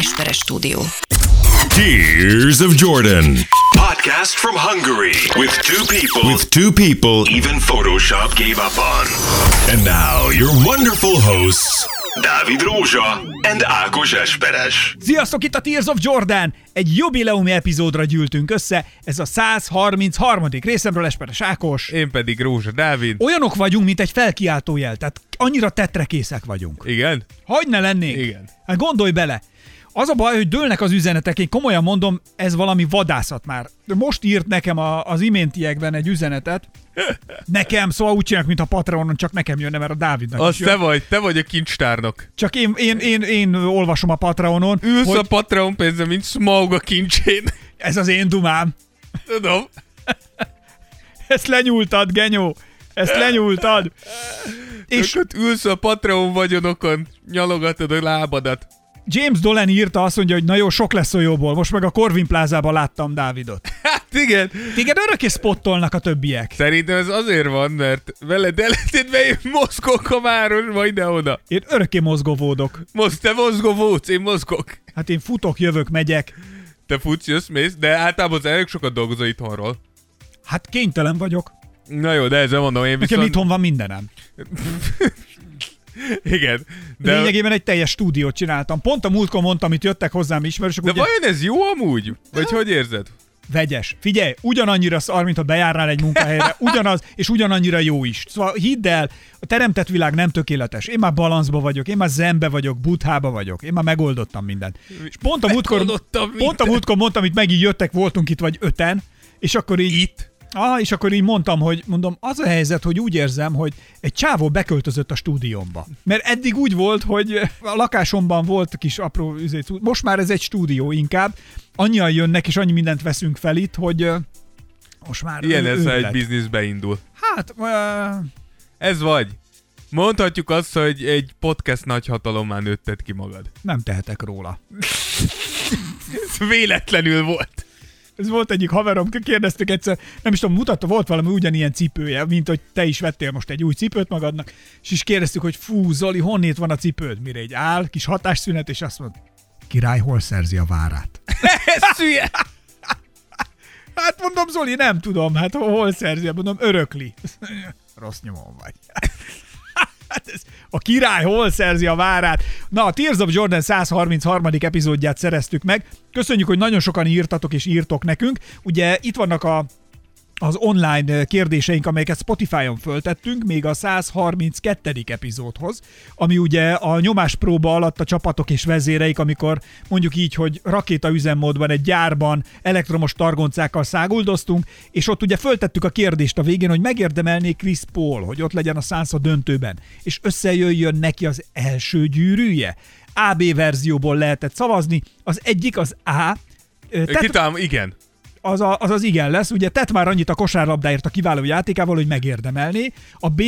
Esperes stúdió. Tears of Jordan. Podcast from Hungary with two people With two people. even Photoshop gave up on. And now, your wonderful hosts, Dávid Rózsa and Ákos Esperes. Sziasztok, itt a Tears of Jordan! Egy jubileumi epizódra gyűltünk össze, ez a 133. részemről Esperes Ákos. Én pedig Rózsa Dávid. Olyanok vagyunk, mint egy felkiáltójel, tehát annyira tetrekészek vagyunk. Igen? Hogy ne lennénk? Igen. Hát gondolj bele, az a baj, hogy dőlnek az üzenetek, én komolyan mondom, ez valami vadászat már. De most írt nekem a, az iméntiekben egy üzenetet, nekem, szóval úgy csinálnak, mint a Patreonon, csak nekem jönne, mert a Dávidnak Az te vagy, te vagy a kincstárnok. Csak én, én, én, én olvasom a Patreonon, Ülsz hogy a Patreon pénzem, mint Smaug a kincsén. ez az én dumám. Tudom. Ezt lenyúltad, genyó. Ezt lenyúltad. És És ott ülsz a Patreon vagyonokon, nyalogatod a lábadat. James Dolan írta azt mondja, hogy na jó, sok lesz jóból. Most meg a Corvin plázában láttam Dávidot. Hát igen. Téged örökké spottolnak a többiek. Szerintem ez azért van, mert veled ellentétben én mozgok a városba ide-oda. Én örökké mozgovódok. Most te mozgó vóc, én mozgok. Hát én futok, jövök, megyek. Te futsz, jössz, mész, de általában az elég sokat dolgozol itthonról. Hát kénytelen vagyok. Na jó, de ezzel mondom, én Nekem viszont... itthon van mindenem. Igen. De... Lényegében egy teljes stúdiót csináltam. Pont a múltkor mondtam, amit jöttek hozzám ismerősök, de ugye vajon ez jó amúgy? Vagy hogy érzed? vegyes. Figyelj, ugyanannyira szar, mint ha bejárnál egy munkahelyre, ugyanaz, és ugyanannyira jó is. Szóval hidd el, a teremtett világ nem tökéletes. Én már balanszba vagyok, én már zenbe vagyok, buthába vagyok, én már megoldottam mindent. És pont a múltkor, pont a múltkor mondtam, itt megint jöttek, voltunk itt vagy öten, és akkor így... Itt? Ah, és akkor így mondtam, hogy mondom, az a helyzet, hogy úgy érzem, hogy egy csávó beköltözött a stúdiómba. Mert eddig úgy volt, hogy a lakásomban volt kis apró, üzét, most már ez egy stúdió inkább. Annyian jönnek, és annyi mindent veszünk fel itt, hogy most már Ilyen ő- ez, ha egy biznisz beindul. Hát, ö, Ez vagy. Mondhatjuk azt, hogy egy podcast nagyhatalommá nőtted ki magad. nem tehetek róla. Ez véletlenül volt. Ez volt egyik haverom, kérdeztük egyszer, nem is tudom, mutatta, volt valami ugyanilyen cipője, mint hogy te is vettél most egy új cipőt magadnak, és is kérdeztük, hogy fú, Zoli, honnét van a cipőd? Mire egy áll, kis hatásszünet, és azt mondta, király hol szerzi a várát? Ez hülye. Hát mondom, Zoli, nem tudom, hát hol szerzi, mondom, örökli. Rossz nyomon vagy. Hát ez, a király hol szerzi a várát? Na, a Tears of Jordan 133. epizódját szereztük meg. Köszönjük, hogy nagyon sokan írtatok és írtok nekünk. Ugye itt vannak a az online kérdéseink, amelyeket Spotify-on föltettünk, még a 132. epizódhoz, ami ugye a nyomáspróba alatt a csapatok és vezéreik, amikor mondjuk így, hogy rakéta üzemmódban egy gyárban elektromos targoncákkal száguldoztunk, és ott ugye föltettük a kérdést a végén, hogy megérdemelné Chris Paul, hogy ott legyen a Sansa döntőben, és összejöjjön neki az első gyűrűje. AB verzióból lehetett szavazni, az egyik az A, ö, Tet- Kitálom, igen. Az, a, az az igen lesz. Ugye tett már annyit a kosárlabdáért a kiváló játékával, hogy megérdemelné. A B,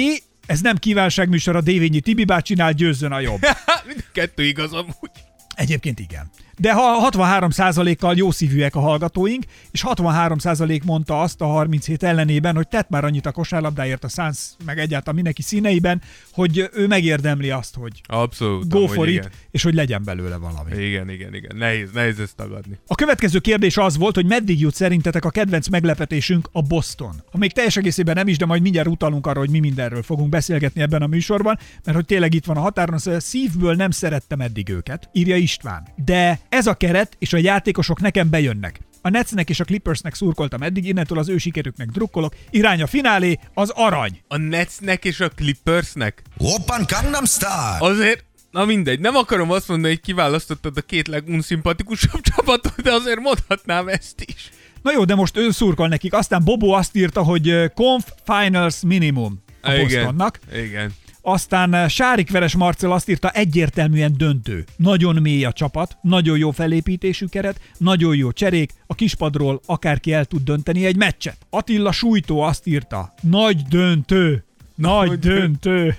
ez nem kívánságműsor, a Dévényi Tibi bácsinál győzzön a jobb. Mind kettő igaz amúgy. Egyébként igen. De ha 63%-kal jó szívűek a hallgatóink, és 63% mondta azt a 37 ellenében, hogy tett már annyit a kosárlabdáért a Suns, meg egyáltalán mindenki színeiben, hogy ő megérdemli azt, hogy Abszolút. go for it, igen. és hogy legyen belőle valami. Igen, igen, igen. Nehéz, nehéz ezt tagadni. A következő kérdés az volt, hogy meddig jut szerintetek a kedvenc meglepetésünk a Boston. Ha még teljes egészében nem is, de majd mindjárt utalunk arra, hogy mi mindenről fogunk beszélgetni ebben a műsorban, mert hogy tényleg itt van a határon, szóval szívből nem szerettem eddig őket, írja István. De ez a keret és a játékosok nekem bejönnek. A Netsnek és a Clippersnek szurkoltam eddig, innentől az ő sikerüknek drukkolok. Irány a finálé, az arany. A Netsnek és a Clippersnek Oppan Gangnam Style. azért Na mindegy, nem akarom azt mondani, hogy kiválasztottad a két legunszimpatikusabb csapatot, de azért mondhatnám ezt is. Na jó, de most ő szurkol nekik. Aztán Bobo azt írta, hogy Conf Finals Minimum a Bostonnak. Igen. Aztán eh, Sárik Veres Marcel azt írta, egyértelműen döntő. Nagyon mély a csapat, nagyon jó felépítésű keret, nagyon jó cserék, a kispadról akárki el tud dönteni egy meccset. Attila Sújtó azt írta, nagy döntő, nagy Nagy döntő,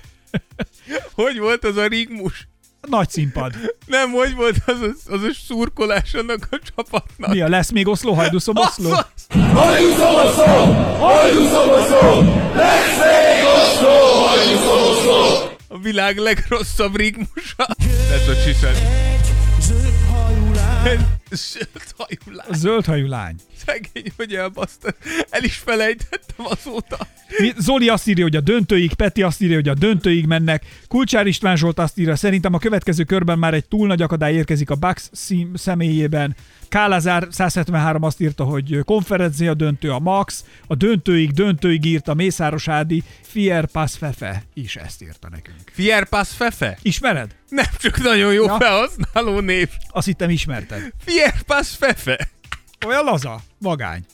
Hogy volt az a rigmus? Nagy színpad. Nem, hogy volt az a, az a szurkolás annak a csapatnak? Mi a lesz még Oszló, Hajdúszob Oszló? Az- A világ legrosszabb rigmusa. What she said. Zöld hajú Zöld hajú A lány. Szegény, hogy elbasztad. El is felejtettem azóta. Zoli azt írja, hogy a döntőig, Peti azt írja, hogy a döntőig mennek, Kulcsár István Zsolt azt írja, szerintem a következő körben már egy túl nagy akadály érkezik a Bucks szím személyében. Kálázár 173 azt írta, hogy konferencia döntő a Max, a döntőig, döntőig írta Mészáros Ádi, Fier Pass Fefe is ezt írta nekünk. Fierpass Fefe? Ismered? Nem, csak nagyon jó Ja. felhasználó név. Azt hittem ismerted. Fierpass Fefe. Olyan laza, vagány.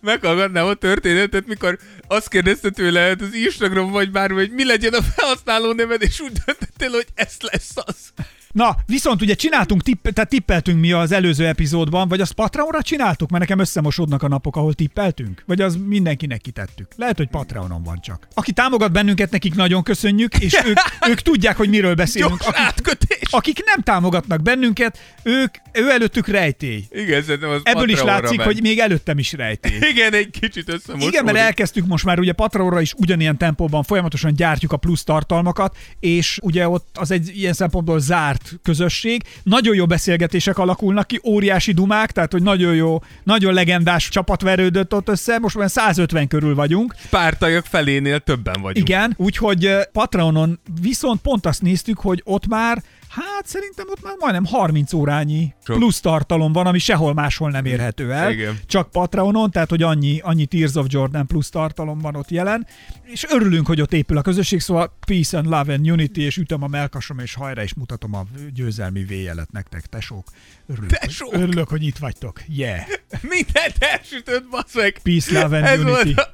Meghallgatnám a történetet, mikor azt kérdezte tőle hát az Instagram vagy bármi, hogy mi legyen a felhasználó neved, és úgy döntöttél, hogy ez lesz az. Na, viszont ugye csináltunk, tipp, tehát tippeltünk mi az előző epizódban, vagy azt Patreonra csináltuk, mert nekem összemosódnak a napok, ahol tippeltünk, vagy az mindenkinek kitettük. Lehet, hogy Patreonon van csak. Aki támogat bennünket, nekik nagyon köszönjük, és ők, ők tudják, hogy miről beszélünk. Gyors Akik, átkötés. akik nem támogatnak bennünket, ők, ő előttük rejtély. Igen, szerintem az Ebből is látszik, ment. hogy még előttem is rejtély. Igen, egy kicsit összemosódik. Igen, mert elkezdtük most már ugye Patreonra is ugyanilyen tempóban folyamatosan gyártjuk a plusz tartalmakat, és ugye ott az egy ilyen szempontból zárt közösség. Nagyon jó beszélgetések alakulnak ki, óriási dumák, tehát hogy nagyon jó, nagyon legendás csapat verődött ott össze, most már 150 körül vagyunk. Pártajak felénél többen vagyunk. Igen, úgyhogy eh, Patreonon viszont pont azt néztük, hogy ott már Hát szerintem ott már majdnem 30 órányi Sok. plusz tartalom van, ami sehol máshol nem érhető el. Igen. Csak Patreonon, tehát hogy annyi, annyi Tears of Jordan plusz tartalom van ott jelen. És örülünk, hogy ott épül a közösség, szóval Peace and Love and Unity, és ütöm a melkasom, és hajra is mutatom a győzelmi véjelet nektek, tesók. Örülök, Tesók! Hogy, örülök, hogy itt vagytok. Yeah! Mindent elsütött, basz meg. Peace, love and Ez unity. volt a,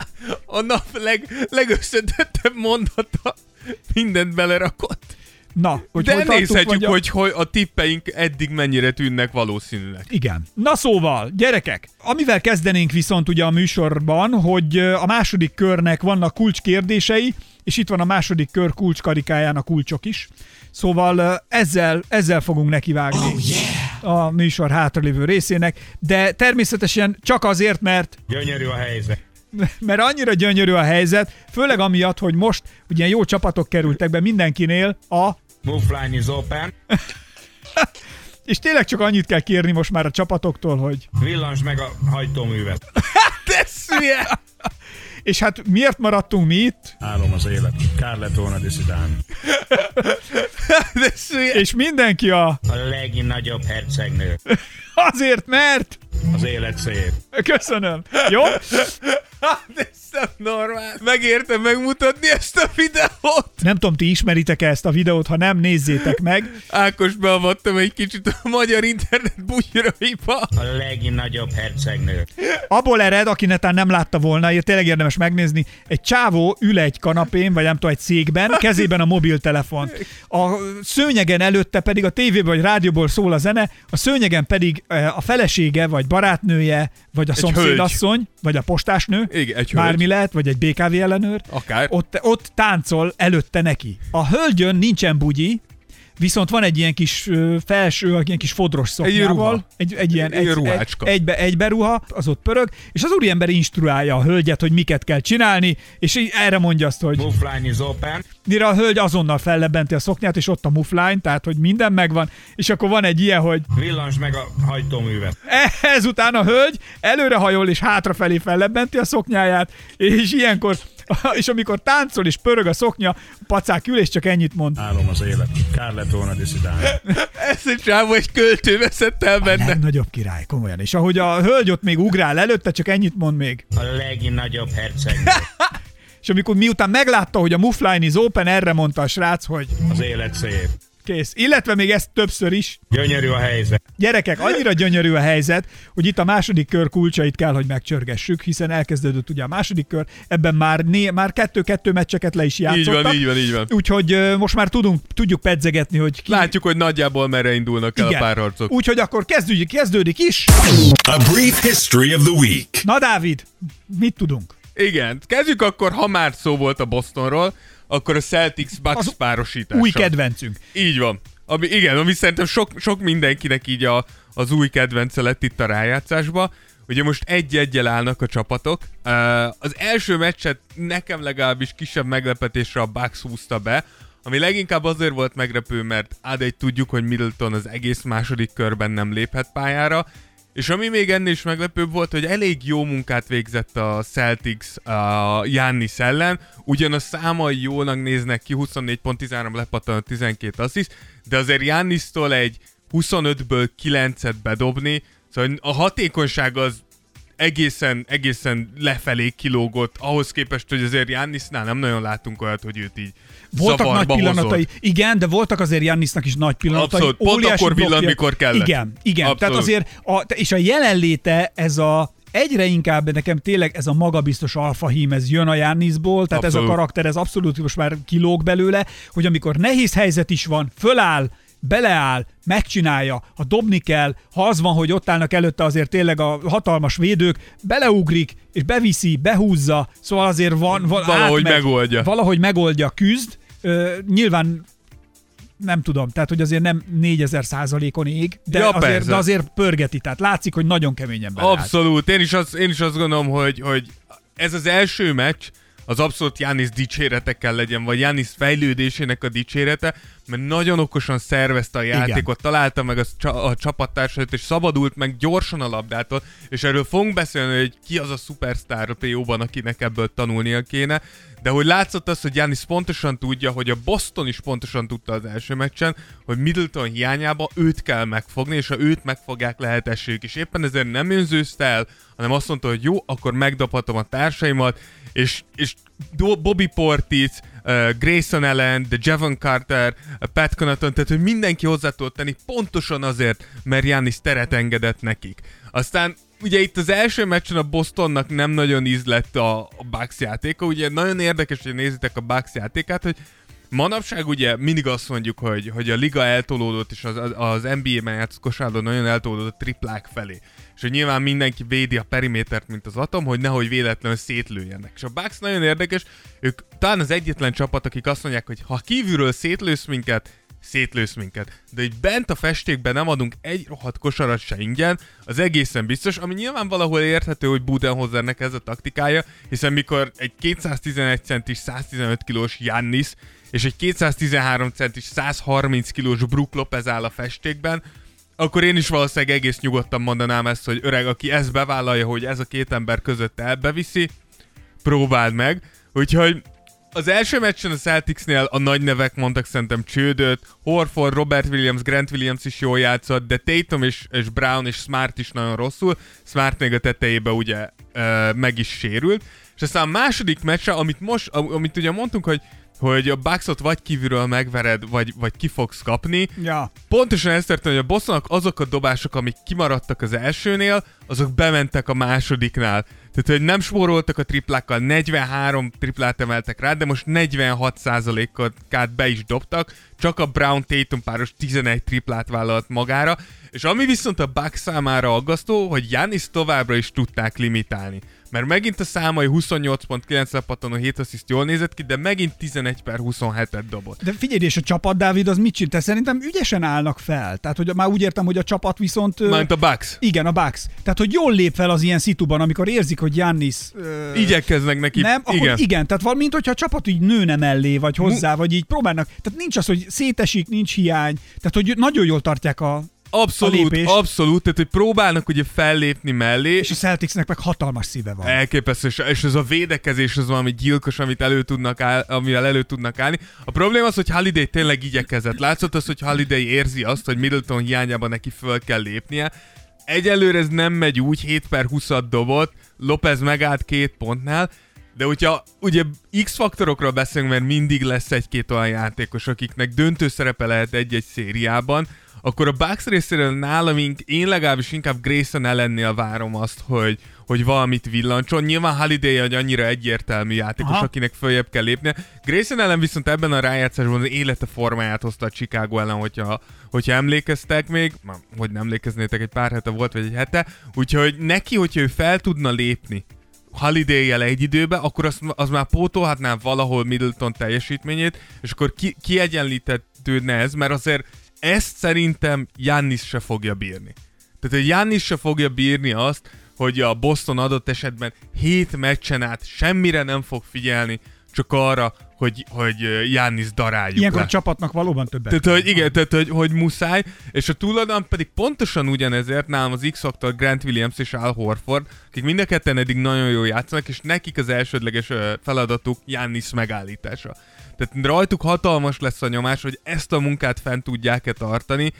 a nap leg, legösszetettebb mondata. Mindent belerakott. Na, hogy De hol tartunk, nézhetjük, vagy a- hogy, hogy a tippeink eddig mennyire tűnnek valószínűleg. Igen. Na szóval, gyerekek, amivel kezdenénk viszont ugye a műsorban, hogy a második körnek vannak kulcskérdései, és itt van a második kör kulcskarikáján a kulcsok is. Szóval ezzel, ezzel fogunk nekivágni oh, yeah. a műsor hátralévő részének, de természetesen csak azért, mert Gyönyörű a helyzet. mert annyira gyönyörű a helyzet, főleg amiatt, hogy most ugye jó csapatok kerültek be mindenkinél a Move line is open. és tényleg csak annyit kell kérni most már a csapatoktól, hogy Villans meg a hajtóművet. Szülye! és hát miért maradtunk mi itt? Álom az élet. Kár lett volna diszidálni. És mindenki a A legnagyobb hercegnő. azért, mert Az élet szép. Köszönöm. Jó? De ez nem normál. Megértem megmutatni ezt a videót. Nem tudom, ti ismeritek-e ezt a videót, ha nem, nézzétek meg. Ákos beavattam egy kicsit a magyar internet bugyraiba. A legnagyobb hercegnő. Abból ered, aki netán nem látta volna, ír, tényleg érdemes megnézni, egy csávó ül egy kanapén, vagy nem tudom, egy székben, kezében a mobiltelefon. A szőnyegen előtte pedig a tévéből vagy rádióból szól a zene, a szőnyegen pedig eh, a felesége, vagy barátnője, vagy a szomszédasszony, vagy a postásnő, Igen, egy hölgy. bármi lehet, vagy egy BKV ellenőr, Akár. ott, ott táncol előtte neki. A hölgyön nincsen bugyi, Viszont van egy ilyen kis felső, egy ilyen kis fodros szoknyával. ruha. Egy, egy ilyen Egy egy, ruhácska. egy, egybe, egybe ruha, az ott pörög, és az úriember instruálja a hölgyet, hogy miket kell csinálni, és így erre mondja azt, hogy Move line is open. mire a hölgy azonnal fellebbenti a szoknyát, és ott a muflány, tehát hogy minden megvan, és akkor van egy ilyen, hogy Villans meg a hajtóművet. ezután a hölgy előrehajol és hátrafelé fellebbenti a szoknyáját, és ilyenkor, és amikor táncol és pörög a szoknya, pacák ül, és csak ennyit mond. Álom az élet. Kár lett volna diszidálni. Ez egy csávó egy költő veszett el benne. Nem nagyobb király, komolyan. És ahogy a hölgy ott még ugrál előtte, csak ennyit mond még. A legnagyobb hercegnő. És amikor miután meglátta, hogy a mufline is open, erre mondta a srác, hogy Az élet szép. Kész. Illetve még ezt többször is. Gyönyörű a helyzet. Gyerekek, annyira gyönyörű a helyzet, hogy itt a második kör kulcsait kell, hogy megcsörgessük, hiszen elkezdődött ugye a második kör, ebben már, né, már kettő-kettő meccseket le is Így játszottak. van, így van, így van. Úgyhogy most már tudunk, tudjuk pedzegetni, hogy ki... Látjuk, hogy nagyjából merre indulnak el Igen. a párharcok. Úgyhogy akkor kezdődik, kezdődik is. A brief history of the week. Na Dávid, mit tudunk? Igen, kezdjük akkor, ha már szó volt a Bostonról, akkor a Celtics Bucks párosítása. Új kedvencünk. Így van. Ami, igen, ami szerintem sok, sok mindenkinek így a, az új kedvence lett itt a rájátszásba. Ugye most egy-egyel állnak a csapatok. Az első meccset nekem legalábbis kisebb meglepetésre a Bucks húzta be, ami leginkább azért volt meglepő, mert ad egy tudjuk, hogy Middleton az egész második körben nem léphet pályára, és ami még ennél is meglepőbb volt, hogy elég jó munkát végzett a Celtics a Giannis ellen, ugyan a számai jónak néznek ki, 24.13 lepattan 12 assziszt, de azért Giannistól egy 25-ből 9-et bedobni, szóval a hatékonyság az egészen, egészen lefelé kilógott, ahhoz képest, hogy azért Jannisnál nem nagyon látunk olyat, hogy őt így Voltak nagy pillanatai, hozott. igen, de voltak azért Jannisnak is nagy pillanatai. Abszolút, pont akkor blokkja. mikor kellett. Igen, igen. Abszolút. Tehát azért, a, és a jelenléte, ez a egyre inkább nekem tényleg ez a magabiztos alfahím, ez jön a Jannisból, tehát ez Abszolút. a karakter, ez abszolút most már kilóg belőle, hogy amikor nehéz helyzet is van, föláll, beleáll, megcsinálja, ha dobni kell, ha az van, hogy ott állnak előtte azért tényleg a hatalmas védők, beleugrik, és beviszi, behúzza, szóval azért van, van Valahogy átmegy, megoldja. Valahogy megoldja, küzd, Ö, nyilván nem tudom, tehát hogy azért nem 4000 százalékon ég, de, Ja, azért, persze. de azért pörgeti, tehát látszik, hogy nagyon keményen beleállt. Abszolút, én is, azt, én is azt gondolom, hogy, hogy ez az első meccs, az abszolút Jánisz dicséretekkel legyen, vagy Jánisz fejlődésének a dicsérete, mert nagyon okosan szervezte a játékot, találta meg a, csa- a csapattársait, és szabadult meg gyorsan a labdától, és erről fogunk beszélni, hogy ki az a szupersztár a PO-ban, akinek ebből tanulnia kéne, de hogy látszott az, hogy Jánisz pontosan tudja, hogy a Boston is pontosan tudta az első meccsen, hogy Middleton hiányába őt kell megfogni, és ha őt megfogják, lehet esélyük. És éppen ezért nem önzőzte el, hanem azt mondta, hogy jó, akkor megdobhatom a társaimat, és, és Bobby Portis, Grayson Allen, de Javon Carter, uh, Pat Connaughton, tehát hogy mindenki hozzá tudott tenni pontosan azért, mert Giannis teret engedett nekik. Aztán ugye itt az első meccsen a Bostonnak nem nagyon ízlett a, a Bucks játéka, ugye nagyon érdekes, hogy nézitek a Bucks játékát, hogy Manapság ugye mindig azt mondjuk, hogy, hogy a liga eltolódott, és az, az NBA-ben játszott nagyon eltolódott a triplák felé. És hogy nyilván mindenki védi a perimétert, mint az atom, hogy nehogy véletlenül szétlőjenek. És a Bucks nagyon érdekes, ők talán az egyetlen csapat, akik azt mondják, hogy ha kívülről szétlősz minket, szétlősz minket. De így bent a festékben nem adunk egy rohadt kosarat se ingyen, az egészen biztos, ami nyilván valahol érthető, hogy Budenholzernek ez a taktikája, hiszen mikor egy 211 centis, 115 kilós Jannis és egy 213 centis, 130 kilós Brook Lopez áll a festékben, akkor én is valószínűleg egész nyugodtan mondanám ezt, hogy öreg, aki ezt bevállalja, hogy ez a két ember között elbeviszi, próbáld meg. Úgyhogy az első meccsen a Celticsnél a nagy nevek mondtak szerintem csődöt, Horford, Robert Williams, Grant Williams is jól játszott, de Tatum és, és Brown és Smart is nagyon rosszul, Smart még a tetejébe ugye ö, meg is sérült, és aztán a második meccse, amit most, am- amit ugye mondtunk, hogy hogy a Bucksot vagy kívülről megvered, vagy, vagy ki fogsz kapni. Ja. Pontosan ez történt, hogy a Bostonnak azok a dobások, amik kimaradtak az elsőnél, azok bementek a másodiknál. Tehát, hogy nem spóroltak a triplákkal, 43 triplát emeltek rá, de most 46%-át be is dobtak, csak a Brown Tatum páros 11 triplát vállalt magára, és ami viszont a Bucks számára aggasztó, hogy Janis továbbra is tudták limitálni. Mert megint a számai 28.9 lepattanó 7 assziszt jól nézett ki, de megint 11 per 27-et dobott. De figyelj, és a csapat, Dávid, az mit csinál? Szerintem ügyesen állnak fel. Tehát, hogy már úgy értem, hogy a csapat viszont... Mármint a Bucks. Igen, a Bucks. Tehát, hogy jól lép fel az ilyen szituban, amikor érzik, hogy Jannis... Ö, Igyekeznek neki. nem, akkor igen. igen. tehát valami, mint hogyha a csapat így nőne mellé, vagy hozzá, vagy így próbálnak. Tehát nincs az, hogy szétesik, nincs hiány. Tehát, hogy nagyon jól tartják a Abszolút, abszolút, tehát hogy próbálnak ugye fellépni mellé, és a Celticsnek meg hatalmas szíve van. Elképesztő, és- és ez a védekezés az valami gyilkos, amit elő tudnak áll, amivel elő tudnak állni. A probléma az, hogy Holiday tényleg igyekezett. Látszott az, hogy Holiday érzi azt, hogy Middleton hiányában neki föl kell lépnie. Egyelőre ez nem megy úgy, 7 per 20 dobott, Lopez megállt két pontnál, de hogyha ugye X-faktorokról beszélünk, mert mindig lesz egy-két olyan játékos, akiknek döntő szerepe lehet egy-egy szériában, akkor a Bucks részéről nálam én legalábbis inkább Grayson ellennél várom azt, hogy, hogy valamit villancson. Nyilván Holiday egy annyira egyértelmű játékos, Aha. akinek följebb kell lépnie. Grayson ellen viszont ebben a rájátszásban az élete formáját hozta a Chicago ellen, hogyha, hogyha emlékeztek még, hogy nem emlékeznétek, egy pár hete volt, vagy egy hete, úgyhogy neki, hogyha ő fel tudna lépni holiday egy időbe, akkor az, az már pótolhatná valahol Middleton teljesítményét, és akkor ki, kiegyenlítettődne ez, mert azért ezt szerintem Jannis se fogja bírni. Tehát hogy Jannis se fogja bírni azt, hogy a Boston adott esetben 7 meccsen át semmire nem fog figyelni, csak arra, hogy, hogy Jánisz daráljuk Ilyenkor le. a csapatnak valóban többet. Tehát, hogy igen, tehát, hogy, hogy muszáj, és a túladon pedig pontosan ugyanezért nálam az X-Factor Grant Williams és Al Horford, akik mind a ketten eddig nagyon jól játszanak, és nekik az elsődleges feladatuk Jannis megállítása. Tehát rajtuk hatalmas lesz a nyomás, hogy ezt a munkát fent tudják-e tartani,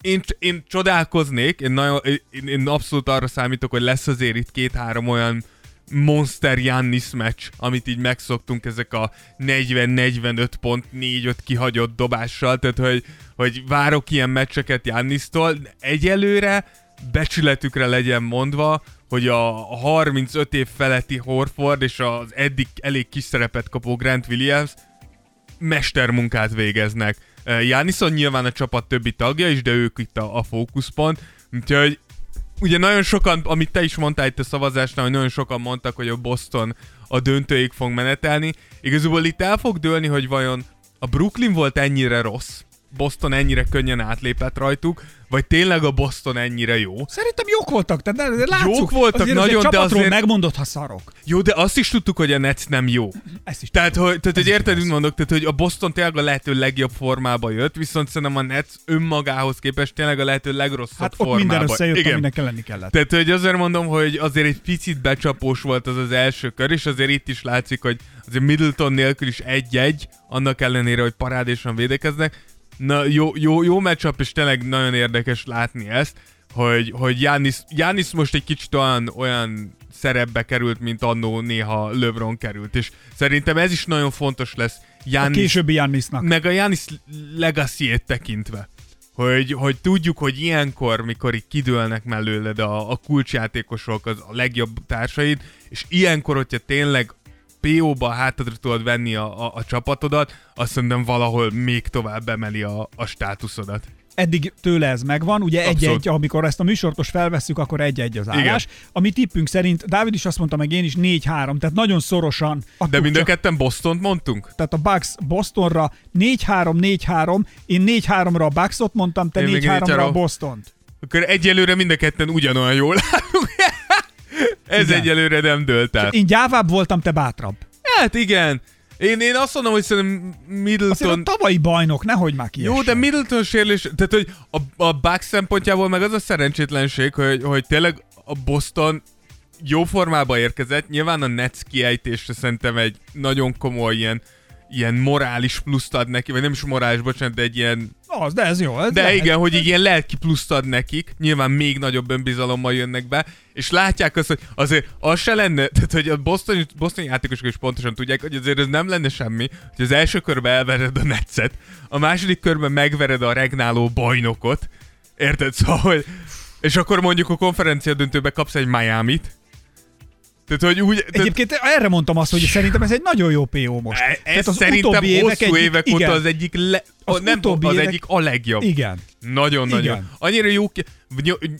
én, én csodálkoznék, én, nagyon, én, én abszolút arra számítok, hogy lesz azért itt két-három olyan Monster Jannis meccs, amit így megszoktunk, ezek a 40-45 pont 4-5 kihagyott dobással, tehát hogy, hogy várok ilyen meccseket Jannistól, egyelőre becsületükre legyen mondva, hogy a 35 év feletti Horford és az eddig elég kis szerepet kapó Grant Williams mestermunkát végeznek. Jánniszon nyilván a csapat többi tagja is, de ők itt a, a fókuszpont. Úgyhogy ugye nagyon sokan, amit te is mondtál itt a szavazásnál, hogy nagyon sokan mondtak, hogy a Boston a döntőig fog menetelni. Igazából itt el fog dőlni, hogy vajon a Brooklyn volt ennyire rossz, Boston ennyire könnyen átlépett rajtuk, vagy tényleg a Boston ennyire jó. Szerintem jók voltak, tehát látszuk. Jók voltak azért nagyon, azért de azért- megmondod, ha szarok. Jó, de azt is tudtuk, hogy a Nets nem jó. Ezt is Tehát, hogy, tehát, hogy érted, mit mondok, tehát, hogy a Boston tényleg a lehető legjobb formába jött, viszont szerintem a Nets önmagához képest tényleg a lehető legrosszabb Hát ott formába. minden összejött, Igen. aminek lenni kellett. Tehát, hogy azért mondom, hogy azért egy picit becsapós volt az az első kör, és azért itt is látszik, hogy azért Middleton nélkül is egy-egy, annak ellenére, hogy parádésan védekeznek. Na, jó, jó, jó matchup, és tényleg nagyon érdekes látni ezt, hogy, hogy Giannis, Giannis most egy kicsit olyan, olyan szerepbe került, mint annó néha LeBron került, és szerintem ez is nagyon fontos lesz A Giannis későbbi Jannisnak. meg a Janis legacy tekintve. Hogy, hogy tudjuk, hogy ilyenkor, mikor így kidőlnek mellőled a, a kulcsjátékosok, az a legjobb társaid, és ilyenkor, hogyha tényleg PO-ba hátadra tudod venni a, a, a csapatodat, azt szerintem valahol még tovább emeli a, a státuszodat. Eddig tőle ez megvan, ugye Abszolút. egy-egy, amikor ezt a műsortos felvesszük, akkor egy-egy az állás. Igen. A mi tippünk szerint, Dávid is azt mondta, meg én is 4-3, tehát nagyon szorosan. De mind a ketten Bostont mondtunk? Tehát a Bucks Bostonra 4-3-4-3, én 4-3-ra a Bucksot mondtam, te Én még 4-3-ra a 4-3-ra. Bostont. Akkor egyelőre mind a ketten ugyanolyan jól állunk. Ez Igen. egyelőre nem dőlt el. Én gyávább voltam, te bátrabb. Hát igen. Én, én azt mondom, hogy szerintem Azért Middleton... a tavalyi bajnok, nehogy már ki. Jó, de Middleton sérülés, tehát hogy a, a Bucks szempontjából meg az a szerencsétlenség, hogy, hogy tényleg a Boston jó formába érkezett, nyilván a Nets kiejtésre szerintem egy nagyon komoly ilyen, ilyen morális pluszt ad neki, vagy nem is morális, bocsánat, de egy ilyen Az, de ez jó. Ez de lehet. igen, hogy így ilyen lelki pluszt ad nekik, nyilván még nagyobb önbizalommal jönnek be, és látják azt, hogy azért az se lenne, tehát hogy a Boston, Boston játékosok is pontosan tudják, hogy azért ez nem lenne semmi, hogy az első körben elvered a Netszet, a második körben megvered a regnáló bajnokot, érted? Szóval, hogy, és akkor mondjuk a konferencia döntőbe kapsz egy Miami-t, tehát, hogy úgy... Tehát, Egyébként erre mondtam azt, hogy szerintem ez egy nagyon jó PO most. e- Tehát ez az szerintem utóbbi évek hosszú egyik- évek igen. óta az egyik le, Az a, nem, utóbbi az évek- egyik a legjobb. Igen. Nagyon-nagyon. Igen. Annyira jó,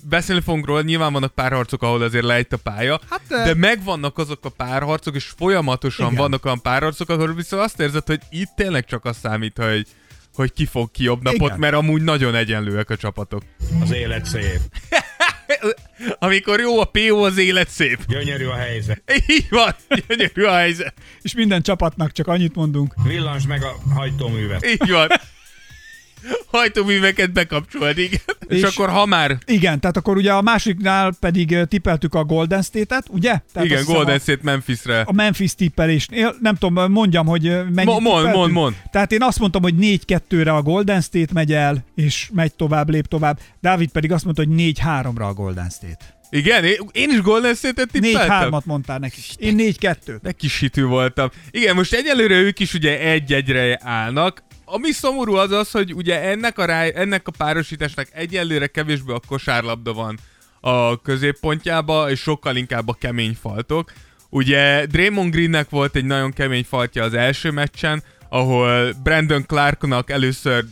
beszélni fogunk róla, nyilván vannak párharcok, ahol azért lejt a pálya, Hát, de... de megvannak azok a párharcok, és folyamatosan. Igen. vannak olyan párharcok, ahol viszont azt érzed, hogy itt tényleg csak az számít, hogy hogy ki fog ki jobb napot, Igen. mert amúgy nagyon egyenlőek a csapatok. Az élet szép. Amikor jó a PO, az élet szép. Gyönyörű a helyzet. Így van, gyönyörű a helyzet. És minden csapatnak csak annyit mondunk. Villans meg a hajtóművet. Így van. Hajtóműveket bekapcsolni, igen. És, És- akkor ha már... Igen, tehát akkor ugye a másiknál pedig tippeltük a Golden State-et, ugye? Tehát igen, Golden a- State Memphis-re. a Memphis tippelésnél, nem tudom, mondjam, hogy mennyit Mo- mond, tippeltünk. mond, mond. Tehát én azt mondtam, hogy 4-2-re a Golden State megy el, és megy tovább, lép tovább. Dávid pedig azt mondta, hogy 4-3-ra a Golden State. Igen, én, is Golden State-et tippeltem. 4-3-at mondtál neki. Én 4-2. De kis hitű voltam. Igen, most egyelőre ők is ugye egy-egyre állnak. Ami szomorú az az, hogy ugye ennek a, rá, ennek a párosításnak egyelőre kevésbé a kosárlabda van a középpontjába, és sokkal inkább a kemény faltok. Ugye Draymond Greennek volt egy nagyon kemény faltja az első meccsen, ahol Brandon Clarknak először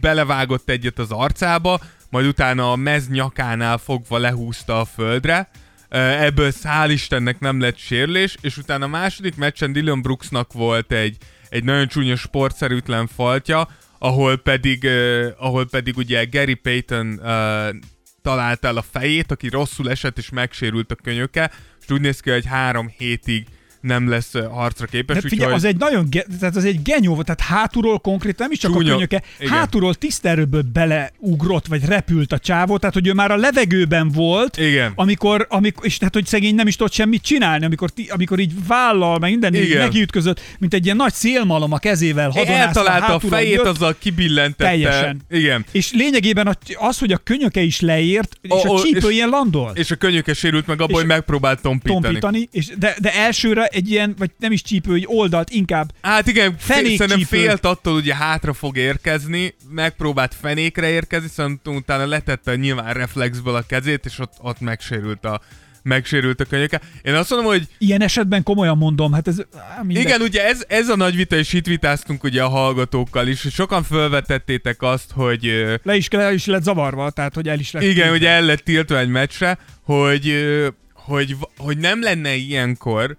belevágott egyet az arcába, majd utána a mez nyakánál fogva lehúzta a földre. Ebből hál' Istennek nem lett sérülés, és utána a második meccsen Dylan Brooksnak volt egy, egy nagyon csúnya sportszerűtlen faltja, ahol pedig, uh, ahol pedig ugye Gary Payton uh, talált el a fejét, aki rosszul esett és megsérült a könyöke, és úgy néz ki, hogy három hétig nem lesz harcra képes. Hát figyelj, az egy nagyon, ge- tehát az egy genyó volt, tehát hátulról konkrét, nem is csak Csúnya. a könyöke, Igen. hátulról tiszterőből beleugrott, vagy repült a csávó, tehát hogy ő már a levegőben volt, Igen. amikor, amikor és tehát hogy szegény nem is tudott semmit csinálni, amikor, ti, amikor így vállal, meg minden így nekiütközött, mint egy ilyen nagy szélmalom a kezével hadonászva, Eltalálta a fejét, jött, azzal kibillentette. Teljesen. Igen. És lényegében a- az, hogy a könyöke is leért, és a o- csípő és- ilyen landol. És a könyöke sérült meg abban, hogy megpróbált tompítani. tompítani, és de, de elsőre egy ilyen, vagy nem is csípő, hogy oldalt, inkább Hát igen, Fenékcsípő. szerintem félt attól, ugye hátra fog érkezni, megpróbált fenékre érkezni, szerintem utána letette nyilván reflexből a kezét, és ott, ott megsérült a megsérült a könyöke. Én azt mondom, hogy ilyen esetben komolyan mondom, hát ez á, mindegy. igen, ugye ez, ez a nagy vita, és itt vitáztunk ugye a hallgatókkal is, sokan felvetettétek azt, hogy Le is, le is lett zavarva, tehát hogy el is lett. igen, ugye el lett tiltva egy meccsre, hogy, hogy, hogy nem lenne ilyenkor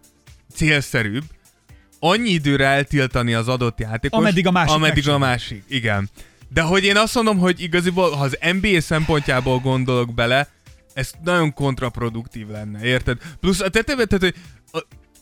célszerűbb annyi időre eltiltani az adott játékos, Ameddig a másik ameddig a másik, igen. De hogy én azt mondom, hogy igaziból, ha az NBA szempontjából gondolok bele, ez nagyon kontraproduktív lenne, érted? Plusz a teteve, tehát, hogy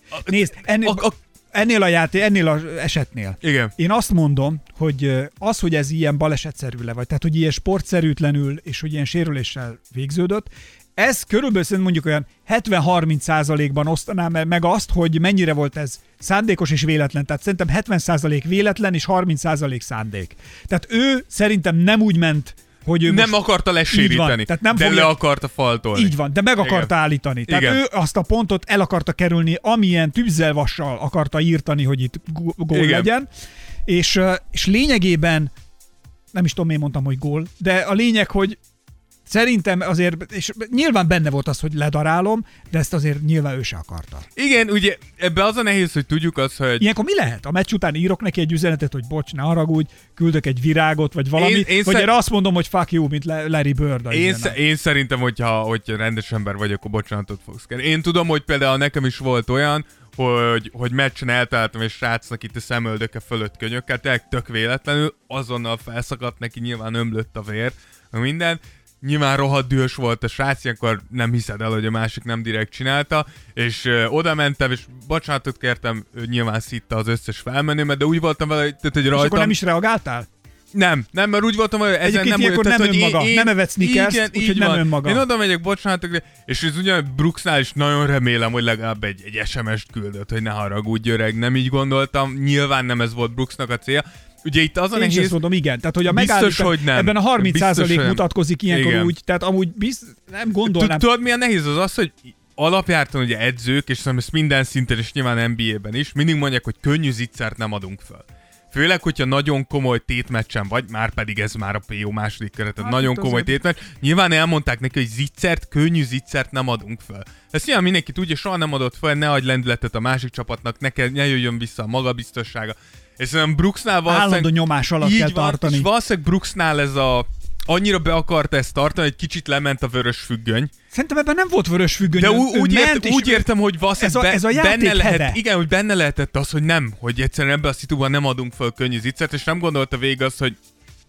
a, Nézd, ennél, a, a, ennél a játék, ennél az esetnél. igen. Én azt mondom, hogy az, hogy ez ilyen balesetszerű le vagy, tehát hogy ilyen sportszerűtlenül és hogy ilyen sérüléssel végződött, ez körülbelül szerintem mondjuk olyan 70-30 százalékban osztanám meg azt, hogy mennyire volt ez szándékos és véletlen. Tehát szerintem 70 százalék véletlen és 30 százalék szándék. Tehát ő szerintem nem úgy ment, hogy ő Nem most akarta leséríteni, tehát nem de fogja- le akarta faltolni. Így van, de meg akarta Igen. állítani. Tehát Igen. ő azt a pontot el akarta kerülni, amilyen tűzzelvassal akarta írtani, hogy itt gó- gól Igen. legyen. És, és lényegében, nem is tudom, miért mondtam, hogy gól, de a lényeg, hogy szerintem azért, és nyilván benne volt az, hogy ledarálom, de ezt azért nyilván ő se akarta. Igen, ugye ebbe az a nehéz, hogy tudjuk azt, hogy Ilyenkor mi lehet? A meccs után írok neki egy üzenetet, hogy bocs, ne haragudj, küldök egy virágot, vagy valami, Én- én, vagy szer- azt mondom, hogy fuck you, mint Larry Bird. Én, sz- én szerintem, hogyha, hogyha rendes ember vagy, akkor bocsánatot fogsz kérni. Én tudom, hogy például nekem is volt olyan, hogy, hogy meccsen eltaláltam egy srácnak itt a szemöldöke fölött könyökkel, tényleg tök véletlenül, azonnal felszakadt neki, nyilván ömlött a vér, minden. Nyilván rohadt dühös volt a srác, ilyenkor nem hiszed el, hogy a másik nem direkt csinálta, és ö, oda mentem, és bocsánatot kértem, ő nyilván szitta az összes felmenőmet, de úgy voltam vele, hogy, tehát, hogy És rajtam... akkor nem is reagáltál? Nem, nem, mert úgy voltam, hogy ezen Egyébként nem tehát, nem hogy önmaga, nem evett igen, úgyhogy nem önmaga. Én oda megyek, bocsánatok, és ez ugye Brooksnál is nagyon remélem, hogy legalább egy, egy SMS-t küldött, hogy ne haragudj öreg, nem így gondoltam, nyilván nem ez volt Brooksnak a célja. Ugye itt az a Én is nehéz, ezt mondom, igen. Tehát, hogy a Biztos, hogy nem. ebben a 30 Biztos, nem. mutatkozik ilyenkor Igen. úgy, tehát amúgy biz, nem gondolnám. Tudod, mi a nehéz az az, hogy alapjártan ugye edzők, és szerintem ezt minden szinten, és nyilván NBA-ben is, mindig mondják, hogy könnyű zicsert nem adunk föl. Főleg, hogyha nagyon komoly tétmeccsen vagy, már pedig ez már a PO második keret, tehát Hát nagyon komoly tétmeccs. Nyilván elmondták neki, hogy zicsert, könnyű zicsert nem adunk föl. Ezt nyilván mindenki tudja, soha nem adott föl, ne adj lendületet a másik csapatnak, ne, kell, ne jöjjön vissza a magabiztossága. És szerintem Brooksnál Állandó valószínűleg... nyomás alatt így kell van, tartani. És valószínűleg Brooksnál ez a annyira be akart ezt tartani, hogy kicsit lement a vörös függöny. Szerintem ebben nem volt vörös függöny. De ú- úgy, ért, úgy értem, hogy valószínűleg Ez a- ez a benne lehet, heve. igen, hogy benne lehetett az, hogy nem, hogy egyszerűen ebbe a szituban nem adunk föl könnyű zicsert, és nem gondolta végig azt, hogy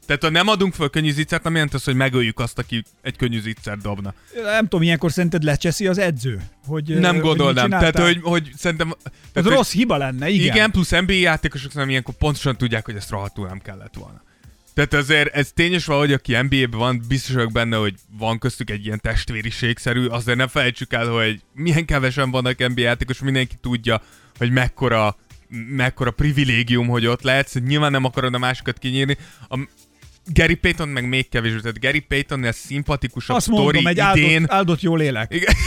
tehát ha nem adunk föl könnyű zicsert, nem jelent az, hogy megöljük azt, aki egy könnyű zicsert dobna. Nem tudom, ilyenkor szerinted lecseszi az edző? Hogy, nem gondolnám. Tehát, hogy, hogy szerintem... Tehát, hogy- rossz hiba lenne, igen. igen. plusz NBA játékosok szerintem ilyenkor pontosan tudják, hogy ezt rohadtul nem kellett volna. Tehát azért ez tényes valahogy, aki NBA-ben van, biztos vagyok benne, hogy van köztük egy ilyen testvériségszerű, azért nem felejtsük el, hogy milyen kevesen vannak NBA játékosok, mindenki tudja, hogy mekkora mekkora privilégium, hogy ott lehetsz, nyilván nem akarod a másikat kinyírni. A Gary Payton meg még kevésbé, tehát Gary Payton ez szimpatikusabb Azt sztori mondom, egy idén. áldott, áldott jó lélek. Igen.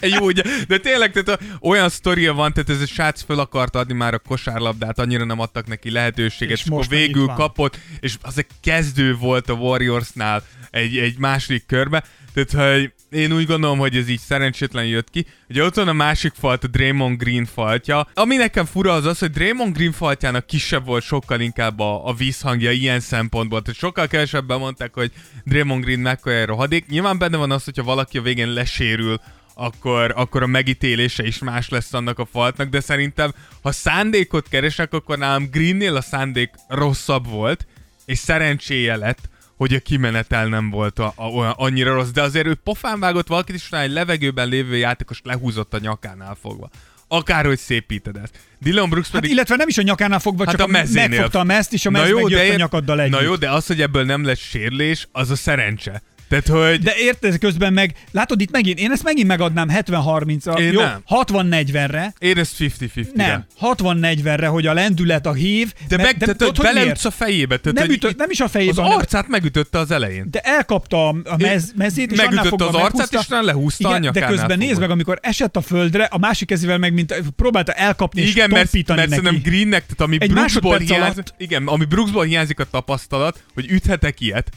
Jó, ugye? De tényleg, tehát olyan sztoria van, tehát ez a srác föl akart adni már a kosárlabdát, annyira nem adtak neki lehetőséget, És és, akkor most végül kapott, és az egy kezdő volt a Warriorsnál egy, egy második körbe, tehát hogy én úgy gondolom, hogy ez így szerencsétlen jött ki. Ugye ott van a másik falt, a Draymond Green faltja. Ami nekem fura az az, hogy Draymond Green faltjának kisebb volt sokkal inkább a, a vízhangja ilyen szempontból. Tehát sokkal kevesebben mondták, hogy Draymond Green mekkora rohadék. Nyilván benne van az, hogyha valaki a végén lesérül, akkor, akkor a megítélése is más lesz annak a faltnak, de szerintem, ha szándékot keresek, akkor nálam Greennél a szándék rosszabb volt, és szerencséje lett, hogy a kimenetel nem volt a, a, olyan, annyira rossz, de azért ő pofán vágott valakit, és utána egy levegőben lévő játékos lehúzott a nyakánál fogva. akárhogy szépíted ezt. Dylan Brooks Hát pedig... illetve nem is a nyakánál fogva, Hát csak a megfogta a mezt, és a mez megjött a ér- nyakaddal együtt. Na jó, de az, hogy ebből nem lesz sérülés, az a szerencse. Tehát, hogy... De érted, közben meg, látod itt megint, én ezt megint megadnám 70-30-ra, Én jó, nem. 60-40-re, Én ezt 50-50-re. nem, 60-40-re, hogy a lendület, a hív, De, meg, de, tudod, hogy beleütsz a fejébe. Tehát, nem, ütött, nem is a Az fejében, hanem arcát megütötte az elején. de elkapta a a mez, mezét, és Megütötte az arcát, és utána lehúzta a Igen, de nyakánál közben nézd meg, amikor esett a földre, a másik kezével meg mint próbálta elkapni és Igen, mert, tompítani mert neki. szerintem Greennek, tehát ami Egy Brooksból hiányzik, igen, ami Brooksból hiányzik a tapasztalat, hogy üthetek ilyet,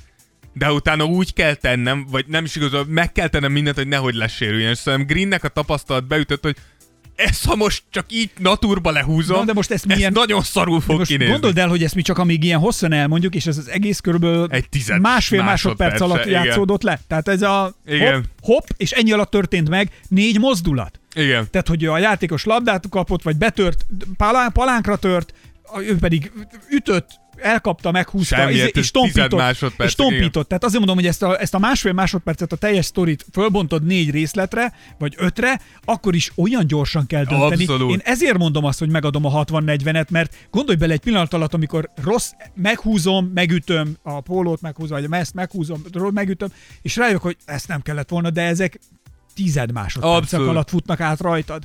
de utána úgy kell tennem, vagy nem is igaz, meg kell tennem mindent, hogy nehogy lesérüljen. És szerintem Greennek a tapasztalat beütött, hogy ezt ha most csak így naturba lehúzom, Na, de most ezt milyen- nagyon szarul De fog most kinézni. gondold el, hogy ezt mi csak amíg ilyen hosszan elmondjuk, és ez az egész körülbelül Egy tized másfél másodperc másodperce, alatt igen. játszódott le. Tehát ez a Igen. hopp, hopp, és ennyi alatt történt meg négy mozdulat. Igen. Tehát, hogy a játékos labdát kapott, vagy betört, palán, palánkra tört, ő pedig ütött, elkapta, meghúzta, Semmiért, izé- ez és tompított. És tompított. Tehát azért mondom, hogy ezt a, ezt a másfél másodpercet, a teljes sztorit fölbontod négy részletre, vagy ötre, akkor is olyan gyorsan kell dönteni. Abszolút. Én ezért mondom azt, hogy megadom a 60-40-et, mert gondolj bele egy pillanat alatt, amikor rossz, meghúzom, megütöm a pólót, meghúzom, vagy a mezt meghúzom, megütöm, és rájövök, hogy ezt nem kellett volna, de ezek tized másodpercek Abszolút. alatt futnak át rajtad.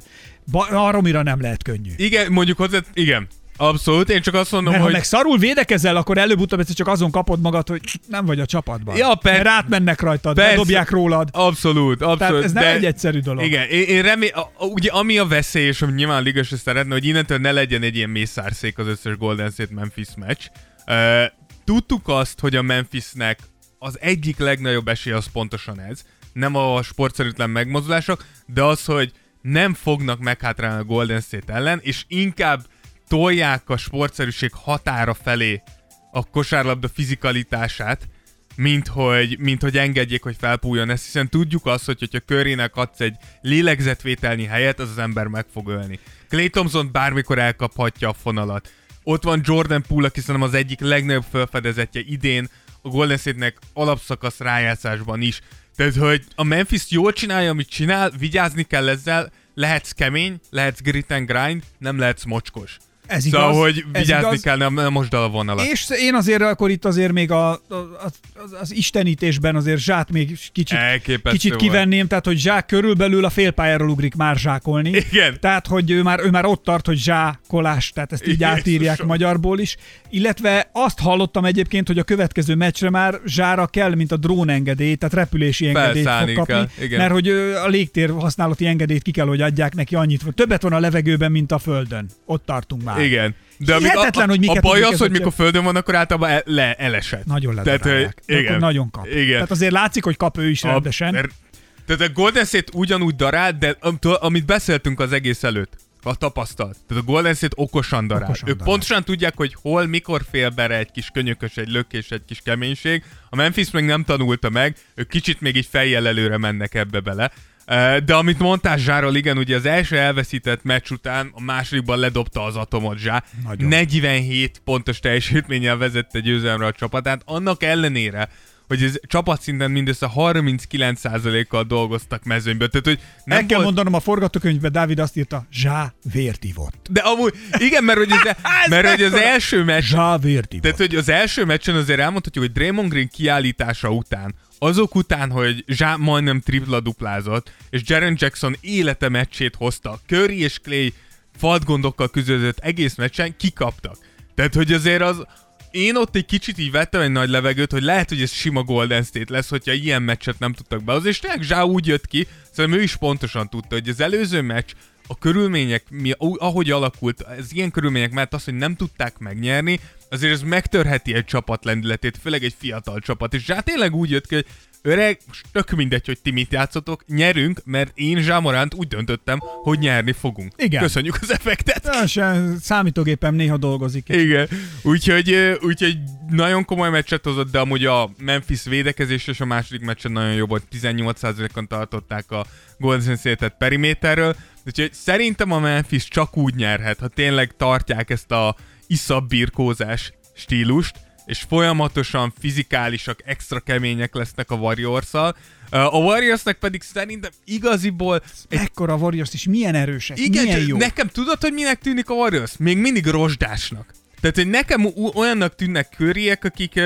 Ba- arra nem lehet könnyű. Igen, mondjuk hozzá, igen. Abszolút, én csak azt mondom, Mert ha hogy... meg szarul védekezel, akkor előbb-utóbb egyszer csak azon kapod magad, hogy nem vagy a csapatban. Ja, per- Mert átmennek rajtad, Persze. bedobják rólad. Abszolút, abszolút. Tehát ez nem de... egy egyszerű dolog. Igen, én, én remé... a- ugye ami a veszély, és ami nyilván a liga se szeretne, hogy innentől ne legyen egy ilyen mészárszék az összes Golden State Memphis meccs. Uh, tudtuk azt, hogy a Memphisnek az egyik legnagyobb esély az pontosan ez. Nem a sportszerűtlen megmozdulások, de az, hogy nem fognak meghátrálni a Golden State ellen, és inkább tolják a sportszerűség határa felé a kosárlabda fizikalitását, mint hogy, mint hogy engedjék, hogy felpújjon ezt, hiszen tudjuk azt, hogy hogyha Currynek adsz egy lélegzetvételnyi helyet, az az ember meg fog ölni. Clay Thompson bármikor elkaphatja a fonalat. Ott van Jordan Poole, aki szerintem az egyik legnagyobb felfedezetje idén, a Golden State-nek alapszakasz rájátszásban is. Tehát, hogy a Memphis jól csinálja, amit csinál, vigyázni kell ezzel, lehetsz kemény, lehetsz grit and grind, nem lehetsz mocskos. Ez Szóval, igaz, hogy ez vigyázni igaz. kell, nem, nem most a vonalat. És én azért akkor itt azért még a, a, az, az istenítésben azért zsát még kicsit, Elképesztő kicsit volt. kivenném, tehát hogy zsák körülbelül a félpályáról ugrik már zsákolni. Igen. Tehát, hogy ő már, ő már ott tart, hogy zsákolás, tehát ezt így Jézusom. átírják magyarból is. Illetve azt hallottam egyébként, hogy a következő meccsre már zsára kell, mint a drónengedély, tehát repülési engedélyt Felszállni fog kapni, kell, igen. mert hogy a légtér használati engedélyt ki kell, hogy adják neki annyit. Többet van a levegőben, mint a földön. Ott tartunk már. Igen. De Hihetetlen, a, hogy miket a baj az, hogy mikor földön van, akkor általában el, le, elesett. Nagyon Tehát, ledarálják. De igen. akkor nagyon kap. Igen. Tehát azért látszik, hogy kap ő is A- rendesen. mert- Tehát a Golden State ugyanúgy darált, de amit beszéltünk az egész előtt, a tapasztalat. Tehát a Golden State okosan darál. Okosan ők darál. pontosan tudják, hogy hol, mikor fél bele egy kis könyökös, egy lökés, egy kis keménység. A Memphis meg nem tanulta meg, ők kicsit még így fejjel előre mennek ebbe bele. De amit mondtál Zsáról, igen, ugye az első elveszített meccs után a másodikban ledobta az atomot Zsá. Nagyon. 47 pontos teljesítménnyel vezette győzelemre a csapatát, annak ellenére, hogy ez csapatszinten mindössze 39%-kal dolgoztak mezőnyből. Tehát, hogy nem El kell volt... mondanom, a forgatókönyvben Dávid azt írta, Zsá vért ivott. De amúgy, igen, mert hogy, az, mert hogy az első meccs, Zsá vért ivott. tehát hogy az első meccsen azért elmondhatjuk, hogy Draymond Green kiállítása után, azok után, hogy Zsá majdnem tripla duplázott, és Jaren Jackson élete meccsét hozta, Curry és Clay fadgondokkal küzdött egész meccsen, kikaptak. Tehát, hogy azért az, én ott egy kicsit így vettem egy nagy levegőt, hogy lehet, hogy ez sima Golden State lesz, hogyha ilyen meccset nem tudtak behozni, és tényleg Zsá úgy jött ki, szerintem ő is pontosan tudta, hogy az előző meccs a körülmények, mi, ahogy alakult, ez ilyen körülmények mellett az, hogy nem tudták megnyerni, azért ez megtörheti egy csapat lendületét, főleg egy fiatal csapat, és Zsá tényleg úgy jött ki, hogy öreg, tök mindegy, hogy ti mit játszotok, nyerünk, mert én Zsámoránt úgy döntöttem, hogy nyerni fogunk. Igen. Köszönjük az effektet. Se, számítógépem néha dolgozik. Igen, úgyhogy, úgyhogy nagyon komoly meccset hozott, de amúgy a Memphis védekezés és a második meccsen nagyon jó volt, 18%-on tartották a Golden State-et periméterről, úgyhogy szerintem a Memphis csak úgy nyerhet, ha tényleg tartják ezt a iszabb birkózás stílust, és folyamatosan fizikálisak, extra kemények lesznek a warriors A Warriorsnek pedig szerintem igaziból egy... Ekkora Warriors is milyen erősek, igen, milyen jó. nekem tudod, hogy minek tűnik a Warriors? Még mindig rozsdásnak. Tehát, hogy nekem olyannak tűnnek köriek, akik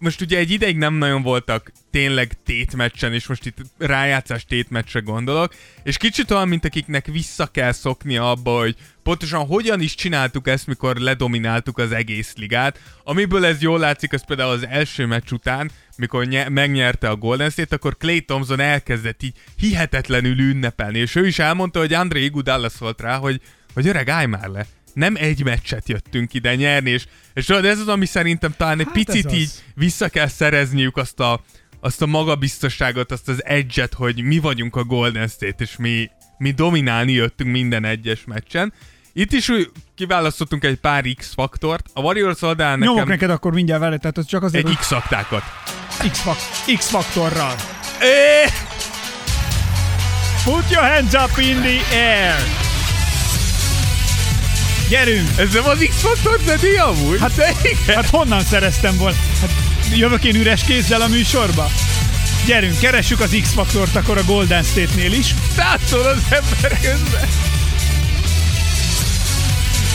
most ugye egy ideig nem nagyon voltak tényleg tétmeccsen, és most itt rájátszás tétmeccsre gondolok, és kicsit olyan, mint akiknek vissza kell szokni abba, hogy pontosan hogyan is csináltuk ezt, mikor ledomináltuk az egész ligát. Amiből ez jól látszik, az például az első meccs után, mikor nye- megnyerte a Golden State, akkor Clay Thompson elkezdett így hihetetlenül ünnepelni, és ő is elmondta, hogy André Iguodala szólt rá, hogy, hogy öreg, állj már le, nem egy meccset jöttünk ide nyerni, és, és ez az, ami szerintem talán egy hát picit így vissza kell szerezniük azt a, azt a magabiztosságot, azt az edge hogy mi vagyunk a Golden State, és mi, mi dominálni jöttünk minden egyes meccsen. Itt is úgy kiválasztottunk egy pár X-faktort. A Warriors oldalán nekem... Nyomok neked akkor mindjárt vele, tehát az csak azért... Egy X-faktákat. X-faktorral. Put your hands up in the air! Gyerünk! Ez nem az X-Factor Zedi amúgy? Hát, igen. hát honnan szereztem volna? Hát jövök én üres kézzel a műsorba? Gyerünk, keressük az X-faktort akkor a Golden State-nél is. Tátszol az ember közben.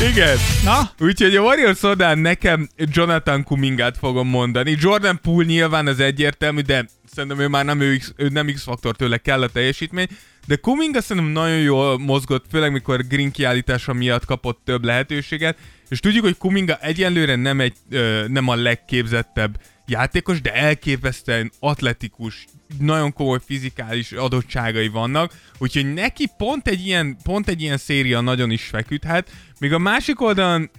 Igen. Na? Úgyhogy a Warriors oldalán nekem Jonathan Kumingát fogom mondani. Jordan Poole nyilván az egyértelmű, de szerintem ő már nem, ő, ő nem X-faktor, tőle kell a teljesítmény. De Kuminga szerintem nagyon jól mozgott, főleg mikor Green kiállítása miatt kapott több lehetőséget, és tudjuk, hogy Kuminga egyenlőre nem, egy, ö, nem a legképzettebb játékos, de elképesztően atletikus, nagyon komoly fizikális adottságai vannak, úgyhogy neki pont egy ilyen, pont egy ilyen széria nagyon is feküdhet, míg a másik oldalon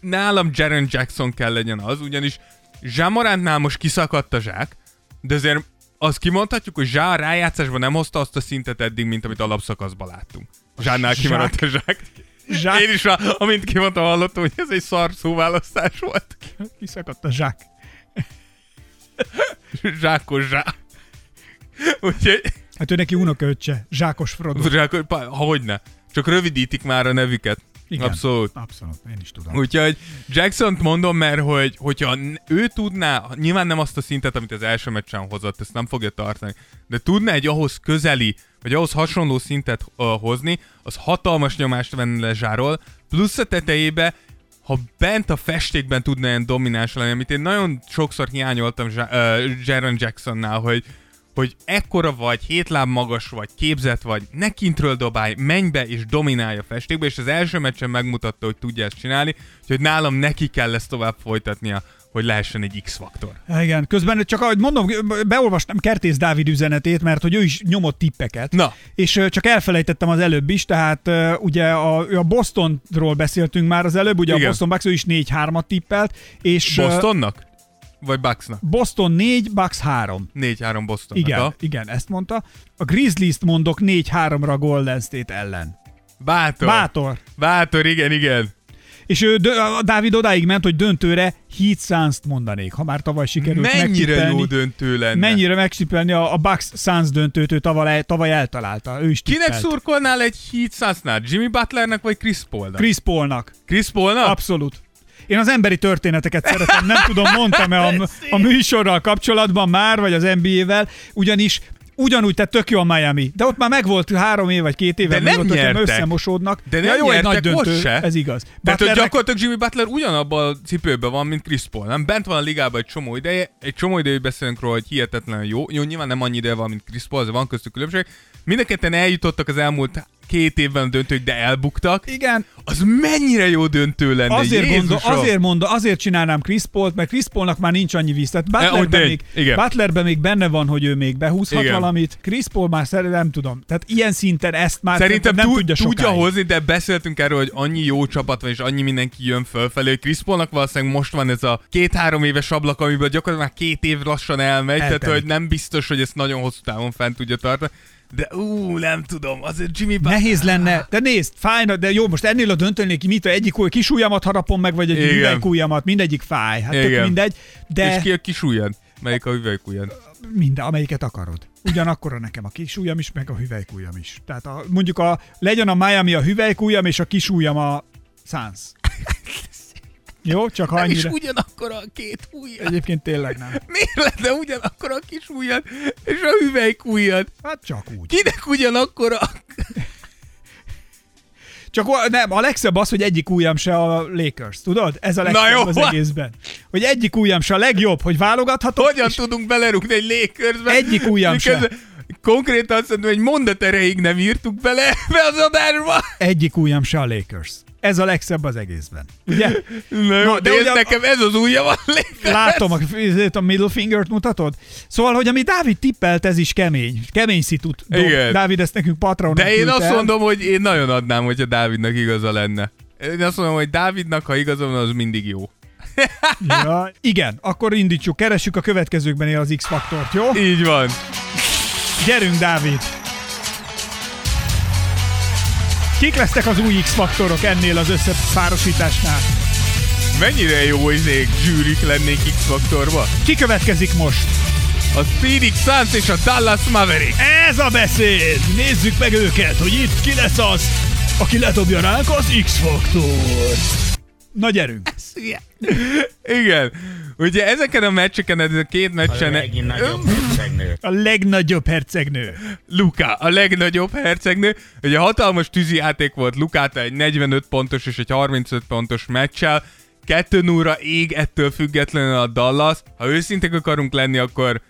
nálam Jaren Jackson kell legyen az, ugyanis Zsamorantnál most kiszakadt a zsák, de azért azt kimondhatjuk, hogy Zsá rájátszásban nem hozta azt a szintet eddig, mint amit alapszakaszban láttunk. Zsánál kimaradt a zsák. zsák. Én is, amint kimondtam, hallottam, hogy ez egy szar szóválasztás volt. Kiszakadt a zsák. Zsákos zsá. Úgyhogy... Hát ő neki unokaöccse, Zsákos Frodo. Zsákos, hogyne. Csak rövidítik már a nevüket. Igen, abszolút. Abszolút, én is tudom. Úgyhogy Jackson-t mondom, mert hogy, hogyha ő tudná, nyilván nem azt a szintet, amit az első meccsen hozott, ezt nem fogja tartani, de tudná egy ahhoz közeli, vagy ahhoz hasonló szintet uh, hozni, az hatalmas nyomást venne le zsáról, plusz a tetejébe, ha bent a festékben tudna ilyen domináns lenni, amit én nagyon sokszor hiányoltam Jaron Jacksonnál, hogy hogy ekkora vagy, hét láb magas vagy, képzett vagy, ne kintről dobálj, menj be és dominálj a festékbe, és az első meccsen megmutatta, hogy tudja ezt csinálni, hogy nálam neki kell ezt tovább folytatnia, hogy lehessen egy X-faktor. Igen, közben csak ahogy mondom, beolvastam Kertész Dávid üzenetét, mert hogy ő is nyomott tippeket. Na. És csak elfelejtettem az előbb is, tehát ugye a, a Bostonról beszéltünk már az előbb, ugye Igen. a Boston Bucks ő is 4-3-at tippelt. És, Bostonnak? Vagy Bucksnak? Boston 4, Bucks 3. 4-3 Boston. Igen, a... igen, ezt mondta. A Grizzlies-t mondok 4-3-ra Golden State ellen. Bátor. Bátor. Bátor, igen, igen. És ő, a Dávid odáig ment, hogy döntőre Heat suns mondanék, ha már tavaly sikerült Mennyire jó döntő lenne. Mennyire megcsipelni a, a Bucks Suns döntőt, ő tavaly, tavaly eltalálta. Ő is Kinek szurkolnál egy Heat Sunsnál? Jimmy Butlernek vagy Chris Paulnak? Chris Paulnak. Chris Paulnak? Abszolút. Én az emberi történeteket szeretem, nem tudom, mondtam-e a, a műsorral kapcsolatban már, vagy az NBA-vel, ugyanis ugyanúgy tett tök jó a Miami, de ott már megvolt három év vagy két éve, de nem nyertek. összemosódnak. De nem ja, jó, egy nagy döntő, se. ez igaz. Tehát, hogy gyakorlatilag Jimmy Butler ugyanabban a cipőben van, mint Chris Paul. Nem? Bent van a ligában egy csomó ideje, egy csomó ideje beszélünk róla, hogy hihetetlen jó. Jó, nyilván nem annyi ideje van, mint Chris Paul, van köztük különbség. Mindenketten eljutottak az elmúlt két évben döntők, de elbuktak. Igen. Az mennyire jó döntő lenne, Azért, mondom, azért, mondom, azért csinálnám Chris Paul-t, mert Chris Paulnak már nincs annyi víz. Tehát Butlerben, e, még, igen. Butlerben még benne van, hogy ő még behúzhat igen. valamit. Chris Paul már szerintem nem tudom. Tehát ilyen szinten ezt már szerintem nem tud, tudja tudja hozni, de beszéltünk erről, hogy annyi jó csapat van, és annyi mindenki jön fölfelé, hogy Chris Paulnak valószínűleg most van ez a két-három éves ablak, amiből gyakorlatilag már két év lassan elmegy, Eltelik. tehát hogy nem biztos, hogy ezt nagyon hosszú távon fent tudja tartani. De ú, nem tudom, azért Jimmy Butler... Nehéz lenne, de nézd, fájna, de jó, most ennél a döntőnél ki mit, egyik kis ujjamat harapom meg, vagy egy üvelykujjamat, mindegyik fáj, hát tök mindegy. De... És ki a kis ujjad? Melyik a hüvelykujjad? Minden, amelyiket akarod. Ugyanakkor nekem a kis ujjam is, meg a hüvelykujjam is. Tehát a, mondjuk a, legyen a Miami a hüvelykujjam, és a kis ujjam a Suns. Jó, csak ha Nem is annyira. ugyanakkor a két ujjad. Egyébként tényleg nem. Miért lenne ugyanakkor a kis ujjad és a hüvelykujjad? Hát csak úgy. Kinek ugyanakkor a... Csak nem, a legszebb az, hogy egyik ujjam se a Lakers, tudod? Ez a legszebb jó, az van. egészben. Hogy egyik ujjam se a legjobb, hogy válogathatok. Hogyan és tudunk belerúgni egy légkörzbe? Egyik ujjam se. Konkrétan azt mondom, hogy mondat erejéig nem írtuk bele be az adásba. Egyik ujjam se a Lakers. Ez a legszebb az egészben. Ugye? Na No, de ugyan- nekem ez az ujja van Lakers. Látom, a, a middle fingert mutatod? Szóval, hogy ami Dávid tippelt, ez is kemény. Kemény szitut. Igen. Dávid ezt nekünk Patronon De én azt el. mondom, hogy én nagyon adnám, hogyha Dávidnak igaza lenne. Én azt mondom, hogy Dávidnak, ha igaza van, az mindig jó. Ja, igen, akkor indítsuk, keressük a következőkben az X-faktort, jó? Így van. Gyerünk, Dávid! Kik lesznek az új X-faktorok ennél az összepárosításnál? Mennyire jó izék, zsűrik lennék X-faktorba? Ki következik most? A Phoenix Suns és a Dallas Maverick. Ez a beszéd! Nézzük meg őket, hogy itt ki lesz az, aki ledobja ránk az X-faktort. Na gyerünk! Igen. Ugye ezeken a meccseken, ez a két A meccsen... legnagyobb hercegnő. A legnagyobb hercegnő. Luka, a legnagyobb hercegnő. Ugye hatalmas tűzijáték volt Lukát egy 45 pontos és egy 35 pontos meccsel. 2 0 ég ettől függetlenül a Dallas. Ha őszintek akarunk lenni, akkor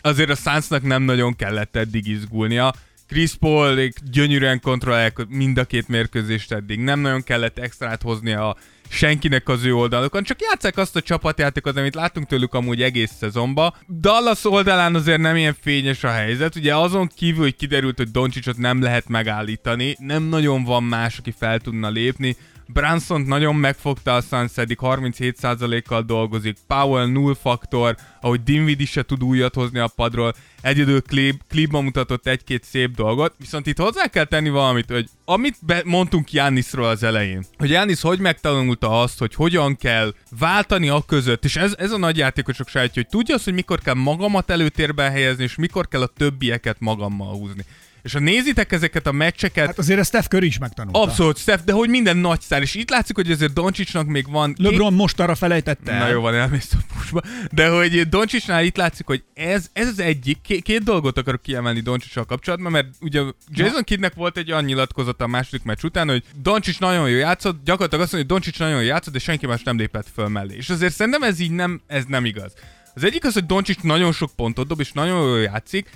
azért a Sunsnak nem nagyon kellett eddig izgulnia. Chris paul gyönyörűen kontrollálják mind a két mérkőzést eddig. Nem nagyon kellett extrát hoznia a senkinek az ő oldalukon, csak játsszák azt a csapatjátékot, amit láttunk tőlük amúgy egész szezonban. Dallas oldalán azért nem ilyen fényes a helyzet, ugye azon kívül, hogy kiderült, hogy Doncsicsot nem lehet megállítani, nem nagyon van más, aki fel tudna lépni. Branson nagyon megfogta a Suns, eddig 37%-kal dolgozik, Powell null faktor, ahogy Dinwiddie se tud újat hozni a padról, egyedül klip, klipban mutatott egy-két szép dolgot, viszont itt hozzá kell tenni valamit, hogy amit be, mondtunk Jániszról az elején, hogy Jánisz hogy megtanulta azt, hogy hogyan kell váltani a között, és ez, ez a nagy játékosok sajátja, hogy tudja azt, hogy mikor kell magamat előtérbe helyezni, és mikor kell a többieket magammal húzni. És ha nézitek ezeket a meccseket, Hát azért ezt Steph Curry is megtanulta. Abszolút, Steph, de hogy minden nagy szár, és itt látszik, hogy azért Doncsicsnak még van... LeBron most arra felejtette el. Na jó van, elmész a pusba. De hogy Doncsicsnál itt látszik, hogy ez, ez az egyik, két, két dolgot akarok kiemelni Doncsicsal kapcsolatban, mert ugye Jason Kiddnek volt egy olyan nyilatkozata a második meccs után, hogy Doncsics nagyon jó játszott, gyakorlatilag azt mondja, hogy Doncsics nagyon jó játszott, de senki más nem lépett föl mellé. És azért szerintem ez így nem, ez nem igaz. Az egyik az, hogy Doncsics nagyon sok pontot dob, és nagyon jól játszik,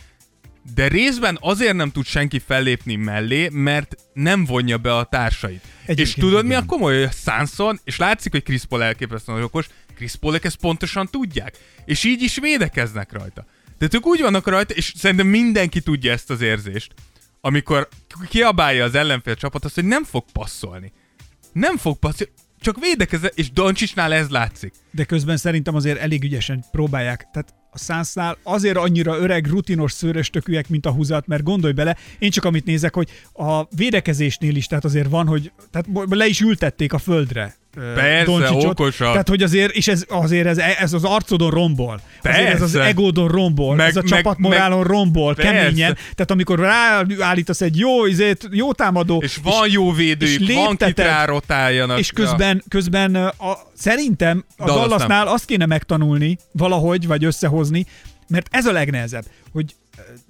de részben azért nem tud senki fellépni mellé, mert nem vonja be a társait. Egyébként és tudod mi igen. a komoly? A Sanson, és látszik, hogy Chris Paul elképesztően okos, Chris Paulek ezt pontosan tudják. És így is védekeznek rajta. Tehát ők úgy vannak rajta, és szerintem mindenki tudja ezt az érzést, amikor kiabálja az ellenfél csapat azt, hogy nem fog passzolni. Nem fog passzolni, csak védekezze, és Doncsicsnál ez látszik. De közben szerintem azért elég ügyesen próbálják. Tehát a Sunsnál azért annyira öreg, rutinos szőröstökűek, mint a húzat, mert gondolj bele, én csak amit nézek, hogy a védekezésnél is, tehát azért van, hogy tehát le is ültették a földre. Persze, Doncsicsot. okosak. Tehát, hogy azért, és ez azért ez, ez az arcodon rombol. Azért ez az Persze. egódon rombol, Meg- ez a meg- csapatmorálon rombol, Persze. keményen. Tehát amikor ráállítasz egy jó, izét, jó támadó, És van jó védőjük, és van kit lépteted, rárotáljanak. és közben, közben a, szerintem a Dallas Dallasnál azt kéne megtanulni valahogy, vagy összehozni, mert ez a legnehezebb, hogy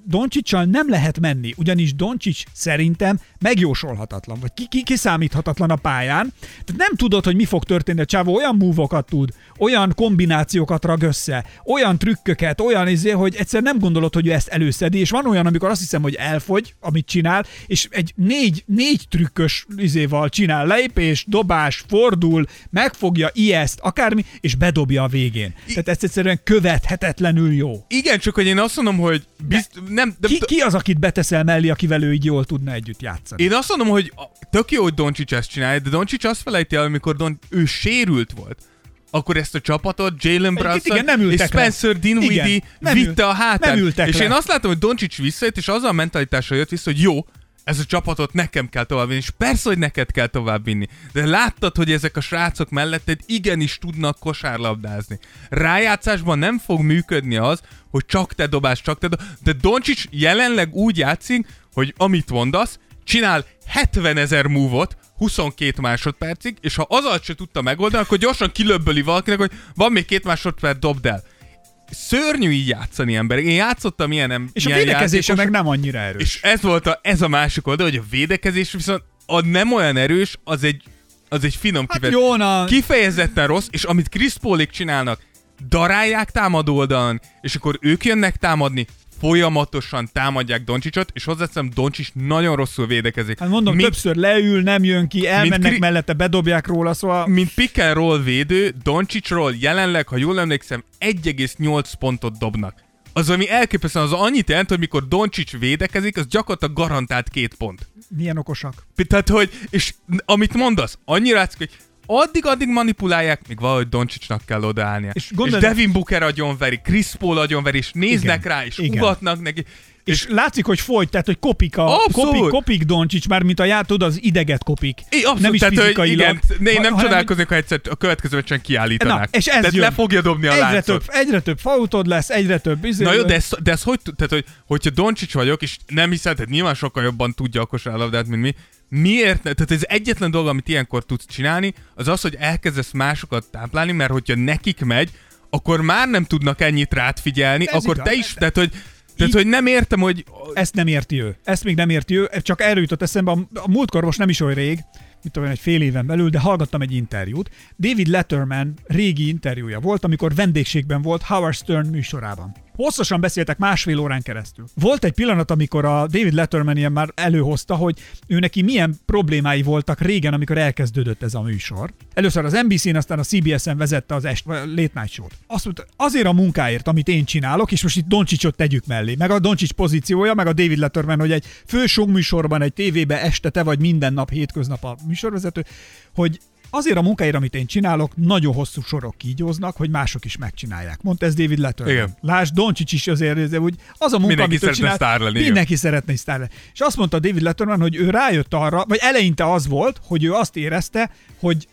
Doncsicsal nem lehet menni, ugyanis Doncsics szerintem megjósolhatatlan, vagy ki, ki, kiszámíthatatlan a pályán. Tehát nem tudod, hogy mi fog történni. A csávó olyan múvokat tud, olyan kombinációkat rag össze, olyan trükköket, olyan izé, hogy egyszer nem gondolod, hogy ő ezt előszedi, és van olyan, amikor azt hiszem, hogy elfogy, amit csinál, és egy négy, négy trükkös izéval csinál lépés, dobás, fordul, megfogja, ijeszt, akármi, és bedobja a végén. Tehát ez egyszerűen követhetetlenül jó. Igen, csak hogy én azt mondom, hogy bizt... nem, de, Ki, ki az, akit beteszel mellé, akivel ő így jól tudna együtt játszani? Én azt mondom, hogy tök jó, hogy Doncsics ezt csinálja, de Doncsics azt felejti el, amikor Don, ő sérült volt akkor ezt a csapatot Jalen Brunson igen, nem és le. Spencer Dinwiddie Igen, nem vitte a hátán. nem ültek és le. én azt látom, hogy Doncsics visszajött, és azzal a mentalitással jött vissza, hogy jó, ez a csapatot nekem kell továbbvinni, és persze, hogy neked kell továbbvinni. De láttad, hogy ezek a srácok melletted igenis tudnak kosárlabdázni. Rájátszásban nem fog működni az, hogy csak te dobás, csak te dobás. De Doncsics jelenleg úgy játszik, hogy amit mondasz, csinál 70 ezer múvot, 22 másodpercig, és ha az alatt se tudta megoldani, akkor gyorsan kilöbböli valakinek, hogy van még két másodperc, dobd el. Szörnyű így játszani emberek. Én játszottam ilyen em- És a ilyen védekezése játékos- meg nem annyira erős. És ez volt a, ez a másik oldal, hogy a védekezés viszont a nem olyan erős, az egy, az egy finom hát kifejezés. jó, na, Kifejezetten rossz, és amit Chris Paulik csinálnak, darálják támadó oldalon, és akkor ők jönnek támadni, folyamatosan támadják Doncsicsot, és hozzáteszem, Doncsics nagyon rosszul védekezik. hát mondom, mint, többször leül, nem jön ki, elmennek Kri- mellette, bedobják róla, szóval mint pick and roll védő, Doncsicsról jelenleg, ha jól emlékszem, 1,8 pontot dobnak. Az, ami elképesztően, az annyit jelent, hogy mikor Doncsics védekezik, az gyakorlatilag garantált két pont. milyen okosak. Tehát, hogy, és amit mondasz, annyira látszik, hogy addig-addig manipulálják, még valahogy Doncsicsnak kell odaállnia. És gondolj- és Devin Booker agyonveri, Chris Paul agyonveri, és néznek Igen. rá, és Igen. ugatnak neki. És, látszik, hogy folyt, tehát hogy kopik, a, Abszolút. kopik, kopik Doncsics, már mint a já, tudod, az ideget kopik. É, abszolút, nem is tehát, hogy fizikailag. igen, ne, én nem ha- csodálkoznék, ha egyszer a következő meccsen kiállítanák. Na, és ez tehát jön. le fogja dobni a egyre láncot. több, egyre több fautod lesz, egyre több izé, Na jó, de ez, de ez hogy, tehát, hogy, hogyha Doncsics vagyok, és nem hiszed, tehát nyilván sokkal jobban tudja a kosárlabdát, mint mi, miért ne? Tehát ez egyetlen dolog, amit ilyenkor tudsz csinálni, az az, hogy elkezdesz másokat táplálni, mert hogyha nekik megy, akkor már nem tudnak ennyit rád figyelni, Ez akkor igaz, te is, tehát hogy, tehát, hogy nem értem, hogy Ezt nem érti ő. Ezt még nem érti ő. Csak erről jutott eszembe. A, a múltkor most nem is olyan rég, mit tudom, én, egy fél éven belül, de hallgattam egy interjút. David Letterman régi interjúja volt, amikor vendégségben volt Howard Stern műsorában. Hosszasan beszéltek másfél órán keresztül. Volt egy pillanat, amikor a David Letterman ilyen már előhozta, hogy ő neki milyen problémái voltak régen, amikor elkezdődött ez a műsor. Először az NBC-n, aztán a CBS-en vezette az est, Late Night Show-t. Azt mondta, azért a munkáért, amit én csinálok, és most itt Doncsicsot tegyük mellé, meg a Doncsics pozíciója, meg a David Letterman, hogy egy fő műsorban, egy tévébe este te vagy minden nap, hétköznap a műsorvezető, hogy azért a munkáért, amit én csinálok, nagyon hosszú sorok kígyóznak, hogy mások is megcsinálják. Mondta ez David Letterman. Igen. Lásd, Doncsics is azért, azért úgy, az a munka, Mindenki amit szeretne csinál, sztár lenni, igen. mindenki szeretne sztár lenni. És azt mondta David Letterman, hogy ő rájött arra, vagy eleinte az volt, hogy ő azt érezte, hogy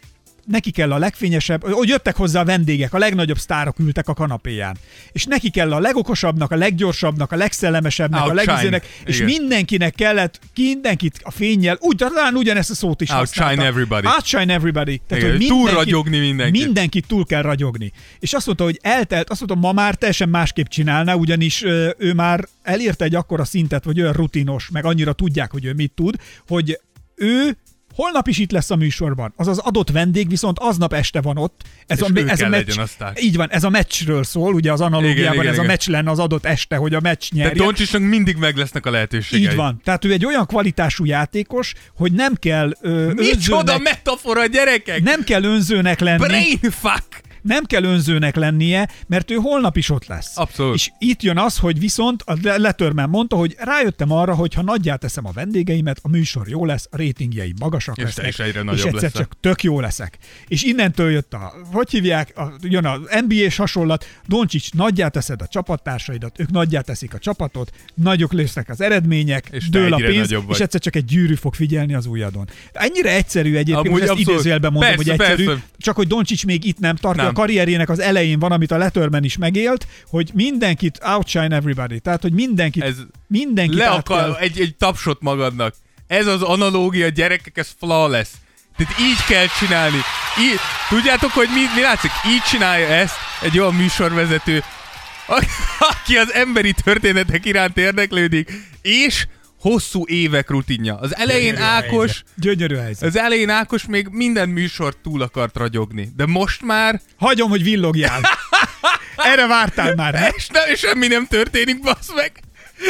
neki kell a legfényesebb, hogy jöttek hozzá a vendégek, a legnagyobb sztárok ültek a kanapéján. És neki kell a legokosabbnak, a leggyorsabbnak, a legszellemesebbnek, a Outshine. legizének, és Igen. mindenkinek kellett, mindenkit a fényjel, úgy talán ugyanezt a szót is Outshine használta. everybody. Outshine everybody. Tehát, Igen, hogy túl mindenkit- ragyogni mindenkit. Mindenkit túl kell ragyogni. És azt mondta, hogy eltelt, azt mondta, ma már teljesen másképp csinálna, ugyanis ő már elérte egy akkora szintet, vagy olyan rutinos, meg annyira tudják, hogy ő mit tud, hogy ő holnap is itt lesz a műsorban. Az az adott vendég viszont aznap este van ott. Ez És a, ez a meccs, a sztár. Így van, ez a meccsről szól, ugye az analógiában Igen, igen, ez a igen. meccs lenne az adott este, hogy a meccs de nyerje. Doncsicsnak mindig meg lesznek a lehetőségei. Így van. Tehát ő egy olyan kvalitású játékos, hogy nem kell ö, Micsoda önzőnek, metafora, gyerekek! nem kell önzőnek lenni. Brain fuck! Nem kell önzőnek lennie, mert ő holnap is ott lesz. Abszolút. És itt jön az, hogy viszont a Le- Letterman mondta, hogy rájöttem arra, hogy ha nagyját teszem a vendégeimet, a műsor jó lesz, a ratingjei magasak És lesznek. is egyre és nagyobb egyszer leszel. csak tök jó leszek. És innentől jött a, hogy hívják, a, jön az NBA-s hasonlat, Doncsics, nagyját teszed a csapattársaidat, ők nagyját teszik a csapatot, nagyok lesznek az eredmények, És dől a pénz, nagyobb vagy. és egyszer csak egy gyűrű fog figyelni az ujjadon. Ennyire egyszerű egyébként, Amúgy most ezt idézőjelben mondom, Persze, hogy egyszerű, persze. csak hogy Doncsics még itt nem tart, Nem. a karrierjének az elején van, amit a Letterman is megélt, hogy mindenkit outshine everybody. Tehát, hogy mindenkit, Ez mindenkit le akar, egy, egy tapsot magadnak. Ez az analógia, gyerekek, ez flawless. Tehát így kell csinálni. Így, tudjátok, hogy mi, mi látszik? Így csinálja ezt egy olyan műsorvezető, aki az emberi történetek iránt érdeklődik, és hosszú évek rutinja. Az elején Gyönyörű Ákos, Gyönyörű helyzet. az elején Ákos még minden műsort túl akart ragyogni. De most már, Hagyom, hogy villogjál. Erre vártál már, ne? és, nem, és semmi nem történik, bassz meg.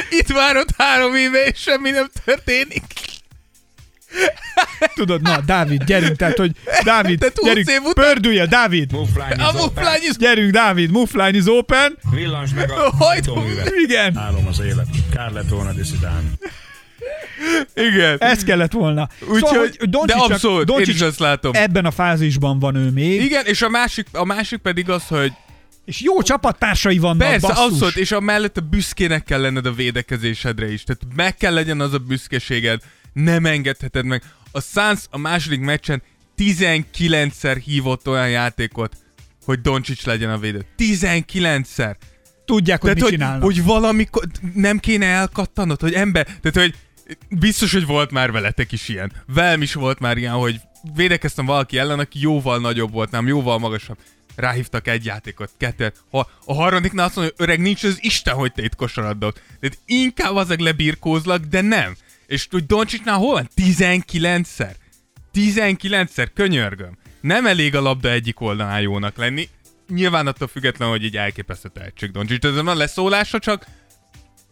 Itt várod három éve, és semmi nem történik. Tudod, na, Dávid, gyerünk, tehát, hogy Dávid, Te gyerünk, után- pördülje, Dávid, Muflány A muflány is... gyerünk, Dávid, line is open. Villans meg a Hogy? hajtóművet. Igen, Állom az élet. Kár lett volna diszidálni. Igen. ez kellett volna. Úgyhogy, Szóval, hogy de Doncsics- abszolút, én is azt látom. ebben a fázisban van ő még, Igen, és a másik, a másik pedig az, hogy és jó csapattársai vannak, persze, basszus. abszolút, és a mellett a büszkének kell lenned a védekezésedre is. Tehát meg kell legyen az a büszkeséged, nem engedheted meg. A Suns a második meccsen 19-szer hívott olyan játékot, hogy Doncsics legyen a védő. 19-szer! Tudják, hogy Tehát, mit hogy, csinálnak. hogy valamikor nem kéne elkattanod, hogy ember, tehát, hogy biztos, hogy volt már veletek is ilyen. Velem is volt már ilyen, hogy védekeztem valaki ellen, aki jóval nagyobb volt, nem jóval magasabb. Ráhívtak egy játékot, kettőt. Ha a harmadiknál azt mondja, hogy öreg, nincs az Isten, hogy te itt kosarat dobd. Tehát inkább azok lebirkózlak, de nem. És hogy Doncsicsnál hol van? 19-szer. 19-szer, könyörgöm. Nem elég a labda egyik oldalán jónak lenni. Nyilván attól független, hogy egy elképesztő tehetség Doncsics. Ez a leszólása csak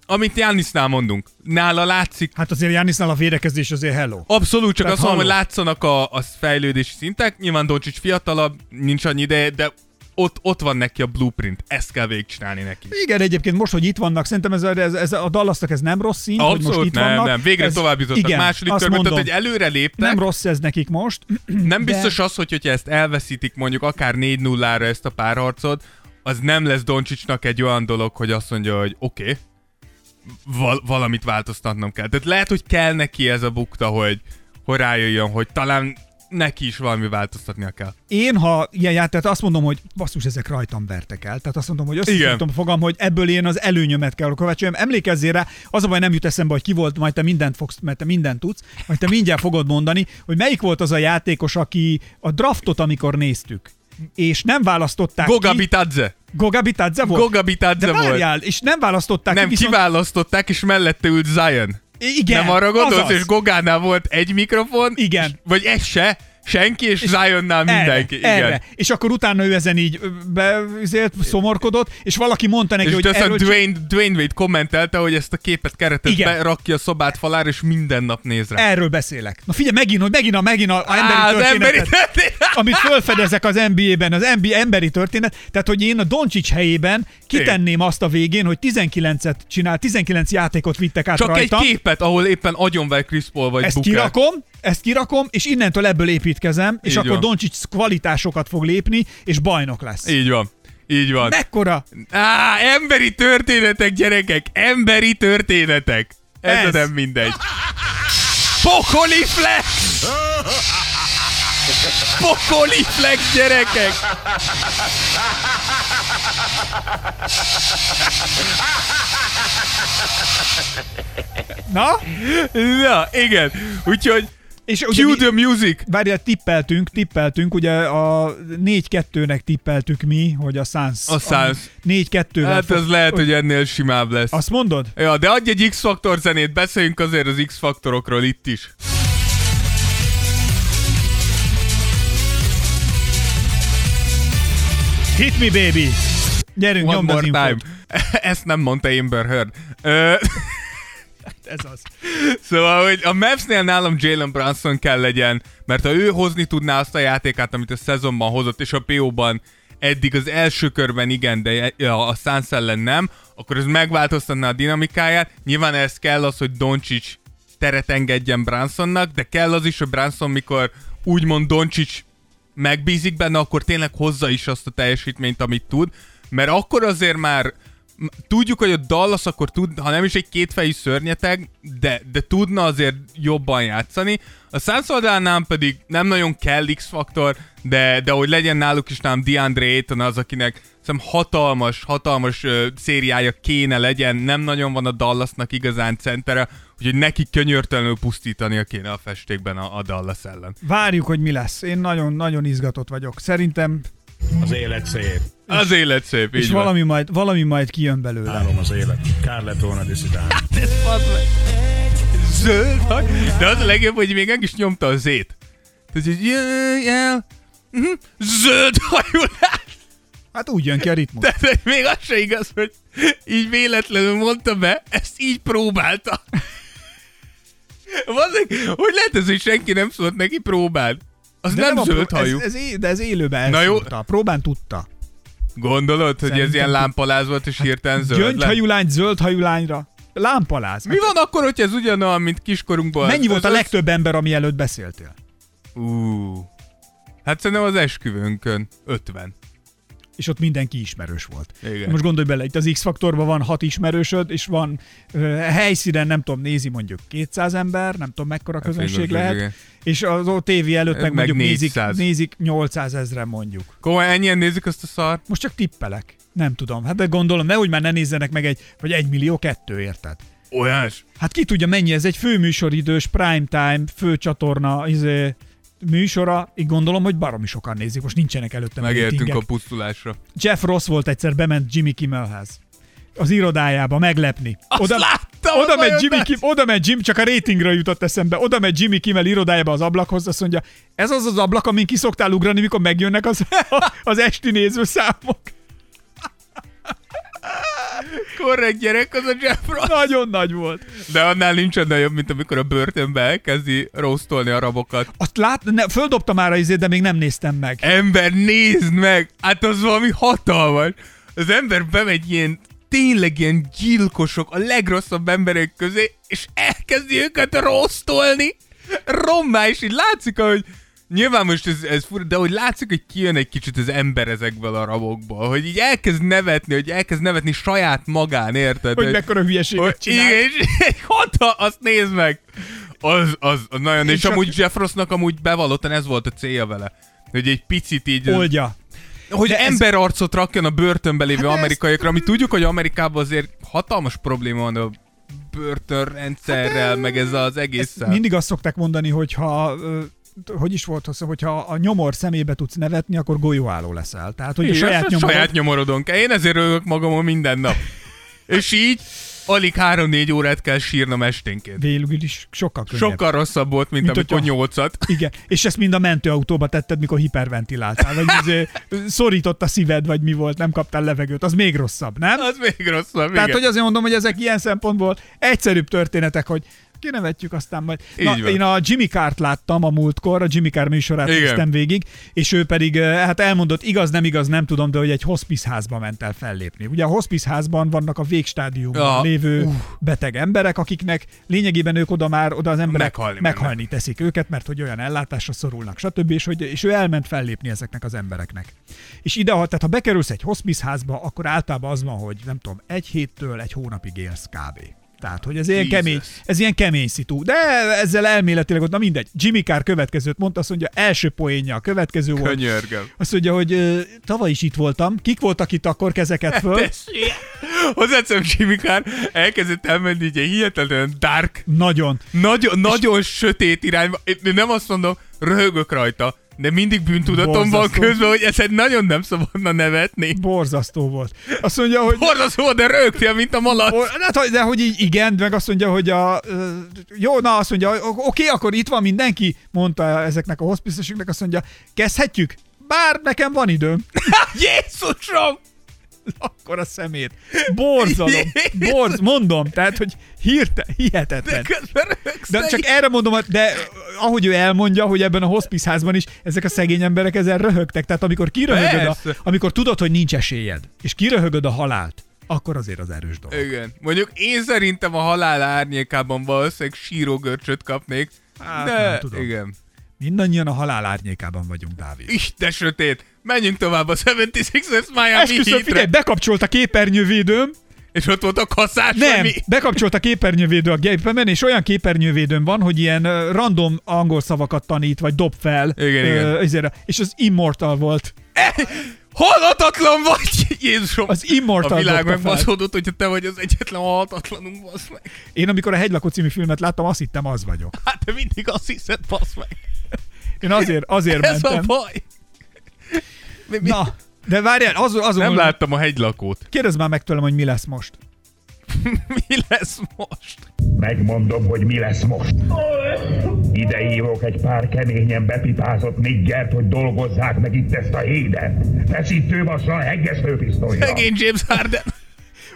amit Jánisznál mondunk, nála látszik. Hát azért Jánisznál a védekezés azért hello. Abszolút, csak Tehát azt mondom, hogy látszanak a, a fejlődési szintek. Nyilván Doncsics fiatalabb, nincs annyi ideje, de ott, ott van neki a blueprint. Ezt kell végigcsinálni neki. Igen, egyébként most, hogy itt vannak, szerintem ez, a- ez, ez a Dallasnak ez nem rossz szint, hogy most Abszolút itt nem, vannak. nem. Végre ez, tovább jutottak igen, második azt körben, tehát hogy előre léptek. Nem rossz ez nekik most. Nem de- biztos az, hogy hogyha ezt elveszítik mondjuk akár 4-0-ra ezt a párharcot, az nem lesz Doncsicsnak egy olyan dolog, hogy azt mondja, hogy oké, okay, val- valamit változtatnom kell. Tehát lehet, hogy kell neki ez a bukta, hogy, hogy rájöjjön, hogy talán neki is valami változtatnia kell. Én, ha ilyen játék, azt mondom, hogy basszus, ezek rajtam vertek el. Tehát azt mondom, hogy összeszoktam fogam, hogy ebből én az előnyömet kell kovácsoljam. Emlékezzél rá, az a baj nem jut eszembe, hogy ki volt, majd te mindent fogsz, mert te mindent tudsz, majd te mindjárt fogod mondani, hogy melyik volt az a játékos, aki a draftot, amikor néztük, és nem választották Goga ki. Bitadze. Goga Bitadze volt? Goga Bitadze De volt. várjál, és nem választották Nem, ki, viszont... kiválasztották, és mellette ült Zion. Igen, nem arra gondolsz, azaz. és Gogánál volt egy mikrofon, Igen. vagy egy se, senki, és, és Zionnál mindenki. Erre, igen. erre. És akkor utána ő ezen így ö, beüzélt, szomorkodott, és valaki mondta neki, És hogy erről Dwayne, Dwayne Wade kommentelte, hogy ezt a képet keretet Igen. berakja a szobát falára, és minden nap néz rá. Erről beszélek. Na figyelj, megint, hogy megint a, megint a, a emberi Á, az emberi történet. amit fölfedezek az NBA-ben, az NBA emberi történet, tehát hogy én a Doncsics helyében kitenném azt a végén, hogy 19-et csinál, 19 játékot vittek át Csak rajta. egy képet, ahol éppen agyonver Chris Paul vagy ezt Booker. kirakom, ezt kirakom, és innentől ebből építkezem, és Így akkor van. Doncsics kvalitásokat fog lépni, és bajnok lesz. Így van. Így van. Mekkora? Á, emberi történetek, gyerekek! Emberi történetek! Ez, Ez. Nem mindegy. Pokoli flex! Pokoli flex, gyerekek! Na? Na, igen. Úgyhogy És ugye cue the music. Várjál, tippeltünk, tippeltünk, ugye a 4-2-nek tippeltük mi, hogy a Suns. A Suns. 4-2-vel Hát fog- ez lehet, hogy ennél simább lesz. Azt mondod? Ja, de adj egy X-faktor zenét, beszéljünk azért az X-faktorokról itt is. Hit me, baby! Gyerünk, One nyomd az time. Ezt nem mondta Amber Heard. Ö, Ez az. Szóval, hogy a Mavsnél nálam Jalen Brunson kell legyen, mert ha ő hozni tudná azt a játékát, amit a szezonban hozott, és a PO-ban eddig az első körben igen, de a Suns ellen nem, akkor ez megváltoztatná a dinamikáját. Nyilván ez kell az, hogy Doncic teret engedjen Brunsonnak, de kell az is, hogy Brunson, mikor úgymond Doncic megbízik benne, akkor tényleg hozza is azt a teljesítményt, amit tud, mert akkor azért már tudjuk, hogy a Dallas akkor tud, ha nem is egy kétfejű szörnyeteg, de, de tudna azért jobban játszani. A Suns oldalánál pedig nem nagyon kell X-faktor, de, de hogy legyen náluk is nem DeAndre Ayton az, akinek szerintem hatalmas, hatalmas ö, szériája kéne legyen, nem nagyon van a Dallasnak igazán centere, úgyhogy neki könyörtelenül pusztítania kéne a festékben a, a Dallas ellen. Várjuk, hogy mi lesz. Én nagyon-nagyon izgatott vagyok. Szerintem, Az élet szép. Az élet szép, és így van. valami majd, valami majd kijön belőle. Állom az élet. Kár lett volna diszidálni. Zöld haj. De az a legjobb, hogy még meg is nyomta a zét. Tehát így, jöjj el, mhm, zöld hajulás. Hát úgy jön ki a ritmus. Tehát hogy még az se igaz, hogy így véletlenül mondta be, ezt így próbálta. Vazzeg, hogy lehet ez, hogy senki nem szólt neki próbáld? Az De nem, a zöld hajú. Ez, ez, é- de ez élőben Na jó. elszúrta. Próbán tudta. Gondolod, hogy ez Szerintem ilyen lámpaláz volt, és hirtelen zöld? Gyöngyhajú lány, zöld hajú lányra. Lámpaláz. Mi van akkor, hogy ez ugyanolyan, mint kiskorunkban? Mennyi volt a legtöbb ember, ami előtt beszéltél? Ú. Hát szerintem az esküvőnkön 50. És ott mindenki ismerős volt. Igen. Most gondolj bele, itt az X-faktorban van hat ismerősöd, és van ö, helyszínen, nem tudom, nézi mondjuk 200 ember, nem tudom mekkora Hát közönség végül, lehet, igen. és az ott tévé előtt meg, meg mondjuk nézik, 400. nézik 800 ezre mondjuk. Komolyan ennyien nézik azt a szart? Most csak tippelek. Nem tudom. Hát de gondolom, nehogy már ne nézzenek meg egy, vagy egy millió kettő, érted? Olyan. Hát ki tudja mennyi, ez egy főműsoridős primetime főcsatorna izé, műsora, így gondolom, hogy baromi sokan nézik, most nincsenek előttem Megértünk ratingek. a pusztulásra. Jeff Ross volt egyszer, bement Jimmy Kimmelhez. Az irodájába meglepni. Azt láttam, oda, megy Jimmy. Kim, oda megy Jim, csak a ratingre jutott eszembe, oda megy Jimmy Kimmel irodájába az ablakhoz, azt mondja, ez az az ablak, amin ki szoktál ugrani, mikor megjönnek az, az esti nézőszámok. Korrekt gyerek az a Jeff Ross. Nagyon nagy volt. De annál nincsen nagyobb, mint amikor a börtönbe elkezdi roastolni a rabokat. Azt lát, ne, földobtam már izét, de még nem néztem meg. Ember, nézd meg! Hát az valami hatalmas. Az ember bemegy ilyen, tényleg ilyen gyilkosok, a legrosszabb emberek közé, és elkezdi őket rossztolni. Rommá, és így látszik, hogy Nyilván most ez, ez fura, de hogy látszik, hogy kijön egy kicsit az ember ezekből a rabokból, hogy így elkezd nevetni, hogy elkezd nevetni saját magán, érted? Hogy mekkora hülyeséget hogy, csinál. Igen, és hata, azt nézd meg! Az, az, az nagyon, és, csak- amúgy Jeff Rossnak amúgy bevallottan ez volt a célja vele. Hogy egy picit így... Oldja. Hogy De ez- emberarcot rakjon a börtönbe lévő Hát amerikaiakra, ami tudjuk, hogy Amerikában azért hatalmas probléma van a börtönrendszerrel, meg ez az egésszel. Mindig azt szokták mondani, hogy ha hogy is volt hogyha a nyomor szemébe tudsz nevetni, akkor golyóálló leszel. Tehát, hogy a Igen, saját a nyomorod... saját nyomorodon kell. Én ezért rögök magamon minden nap. És így alig 3-4 órát kell sírnom esténként. Végül is sokkal könnyebb. Sokkal rosszabb volt, mint, Mint amikor nyolcat. Igen, és ezt mind a mentőautóba tetted, mikor hiperventiláltál, vagy izé, szorított a szíved, vagy mi volt, nem kaptál levegőt, az még rosszabb, nem? Az még rosszabb, Tehát, igen. hogy azért mondom, hogy ezek ilyen szempontból egyszerűbb történetek, hogy kinevetjük, aztán majd. Így Na, van. én a Jimmy Carr-t láttam a múltkor, a Jimmy Carr műsorát Igen. néztem végig, és ő pedig, eh, hát elmondott, igaz, nem igaz, nem tudom, de hogy egy hospice házba ment el fellépni. Ugye a hospice házban vannak a végstádiumban Ja, lévő uff. beteg emberek, akiknek lényegében ők oda már, oda az emberek Meghalni meghalni teszik őket, mert hogy olyan ellátásra szorulnak, stb. És, hogy, és ő elment fellépni ezeknek az embereknek. És ide, ha- tehát ha bekerülsz egy hospice házba, akkor általában az van, hogy nem tudom, egy héttől egy hónapig élsz kb. Tehát, hogy ez ilyen, Jesus. kemény, ez ilyen kemény szitu. De ezzel elméletileg ott, na mindegy. Jimmy Carr következőt mondta, azt mondja, első poénja, a következő volt. Könyörgöm. Azt mondja, hogy ö, tavaly is itt voltam. Kik voltak itt akkor kezeket föl? Tessék! Hozzáteszem, Jimmy Carr elkezdett elmenni egy hihetetlen dark, Nagyon. nagyon, nagyon sötét irányba. Én nem azt mondom, röhögök rajta, de mindig bűntudatom van Borzasztó. közben, hogy ezen nagyon nem szabadna nevetni. Borzasztó volt. Azt mondja, hogy... Borzasztó, de rögtél, mint a malac. Or- Hát, de hogy így igen, meg azt mondja, hogy a... Jó, na azt mondja, oké, akkor itt van mindenki, mondta ezeknek a hospice azt mondja, kezdhetjük? Bár nekem van időm. Jézusom! Akkor a szemét. Borzalom. Borz, mondom, tehát, hogy hirte, hihetetlen. De te csak erre mondom, de ahogy ő elmondja, hogy ebben a hospice házban is ezek a szegény emberek ezen röhögtek. Tehát amikor kiröhögöd, a, amikor tudod, hogy nincs esélyed, és kiröhögöd a halált, akkor azért az erős dolog. Igen. Mondjuk én szerintem a halál árnyékában valószínűleg sírógörcsöt kapnék. Hát, de nem tudom. igen. Mindannyian a halál árnyékában vagyunk, Dávid. Is, de sötét. Menjünk tovább a 76ers Miami Esküszöm, figyelj, Heatre. bekapcsolt a képernyővédőm, És ott volt a kaszás, nem, mi? bekapcsolt a képernyővédő a gépemen, és olyan képernyővédőm van, hogy ilyen ö, random angol szavakat tanít, vagy dob fel. Igen, igen. Ezért, és az Immortal volt. Halhatatlan vagy! Jézusom! Az Immortal a világ megbaszódott, hogyha te vagy az egyetlen halhatatlanunk, basz meg. Én amikor a Hegylakó című filmet láttam, azt hittem, az vagyok. Hát te mindig azt hiszed, basz meg. Én azért, azért Ez a mentem. baj. Mi, mi? Na, de várjál, az, azon, Nem láttam a hegylakót. kérdezz már meg tőlem, hogy mi lesz most. Mi lesz most? Megmondom, hogy mi lesz most. Ide hívok egy pár keményen bepipázott niggert, hogy dolgozzák meg itt ezt a hédet. Feszítővassal hegesztőpisztolyra. Szegény James Harden.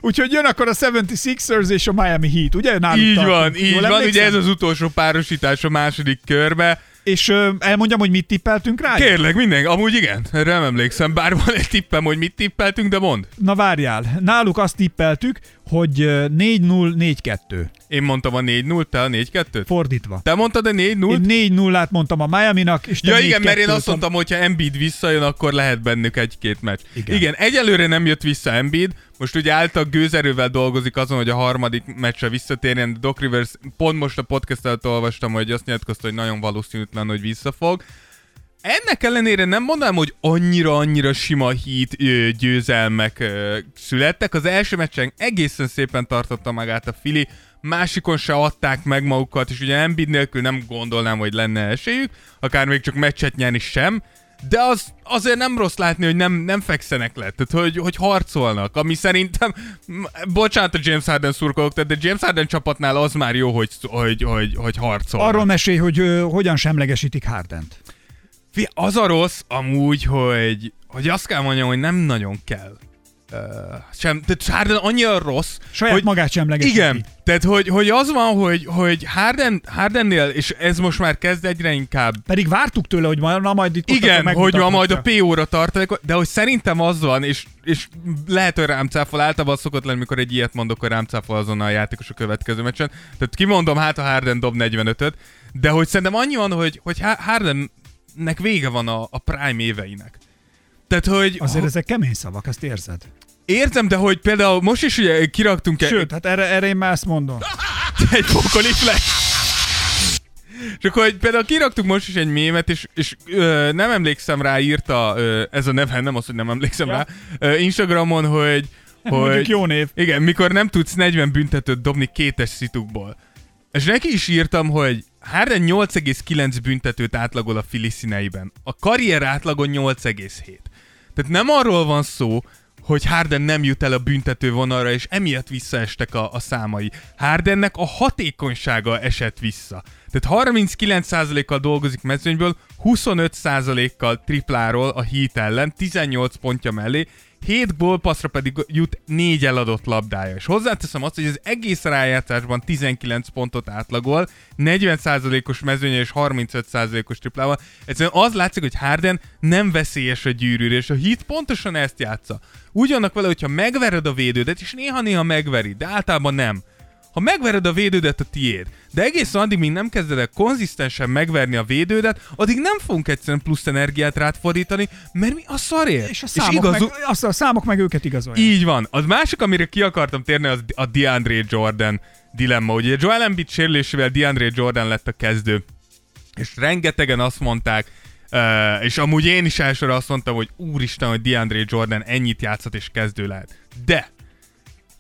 Úgyhogy jön akkor a 76ers és a Miami Heat, ugye? Náluk Így tartunk. van, így Jól van. emlékszem? Ugye ez az utolsó párosítás a második körbe. És ö, elmondjam, hogy mit tippeltünk rá? Kérlek, minden, amúgy igen, erre nem emlékszem, bár van egy tippem, hogy mit tippeltünk, de mond. Na várjál, náluk azt tippeltük, hogy ö, 4-0, 4-2. Én mondtam a 4-0, te a 4-2-t? Fordítva. Te mondtad a 4-0? Én 4-0-át mondtam a Miami-nak, és te Ja igen, mert én 4-2-t azt mondtam, hogy ha Embiid visszajön, akkor lehet bennük egy-két meccs. Igen. Igen. igen, egyelőre nem jött vissza Embiid, most ugye által gőzerővel dolgozik azon, hogy a harmadik meccsre visszatérjen, de Doc Rivers pont most a podcast előtt olvastam, hogy azt nyilatkozta, hogy nagyon valószínűtlen, hogy visszafog. Ennek ellenére nem mondanám, hogy annyira-annyira sima hit győzelmek születtek. Az első meccsen egészen szépen tartotta magát a Fili, másikon se adták meg magukat, és ugye Embiid nélkül nem gondolnám, hogy lenne esélyük, akár még csak meccset nyerni sem, de az, azért nem rossz látni, hogy nem, nem fekszenek le, tehát hogy, hogy harcolnak, ami szerintem, bocsánat a James Harden szurkolók, tehát de James Harden csapatnál az már jó, hogy, hogy, hogy, hogy harcolnak. Arról mesélj, hogy ö, hogyan semlegesítik Hardent. Fia, az a rossz amúgy, hogy, hogy azt kell mondjam, hogy nem nagyon kell. Uh, sem, tehát Harden annyira rossz, Saját hogy, magát semlegesíti. Igen, tehát hogy, hogy az van, hogy, hogy Harden, Hardennél, és ez most már kezd egyre inkább Pedig vártuk tőle, hogy ma, na majd itt igen, hogy ma majd a. PO-ra tartalék, de hogy szerintem az van, és, és lehet, hogy rám cáfol, általában szokott lenni, mikor egy ilyet mondok, hogy rám cáfol azonnal a játékos a következő meccsen. Tehát kimondom, hát a Harden dob 45-öt, de hogy szerintem annyi van, hogy, hogy Ha- Hardennek vége van a, a prime éveinek. Tehát, hogy Azért ezek kemény szavak, ezt érzed. értem, de hogy például most is ugye kiraktunk egy, Sőt, hát erre, erre én már ezt mondom. egy pokoli flash. Csak hogy például kiraktuk most is egy mémet, és, és ö, nem emlékszem rá, írta ö, ez a neve, nem az, hogy nem emlékszem Ja. rá, ö, Instagramon, hogy, Mondjuk hogy jó név. igen, mikor nem tudsz 40 büntetőt dobni kétes szitukból. És neki is írtam, hogy Harden 8,9 büntetőt átlagol a Philly színeiben. A karrier átlagon 8,7. Tehát nem arról van szó, hogy Harden nem jut el a büntető vonalra, és emiatt visszaestek a, a számai. Hardennek a hatékonysága esett vissza. Tehát 39%-kal dolgozik mezőnyből, 25%-kal tripláról a Heat ellen, 18 pontja mellé, 7 gólpasszra pedig jut 4 eladott labdája. És hozzáteszem azt, hogy az egész rájátszásban 19 pontot átlagol, 40%-os mezőnye és 35%-os triplával. Egyszerűen az látszik, hogy Harden nem veszélyes a gyűrűre, és a Heat pontosan ezt játsza. Úgy vele, hogyha megvered a védődet, és néha-néha megveri, de általában nem. Ha megvered a védődet, a tiéd. De egészen addig, míg nem kezded el konzisztensen megverni a védődet, addig nem fogunk egyszerűen plusz energiát rád fordítani, mert mi a szarért. És a számok, meg, azt a számok meg őket igazolják. Így van. Az másik, amire ki akartam térni, az a DeAndre Jordan dilemma. Ugye Joel Embiid sérülésével DeAndre Jordan lett a kezdő. És rengetegen azt mondták, uh, és amúgy én is elsőre azt mondtam, hogy úristen, hogy DeAndre Jordan ennyit játszhat és kezdő lehet. De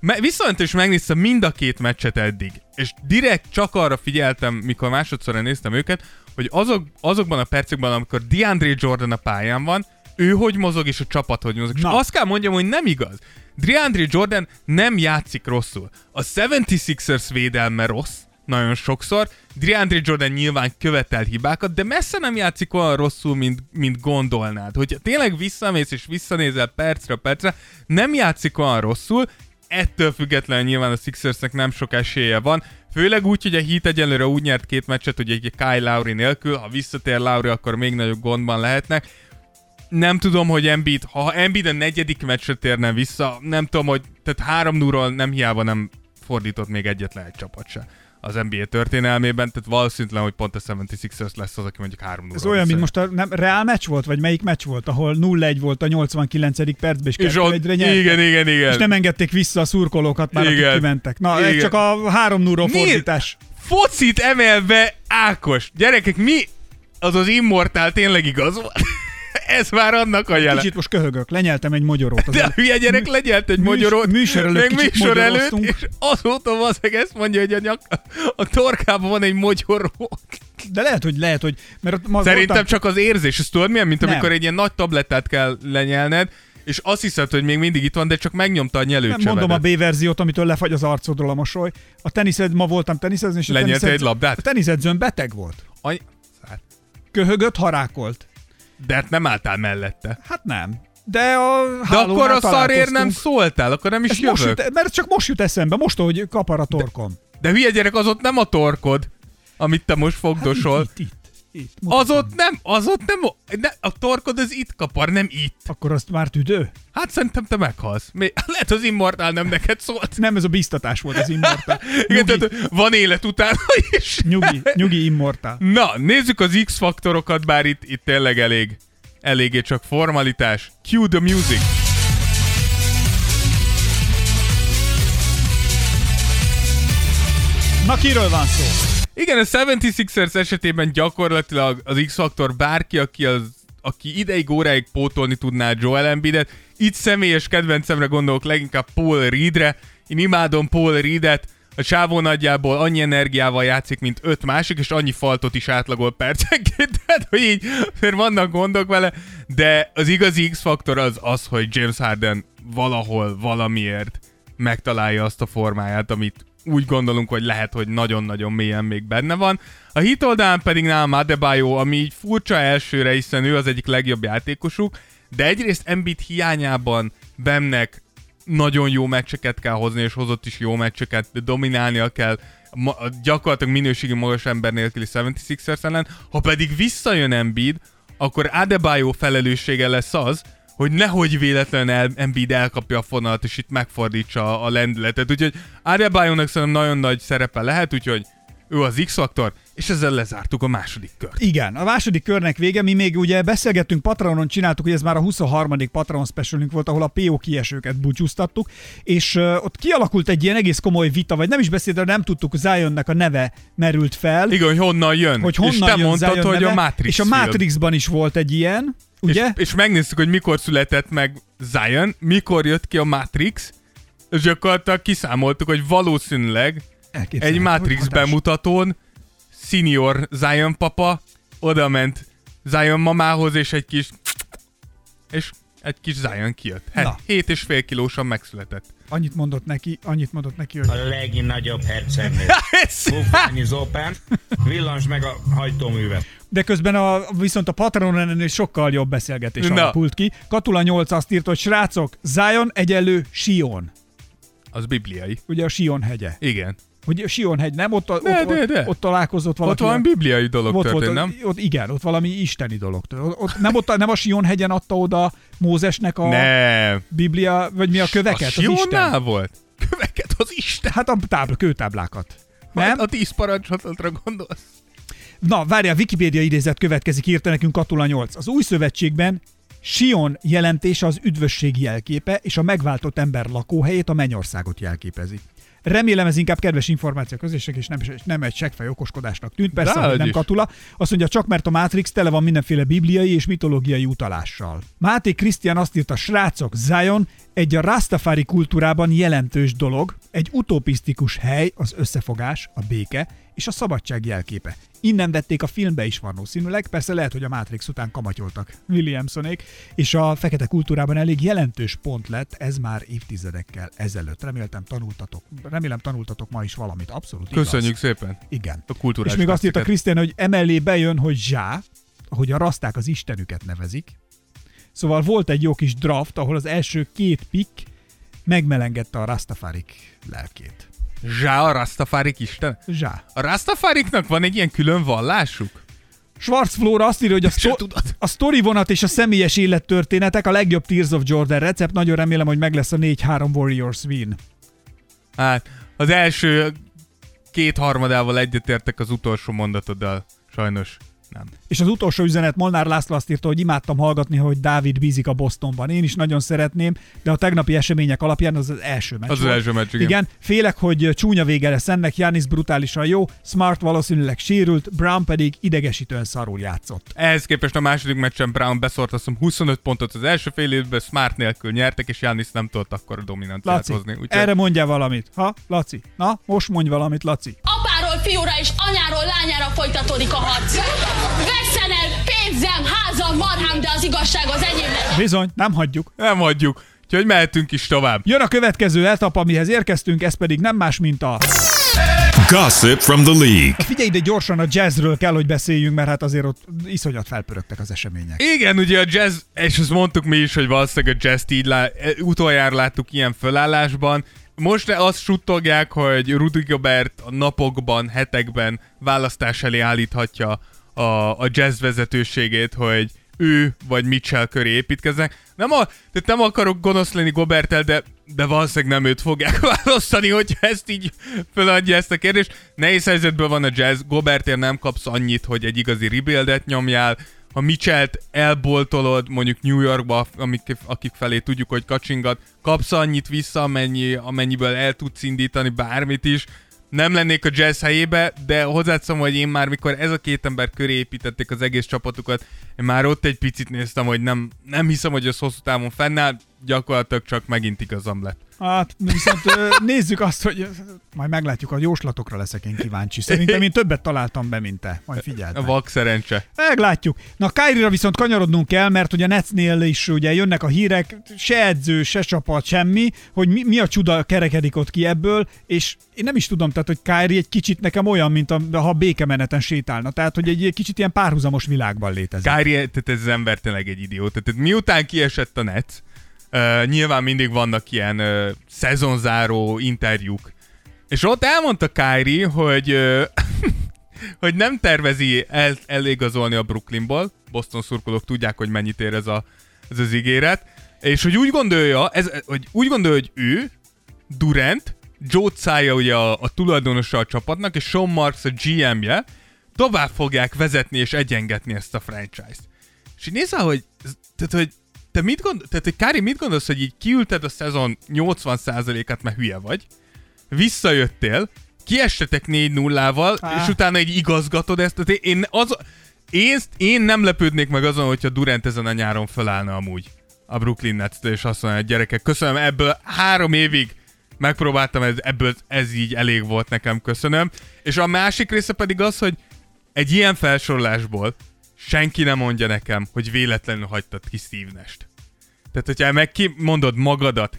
Me- visszament és megnéztem mind a két meccset eddig, és direkt csak arra figyeltem, mikor másodszorra néztem őket, hogy azok, azokban a percekben, amikor DeAndre Jordan a pályán van, ő hogy mozog, és a csapat hogy mozog. És Na. azt kell mondjam, hogy nem igaz. DeAndre Jordan nem játszik rosszul. A 76ers védelme rossz, nagyon sokszor. DeAndre Jordan nyilván követel hibákat, de messze nem játszik olyan rosszul, mint, mint gondolnád. Hogyha tényleg visszamész és visszanézel percre percre, nem játszik olyan rosszul, ettől függetlenül nyilván a Sixersnek nem sok esélye van, főleg úgy, hogy a Heat egyelőre úgy nyert két meccset, hogy egy Kyle Lowry nélkül, ha visszatér Lowry, akkor még nagyobb gondban lehetnek. Nem tudom, hogy Embiid, ha Embiid a negyedik meccsre térne vissza, nem tudom, hogy, tehát három 0 nem hiába nem fordított még egyetlen egy csapat se az NBA történelmében, tehát valószínűtlen, hogy pont a 76ers lesz az, aki mondjuk 3 0 Ez olyan, mint most a nem, Real meccs volt, vagy melyik meccs volt, ahol 0-1 volt a 89. percben, és, És ott, egyre nyertek. igen, igen, igen. És nem engedték vissza a szurkolókat már, akik Igen. kimentek. Na, ez Igen. csak a 3 0 Mi? fordítás. Focit emelve Ákos. Gyerekek, mi? Az az immortál tényleg igaz volt. Ez már annak a jele. Kicsit most köhögök, lenyeltem egy magyarót. Az De a hülye gyerek legyelt egy Műs- magyarót, műsor előtt kicsit műsor előtt, és azóta valószínűleg ezt mondja, hogy a, nyak, a torkában van egy magyaró. De lehet, hogy lehet, hogy... Mert ma Szerintem voltam- csak az érzés, ezt tudod milyen, mint Nem. amikor egy ilyen nagy tablettát kell lenyelned, és azt hiszed, hogy még mindig itt van, de csak megnyomta a nem nyelőcsevedet. mondom a B verziót, amitől lefagy az arcodról a mosoly. A teniszed, ma voltam teniszezni, és a Lenyeltél teniszedz- egy labdát? A teniszedzőn beteg volt. Any... Köhögött, harákolt. De hát nem álltál mellette. Hát nem. De a De akkor a szarért nem szóltál, akkor nem is Ez most jövök. jut, mert csak most jut eszembe, most, hogy kapar a torkom. De hülye gyerek, az ott nem a torkod, amit te most fogdosol. Hát itt, itt, itt. Az ott nem, az ott nem, ne, a torkod az itt kapar, nem itt. Akkor azt már tüdő? Hát szerintem te meghalsz. Még, lehet az immortál nem neked szólt. Nem, ez a biztatás volt az immortál. Igen, tehát van élet utána is. nyugi, nyugi immortál. Na, nézzük az X-faktorokat, bár itt, itt tényleg elég, eléggé csak formalitás. Cue the music. Na, kiről van szó? Igen, a 76ers esetében gyakorlatilag az X-faktor bárki, aki, az, aki ideig óráig pótolni tudná Joel Embiidet. Itt személyes kedvencemre gondolok leginkább Paul Reedre. Én imádom Paul Reedet, a csávó nagyjából annyi energiával játszik, mint öt másik, és annyi faltot is átlagol percenként, tehát hogy így mert vannak gondok vele, de az igazi X-faktor az az, hogy James Harden valahol, valamiért megtalálja azt a formáját, amit úgy gondolunk, hogy lehet, hogy nagyon-nagyon mélyen még benne van. A hit oldalán pedig nálam Adebayo, ami így furcsa elsőre, hiszen ő az egyik legjobb játékosuk, de egyrészt Embiid hiányában Bemnek nagyon jó meccseket kell hozni, és hozott is jó meccseket, de dominálnia kell ma, gyakorlatilag minőségi magas ember nélküli 76ers ellen. Ha pedig visszajön Embiid, akkor Adebayo felelőssége lesz az, hogy nehogy véletlenül el, Embiid elkapja a fonalat, és itt megfordítsa a lendületet. Úgyhogy Adebayo-nak szerintem nagyon nagy szerepe lehet, úgyhogy ő az X-faktor, és ezzel lezártuk a második kört. Igen, a második körnek vége, mi még ugye beszélgettünk Patronon, csináltuk, hogy ez már a 23. Patron specialünk volt, ahol a PO kiesőket búcsúztattuk, és uh, ott kialakult egy ilyen egész komoly vita, vagy nem is beszélt, de nem tudtuk, Zionnek a neve merült fel. Igen, hogy honnan jön. Hogy honnan és te jön mondtad, Zion hogy neve, a Matrix És a. Matrixban is volt egy ilyen, ugye? És, és megnéztük, hogy mikor született meg Zion, mikor jött ki a Matrix, és gyakorlatilag kiszámoltuk, hogy valószínűleg egy Elképzelhető, Matrix bemutatón senior Zion papa oda ment Zion mamához, és egy kis és egy kis Zion kijött. Na. Hát, hét és fél kilósan megszületett. Annyit mondott neki, annyit mondott neki, hogy A legnagyobb hercegnél. Ez- Bufányi Zopán, villans meg a hajtóművet. De közben a, viszont a Patronon ennél sokkal jobb beszélgetés Na. alakult ki. Katula 8 azt írt, hogy srácok, Zion egyelő Sion. Az bibliai. Ugye a Sion hegye. Igen. Hogy a Sion hegy, nem? Ott, De, ott, de, de. ott találkozott valaki. Ott van bibliai dolog ott történt, volt, nem? Ott, igen, ott valami isteni dolog. történt. Ott, nem, ott, nem a Sion hegyen adta oda Mózesnek a Nem. Biblia, vagy mi a köveket? A az Isten. Sionnál volt? Köveket az Isten. Hát a tábla, kőtáblákat. Nem? Hát a tíz parancsolatra gondolsz. Na, várjál, Wikipédia idézet következik, írta nekünk Katula 8. Az új szövetségben Sion jelentése az üdvösség jelképe, és a megváltott ember lakóhelyét, a mennyországot jelképezi. Remélem ez inkább kedves információ közösség, és nem, és nem egy seggfej okoskodásnak tűnt. Persze, hogy nem is. katula. Azt mondja, csak mert a Matrix tele van mindenféle bibliai és mitológiai utalással. Máté Krisztián azt írta, srácok, Zion egy a Rastafari kultúrában jelentős dolog, egy utopisztikus hely, az összefogás, a béke és a szabadság jelképe. Innen vették a filmbe is valószínűleg, persze lehet, hogy a Matrix után kamatyoltak Williamsonék, és a fekete kultúrában elég jelentős pont lett, ez már évtizedekkel ezelőtt. Reméltem tanultatok, remélem tanultatok ma is valamit, abszolút igaz. Köszönjük szépen. Igen. A kulturális És még azt írta. Krisztián, hogy emellé bejön, hogy Zsá, hogy a raszták az istenüket nevezik. Szóval volt egy jó kis draft, ahol az első két pick megmelengette a Rastafarik lelkét. Zsá a Rastafarik isten? Zsá. A Rastafariknak van egy ilyen külön vallásuk? Schwarz Flóra azt írja, hogy a, sto- a story vonat és a személyes élettörténetek a legjobb Tears of Jordan recept. Nagyon remélem, hogy meg lesz a 4-3 Warriors win. Hát, az első két harmadával egyetértek az utolsó mondatoddal. Sajnos nem. És az utolsó üzenet Molnár László azt írta, hogy imádtam hallgatni, hogy Dávid bízik a Bostonban. Én is nagyon szeretném, de a tegnapi események alapján az az első meccs Az az első meccs, igen. igen. félek, hogy csúnya vége lesz ennek, Janis brutálisan jó, Smart valószínűleg sérült, Brown pedig idegesítően szarul játszott. Ehhez képest a második meccsen Brown beszort azt hiszem 25 pontot az első fél évben, Smart nélkül nyertek, és Janis nem tudott akkor a dominanciát Laci, hozni. Úgyhogy erre mondja valamit. Ha, Laci? Na, most mondj valamit, Laci. Apáról fiúra és anyáról lányára folytatódik a harc. Vesszen el pénzem, házam, marhám, de az igazság az enyém lesz. Bizony, nem hagyjuk. nem hagyjuk. Úgyhogy mehetünk is tovább. Jön a következő etap, amihez érkeztünk, ez pedig nem más, mint a... Gossip from the league. Figyelj ide gyorsan, a jazzről kell, hogy beszéljünk, mert hát azért ott iszonyat felpörögtek az események. Igen, ugye a jazz, és ezt mondtuk mi is, hogy valószínűleg a jazz így lá, utoljára láttuk ilyen fölállásban. Most azt suttogják, hogy Rudy Gobert a napokban, hetekben választás elé állíthatja a, a jazz vezetőségét, hogy ő vagy Mitchell köré építkeznek. Nem, a, tehát nem akarok gonosz lenni Gobertel, de, de valószínűleg nem őt fogják választani, hogy ezt így feladja ezt a kérdést. Nehéz helyzetből van a jazz, Gobertért nem kapsz annyit, hogy egy igazi rebuildet nyomjál, ha Mitchellt elboltolod mondjuk New Yorkba, amik, akik felé tudjuk, hogy kacsingat, kapsz annyit vissza, amennyi, amennyiből el tudsz indítani bármit is. Nem lennék a jazz helyébe, de hozzátszom, hogy én már mikor ez a két ember köré építették az egész csapatukat, én már ott egy picit néztem, hogy nem, nem hiszem, hogy az hosszú távon fennáll, gyakorlatilag csak megint igazam lett. Hát viszont nézzük azt, hogy majd meglátjuk, a jóslatokra leszek én kíváncsi. Szerintem én többet találtam be, mint te. Majd figyeld A vak szerencse. Meglátjuk. Na, Kyrie-ra viszont kanyarodnunk kell, mert ugye a Netsnél is ugye jönnek a hírek, se edző, se csapat, semmi, hogy mi, mi a csuda kerekedik ott ki ebből, és én nem is tudom, tehát, hogy Kyrie egy kicsit nekem olyan, mint a, ha békemeneten sétálna. Tehát, hogy egy kicsit ilyen párhuzamos világban létezik. Kyrie, tehát ez az ember tényleg egy idióta. Tehát miután kiesett a net, uh, nyilván mindig vannak ilyen uh, szezonzáró interjúk. És ott elmondta Kyrie, hogy, uh, hogy nem tervezi el, eligazolni a Brooklynból. Boston szurkolók tudják, hogy mennyit ér ez, a, ez az ígéret. És hogy úgy gondolja, ez, hogy úgy gondolja, hogy ő, Durant, Joe Tsai ugye a, a tulajdonosa a csapatnak, és Sean Marks a GM-je, tovább fogják vezetni és egyengetni ezt a franchise-t. És így nézel, hogy, tehát, hogy te mit gondol, tehát, hogy Kári, mit gondolsz, hogy így kiülted a szezon 80%-át, mert hülye vagy, visszajöttél, kiestetek 4-0-val, Á. és utána így igazgatod ezt, tehát én, az, én, én nem lepődnék meg azon, hogyha Durant ezen a nyáron felállna amúgy a Brooklyn nets és azt mondja, hogy gyerekek, köszönöm, ebből három évig megpróbáltam, ez, ebből ez így elég volt nekem, köszönöm. És a másik része pedig az, hogy egy ilyen felsorolásból senki nem mondja nekem, hogy véletlenül hagytad ki Steve Nash-t. Tehát, hogyha meg kimondod magadat,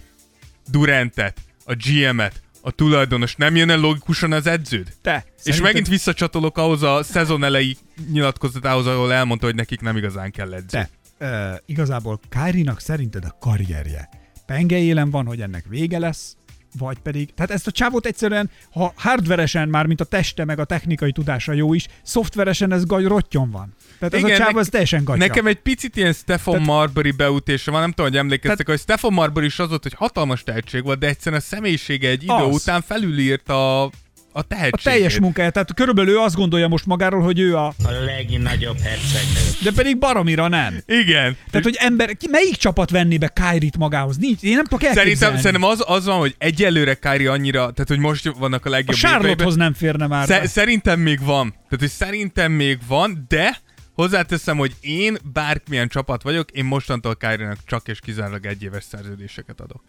Durantet, a GM-et, a tulajdonos, nem jön el logikusan az edződ? Te. És szerinted- megint visszacsatolok ahhoz a szezon elejé nyilatkozatához, ahol elmondta, hogy nekik nem igazán kell edző. Te, ö, igazából Kyrie-nak szerinted a karrierje penge élen van, hogy ennek vége lesz, vagy pedig, tehát ezt a csávót egyszerűen, ha hardveresen már, mint a teste meg a technikai tudása jó is, szoftveresen ez gagy rottyon van. Tehát ez Igen, a csávó, nek- ez teljesen gatya. Nekem egy picit ilyen Stefan Tehát- Marbury beütése van, nem tudom, hogy emlékeztek, Tehát- hogy Stefan Marbury is az volt, hogy hatalmas tehetség volt, de egyszerűen a személyisége egy idő Az. után felülírt a, a a teljes munkája, tehát körülbelül ő azt gondolja most magáról, hogy ő a... A legnagyobb hercegnő. De pedig baromira nem. Igen. Tehát, hogy ember, ki, melyik csapat venné be Kyrie-t magához? Nincs, én nem tudok Szerintem, elképzelni. szerintem az, az van, hogy egyelőre Kyrie annyira, tehát hogy most vannak a a legjobb Charlotte-hoz nem férne már. Sze- be. szerintem még van. Tehát, hogy szerintem még van, de hozzáteszem, hogy én bármilyen csapat vagyok, én mostantól kyrie csak és kizárólag egyéves szerződéseket adok.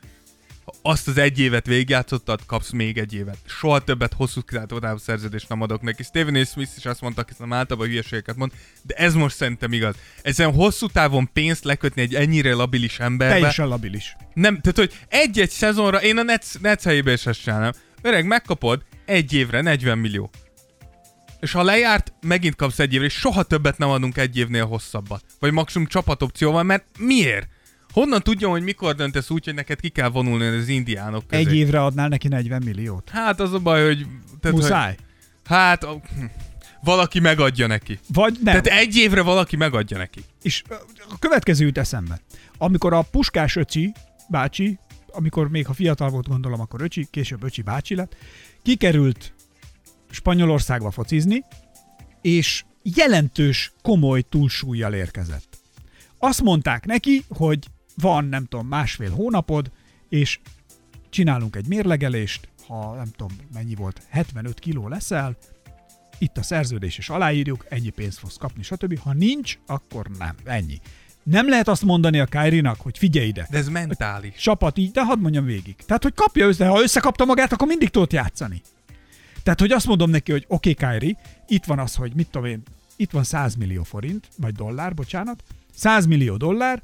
Azt az egy évet végigjátszottad, kapsz még egy évet. Soha többet hosszú távú szerződést nem adok neki. Stephen A. Smith is azt mondta, hiszen általában hülyeségeket mond, de ez most szerintem igaz. Ezen hosszú távon pénzt lekötni egy ennyire labilis emberbe. Teljesen labilis. Nem, tehát hogy egy-egy szezonra, én a Nets, Nets helyébe is ezt csinálnám. Öreg, megkapod egy évre 40 millió. És ha lejárt, megint kapsz egy évre, és soha többet nem adunk egy évnél hosszabbat. Vagy maximum csapatopcióval, mert miért? Honnan tudja, hogy mikor döntesz úgy, hogy neked ki kell vonulni az indiánok közé? Egy évre adnál neki 40 milliót. Hát az a baj, hogy... Tehát, Muszáj. Hogy, hát a- valaki megadja neki. Vagy nem. Tehát egy évre valaki megadja neki. És a következő jut eszembe. Amikor a Puskás öcsi, bácsi, amikor még ha fiatal volt, gondolom, akkor öcsi, később öcsi bácsi lett, kikerült Spanyolországba focizni, és jelentős, komoly túlsúlyjal érkezett. Azt mondták neki, hogy van, nem tudom, másfél hónapod, és csinálunk egy mérlegelést, ha nem tudom, mennyi volt, 75 kiló leszel, itt a szerződés és aláírjuk, ennyi pénzt fogsz kapni, stb. Ha nincs, akkor nem, ennyi. Nem lehet azt mondani a Kyrie-nak, hogy figyelj ide, De ez mentális. csapat így, de hadd mondjam végig. Tehát, hogy kapja össze, ha összekapta magát, akkor mindig tudott játszani. Tehát, hogy azt mondom neki, hogy oké, okay, Kyrie, itt van az, hogy mit tudom én, itt van 100 millió forint, vagy dollár, bocsánat, 100 millió dollár,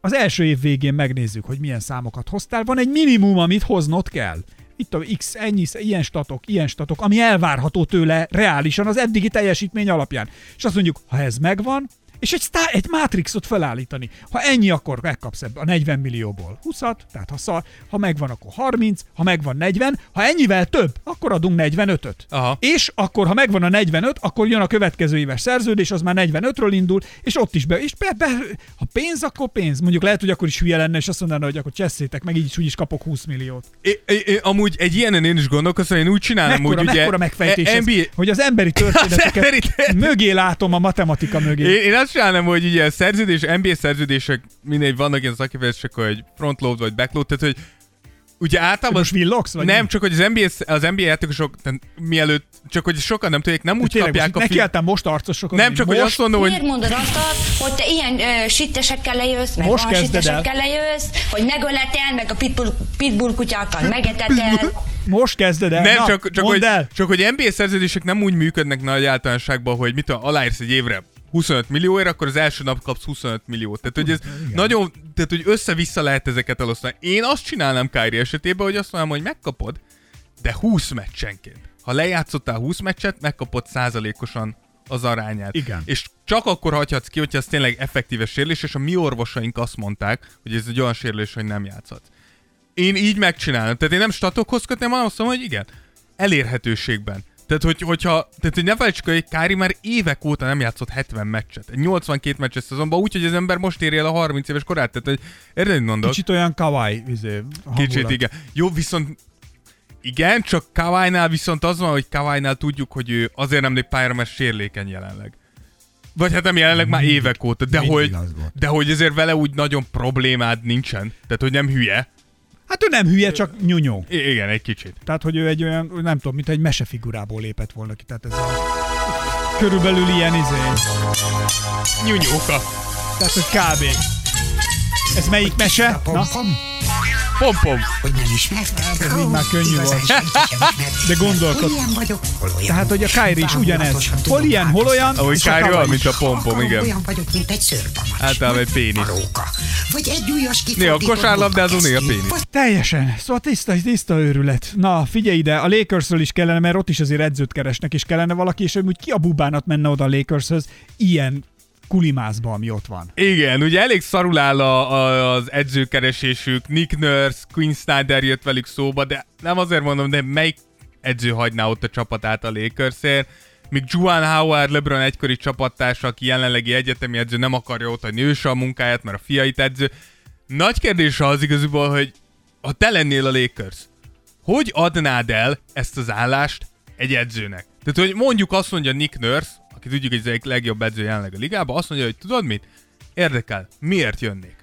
az első év végén megnézzük, hogy milyen számokat hoztál, van egy minimum, amit hoznod kell. Itt a X, ennyi, ilyen statok, ilyen statok, ami elvárható tőle reálisan az eddigi teljesítmény alapján. És azt mondjuk, ha ez megvan, és egy, sztá- egy Matrixot felállítani. Ha ennyi, akkor megkapsz ebbe a 40 millióból 20-at, tehát ha, szar, ha megvan, akkor 30, ha megvan 40, ha ennyivel több, akkor adunk 45-öt. Aha. És akkor, ha megvan a 45, akkor jön a következő éves szerződés, az már 45-ről indul, és ott is be, és be, be, ha pénz, akkor pénz. Mondjuk lehet, hogy akkor is hülye lenne, és azt mondaná, hogy akkor cseszétek, meg így is úgy is kapok 20 milliót. É, é, é, amúgy egy ilyenen én is gondolkozom, én úgy csinálom, Mekkora, hogy ugye... mekkora megfejtés e- ez, NBA, hogy az emberi történeteket emberi történet- mögé látom a matematika mögé. Én, én azt csinálom, hogy ugye a szerződés, NBA szerződések mindegy vannak ilyen szakifejezések, hogy frontload vagy backload, tehát hogy ugye általában... Most villogsz? Vagy nem, mi? csak hogy az NBA, az NBA játékosok, tehát mielőtt, csak hogy sokan nem tudják, nem úgy Tényleg, kapják most a neki álltál most arcosokon. Nem, csak hogy azt mondom, hogy Miért mondod azt, hogy te ilyen ö, sittesekkel lejössz, meg Most olyan sittesekkel lejössz, hogy megöletel, meg a pitbull, pitbull kutyákkal megetetel. Most kezded el. Nem, Na, csak, csak, mondd hogy, el. csak hogy NBA szerződések nem úgy működnek nagy általánosságban, hogy mit tudom, aláírsz egy évre 25 millióért, akkor az első nap kapsz 25 milliót. Tehát, hogy ez nagyon, tehát, hogy össze-vissza lehet ezeket elosztani. Én azt csinálnám Kyrie esetében, hogy azt mondom, hogy megkapod, de 20 meccsenként. Ha lejátszottál 20 meccset, megkapod százalékosan az arányát. Igen. És csak akkor hagyhatsz ki, hogyha ez tényleg effektíves sérülés, és a mi orvosaink azt mondták, hogy ez egy olyan sérülés, hogy nem játszhatsz. Én így megcsinálom. Tehát én nem statokhoz kötném, hanem azt mondom, hogy igen, elérhetőségben. Tehát, hogy, hogyha, tehát, hogy ne felejtsük, hogy Kári már évek óta nem játszott 70 meccset. Egy 82 meccses szezonban, úgyhogy az ember most éri el a 30 éves korát. Tehát, hogy érted, mondok? Kicsit olyan kawaii, izé, hangulat. Kicsit, igen. Jó, viszont igen, csak Kawai-nál viszont az van, hogy Kawai-nál tudjuk, hogy ő azért nem lép pályára, mert sérlékeny jelenleg. Vagy hát nem jelenleg már évek óta, de hogy, de hogy azért vele úgy nagyon problémád nincsen. Tehát, hogy nem hülye. Hát ő nem hülye, csak nyunyó. I- igen, egy kicsit. Tehát, hogy ő egy olyan, nem tudom, mint egy mesefigurából lépett volna ki. Tehát ez a... Körülbelül ilyen izé. Nyunyóka. Tehát, hogy kb. Ez melyik mese? Na, Pom-pom. Hogy nem ismertek? Hát, ez így már könnyű volt. De gondolkod. Hol ilyen vagyok, hol olyan. Tehát, hogy a Kyrie is ugyanez. Hol ilyen, hol olyan, Ahogy Kyrie olyan, mint a pom-pom, igen. Olyan vagyok, mint egy szőrpamacs. Általában egy paróka. Vagy egy ujjas Néha kifordított kosárlabdázó, néha munkakesztyű. pénisz. Vagy Teljesen. Szóval tiszta, tiszta őrület. Na, figyelj ide, a Lakersről is kellene, mert ott is azért edzőt keresnek, és kellene valaki, és hogy ki a bubánat menne oda a Lakershöz ilyen kulimászba, ami ott van. Igen, ugye elég szarul áll a, a, az edzőkeresésük. Nick Nurse, Quinn Snyder jött velük szóba, de nem azért mondom, de melyik edző hagyná ott a csapatát a Lakersért? Míg Juan Howard, LeBron egykori csapattársa, aki jelenlegi egyetemi edző, nem akarja ott hagyni ő a munkáját, mert a fiait edző. Nagy kérdés az igazából, hogy ha te lennél a Lakers, hogy adnád el ezt az állást egy edzőnek? Tehát, hogy mondjuk azt mondja Nick Nurse, aki tudjuk, hogy az egyik legjobb edző jelenleg a ligában, azt mondja, hogy tudod mit? Érdekel, miért jönnék?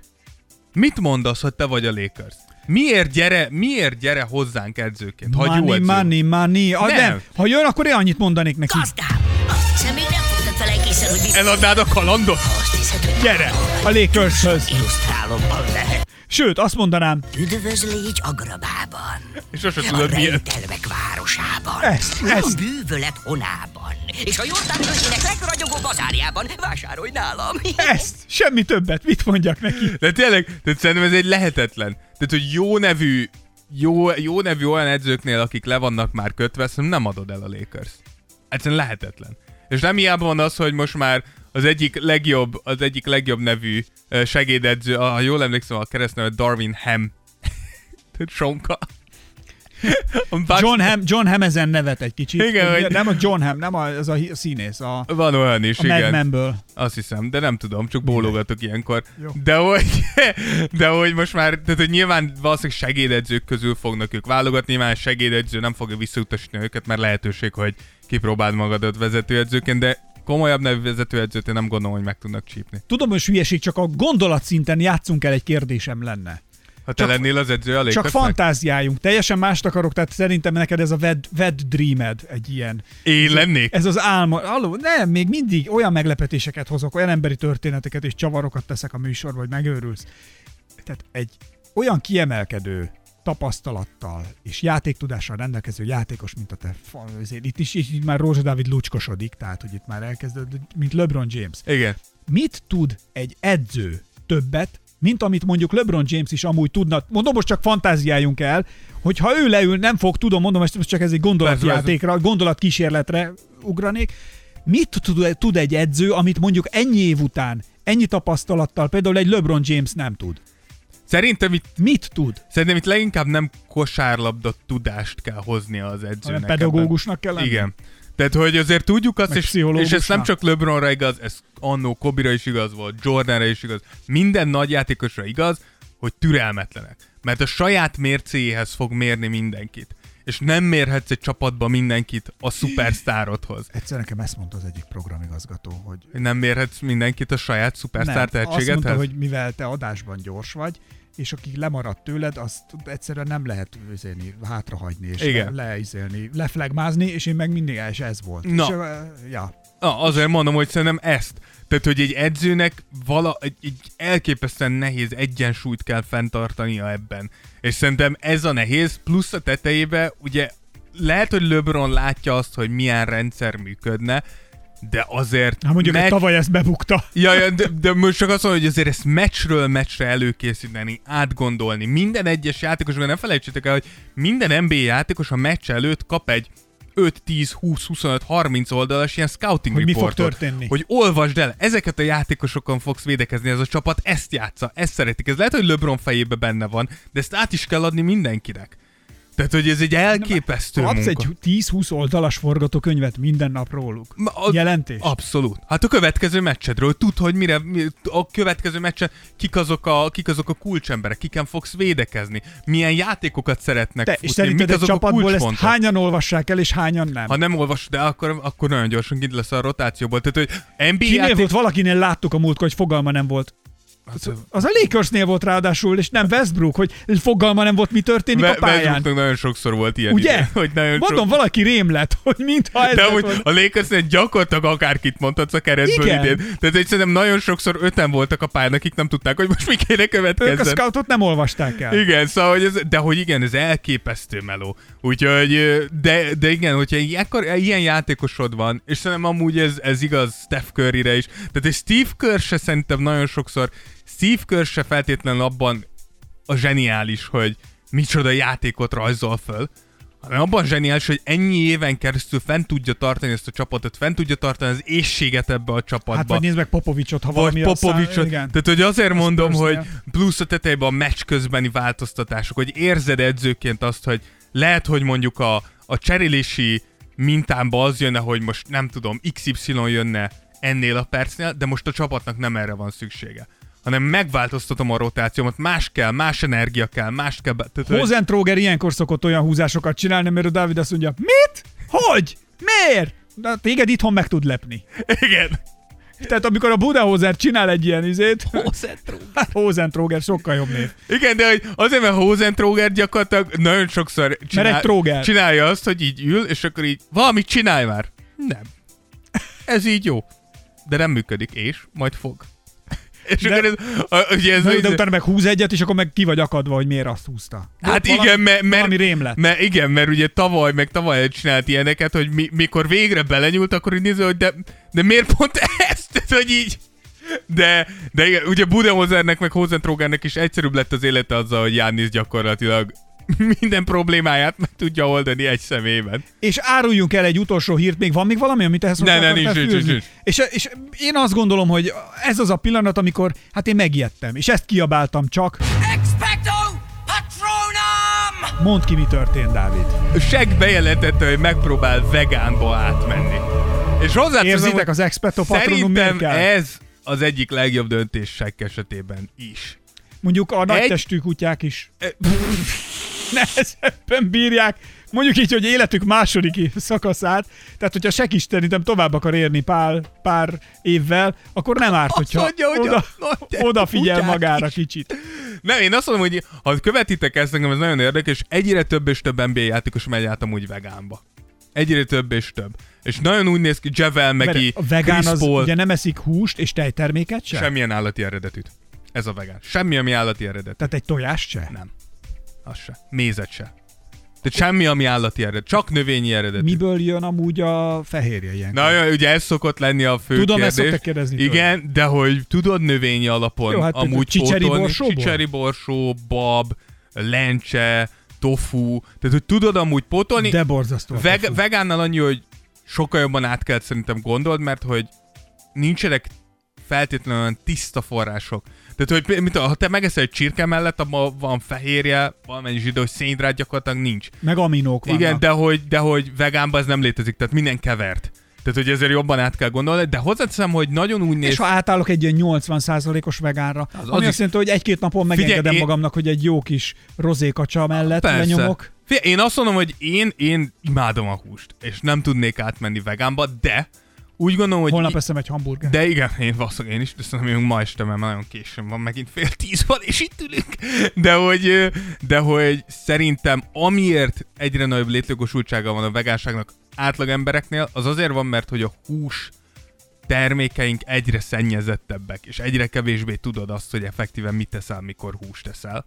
Mit mondasz, hogy te vagy a Lakers? Miért gyere, miért gyere hozzánk edzőként? Ha egy jó money, edző. money, money. Ah, Nem. nem. Ha jön, akkor én annyit mondanék neki. Gazdám, azt hiszem még nem fogtad hogy Eladnád a kalandot? azt hiszed, hogy Gyere, a Lakershöz. illusztrálom a. Sőt, azt mondanám, Üdvözlégy Agrabában, És sose a tudod miért. Városában, Ezt, a ezt. bűvölet honában, és a Jordán völgyének legragyogó bazárjában vásárolj nálam. ezt. Semmi többet. Mit mondjak neki? De tényleg, tehát szerintem ez egy lehetetlen. Tehát, hogy jó nevű, jó, jó nevű olyan edzőknél, akik le vannak már kötve, szerintem nem adod el a Lakers. Egyszerűen lehetetlen. És nem hiába van az, hogy most már az egyik legjobb, az egyik legjobb nevű segédedző, ha jól emlékszem, a keresztneve Darwin Ham. Tehát Sonka. A Bucks- John Ham, John Ham ezen nevet egy kicsit. Igen, hogy- Nem a John Ham, nem a, az a színész, a, Van olyan is, a igen. Men-ből. Azt hiszem, de nem tudom, csak bólogatok ilyenkor. Jó. De hogy, de hogy most már, tehát hogy nyilván valószínűleg segédedzők közül fognak ők válogatni, nyilván segédedző nem fogja visszautasítani őket, mert lehetőség, hogy kipróbáld magadat vezetőedzőként, de komolyabb nevű vezetőedzőt én nem gondolom, hogy meg tudnak csípni. Tudom, hogy hülyeség, csak a gondolatszinten játszunk el egy kérdésem lenne. Ha te Csak- lennél az edző a Csak fantáziáljunk. Teljesen mást akarok, tehát szerintem neked ez a Ved, Ved Dreamed egy ilyen. én lennék. Ez az álma. Aló, nem, még mindig olyan meglepetéseket hozok, olyan emberi történeteket és csavarokat teszek a műsorba, hogy megőrülsz. Tehát egy olyan kiemelkedő tapasztalattal és játéktudással rendelkező játékos, mint a te, ezért itt is itt már Rózsa Dávid lucskosodik, tehát hogy itt már elkezdődött, mint LeBron James. Igen. Mit tud egy edző többet, mint amit mondjuk LeBron James is amúgy tudna, mondom, most csak fantáziáljunk el, hogy ha ő leül, nem fog, tudom, mondom, most csak ez egy gondolatjátékra, gondolatkísérletre ugranék, mit tud, egy edző, amit mondjuk ennyi év után, ennyi tapasztalattal, például egy LeBron James nem tud? Szerintem itt, Mit tud? szerintem itt leginkább nem kosárlabda tudást kell hoznia az edzőnek. Hanem pedagógusnak kell lenni? Igen. Tehát, hogy azért tudjuk azt, és, és ez nem csak LeBronra igaz, ez annó Kobira is igaz volt, Jordanra is igaz, minden nagy játékosra igaz, hogy türelmetlenek. Mert a saját mércéhez fog mérni mindenkit. És nem mérhetsz egy csapatba mindenkit a szupersztárodhoz. Egyszer nekem ezt mondta az egyik programigazgató, hogy Nem mérhetsz mindenkit a saját szupersztár nem, azt tehetségedhez? mondta, hogy mivel te adásban gyors vagy, és aki lemaradt tőled, azt egyszerűen nem lehet üzélni, hátrahagyni, és Igen. le, leizélni, leflegmázni, és én meg mindig és ez volt. Na. És, ja. Na, azért mondom, hogy szerintem ezt. Tehát, hogy egy edzőnek vala, egy, egy elképesztően nehéz egyensúlyt kell fenntartania ebben. És szerintem ez a nehéz, plusz a tetejébe, ugye lehet, hogy LeBron látja azt, hogy milyen rendszer működne, de azért... Hát mondjuk, hogy tavaly ezt bebukta. Ja, ja de, de most csak azt mondom, hogy azért ezt meccsről meccsre előkészíteni, átgondolni. Minden egyes játékosról ne felejtsétek el, hogy minden NBA játékos a meccs előtt kap egy 5, 10, 20, 25, 30 oldalas ilyen scouting Hogy mi fog reportot, történni. Hogy olvasd el, ezeket a játékosokon fogsz védekezni, ez a csapat ezt játsza, ezt szeretik. Ez lehet, hogy LeBron fejében benne van, de ezt át is kell adni mindenkinek. Tehát, hogy ez egy elképesztő Kapsz munka. egy 10-20 oldalas forgatókönyvet minden nap róluk. A, Jelentés? Abszolút. Hát a következő meccsedről tud, hogy mire, mi- a következő meccsen kik azok a, kik azok a kulcsemberek, kiken fogsz védekezni, milyen játékokat szeretnek Te, futni, és mik azok a csapatból ezt hányan olvassák el, és hányan nem? Ha nem olvasod, de akkor, akkor nagyon gyorsan kint lesz a rotációból. Tehát, hogy NBA Kinél játék... volt valakinél láttuk a múltkor, hogy fogalma nem volt. Hát, Az a Lakersnél volt ráadásul, és nem Westbrook, hogy fogalma nem volt, mi történik a Ve- pályán. Westbrooknak nagyon sokszor volt ilyen Ugye? idő, hogy nagyon Mondom, sok... valaki rém lett, hogy mintha ez De volna. a Lakersnél gyakorlatilag akárkit mondhatsz a keretből Igen. idén. Tehát hogy szerintem nagyon sokszor öten voltak a pályán, akik nem tudták, hogy most mi kéne Ők a következzen. scoutot nem olvasták el. Igen, szóval, hogy ez, de hogy igen, ez elképesztő meló. Úgyhogy, de, de igen, hogyha ilyenkor, ilyen játékosod van, és szerintem amúgy ez, ez igaz Steph Curryre is, tehát egy Steve Kerr se szerintem nagyon sokszor, Kerr se feltétlenül abban a zseniális, hogy micsoda játékot rajzol föl, hanem abban zseniális, hogy ennyi éven keresztül fent tudja tartani ezt a csapatot, fent tudja tartani az éjséget ebbe a csapatba. Hát vagy nézd meg Popovicsot, ha Vagy valami a szám- Popovicsot. igen. Tehát, hogy azért mondom, hogy plusz a tetejében a meccs közbeni változtatások, hogy érzed edzőként azt, hogy lehet, hogy mondjuk a, a cserélési mintámba az jönne, hogy most nem tudom, XY jönne ennél a percnél, de most a csapatnak nem erre van szüksége hanem megváltoztatom a rotációmat, más kell, más energia kell, más kell... Be... Tehát, hogy- Hozentróger ilyenkor szokott olyan húzásokat csinálni, mert a Dávid azt mondja, mit? Hogy? Miért? De téged itthon meg tud lepni. Igen. Tehát amikor a Budahozer csinál egy ilyen izét... Hozentróger. Hát Hozentróger sokkal jobb név. Igen, de hogy azért, mert Hosentróger gyakorlatilag nagyon sokszor csinál, tróger. csinálja azt, hogy így ül, és akkor így valamit csinálj már. Nem. Ez így jó. De nem működik, és majd fog. És De- akkor ez, a, ugye ez De, de utána meg húz egyet, és akkor meg ki vagy akadva, hogy miért azt húzta. Hát Valami- igen, mert, mert, valami rém lett. mert, igen, mert ugye tavaly, meg tavaly csinált ilyeneket, hogy mi, mikor végre belenyúlt, akkor így néző, hogy de, de miért pont ezt? Tehát, hogy így... De, de igen, ugye Budenhozernek meg Hozentrógernek is egyszerűbb lett az élete azzal, hogy Jánisz gyakorlatilag minden problémáját meg tudja oldani egy személyben. És áruljunk el egy utolsó hírt, még van még valami, amit ehhez Ne, ne, nincs, nincs, nincs. És, és én azt gondolom, hogy ez az a pillanat, amikor hát én megijedtem, és ezt kiabáltam csak. Expecto Patronum! Mondd ki, mi történt, Dávid. Seg bejelentette, hogy megpróbál vegánba átmenni. És hozzáteszem, Érzitek az expecto patronum Szerintem ez az egyik legjobb döntés Seg esetében is. Mondjuk a nagy testű kutyák is nehezebben bírják, mondjuk így, hogy életük második szakaszát, tehát hogyha Sekistenitem tovább akar érni pár, pár évvel, akkor nem árt, hogyha mondja, hogy oda, a odafigyel magára is. kicsit. Nem, én azt mondom, hogy ha követitek ezt, engem ez nagyon érdekes, egyre több és több NBA játékos megy át amúgy vegánba. Egyre több és több. És nagyon úgy néz ki, Javel, Megi, a vegán Chris az Paul, ugye nem eszik húst és tejterméket sem? semmilyen állati eredetűt. Ez a vegán. Semmi, ami állati eredet. Tehát egy tojást se? Nem. Az se. Mézet se. Tehát semmi, ami állati eredet. Csak növényi eredetű. Miből jön amúgy a fehérje ilyen? Na, jó, ugye ez szokott lenni a fő Tudom, ezt kérdés. szoktak kérdezni Igen, de hogy tudod növényi alapon Jó, hát amúgy csicseri pótolni. borsóból? Csicseri borsó, bab, lencse, tofu. Tehát, hogy tudod amúgy pótolni. De borzasztó. Veg- vegánnal annyi, hogy sokkal jobban át kell szerintem gondold, mert hogy nincsenek feltétlenül olyan tiszta források. Tehát, hogy mint, ha te megeszel egy csirke mellett, abban van fehérje, valamennyi zsidó, hogy szénhidrát gyakorlatilag nincs. Meg aminók vannak. Igen, de hogy, de hogy vegánban ez nem létezik, tehát minden kevert. Tehát, hogy ezért jobban át kell gondolni, de hozzáteszem, hogy nagyon úgy néz És ha átállok egy ilyen 80%-os vegánra, az, az ami is- azt jelenti, hogy egy-két napon megengedem én- magamnak, hogy egy jó kis rozékacsa mellett lenyomok. Figyelj, én azt mondom, hogy én, én imádom a húst, és nem tudnék átmenni vegánba, de úgy gondolom, hogy... Holnap eszem egy hamburger. De igen, én valószínűleg én is, de még ma este, mert nagyon későn van, megint fél tíz van, és itt ülünk. De hogy, de hogy szerintem amiért egyre nagyobb létjogosultsága van a vegánságnak átlag embereknél, az azért van, mert hogy a hús termékeink egyre szennyezettebbek, és egyre kevésbé tudod azt, hogy effektíven mit teszel, mikor húst teszel.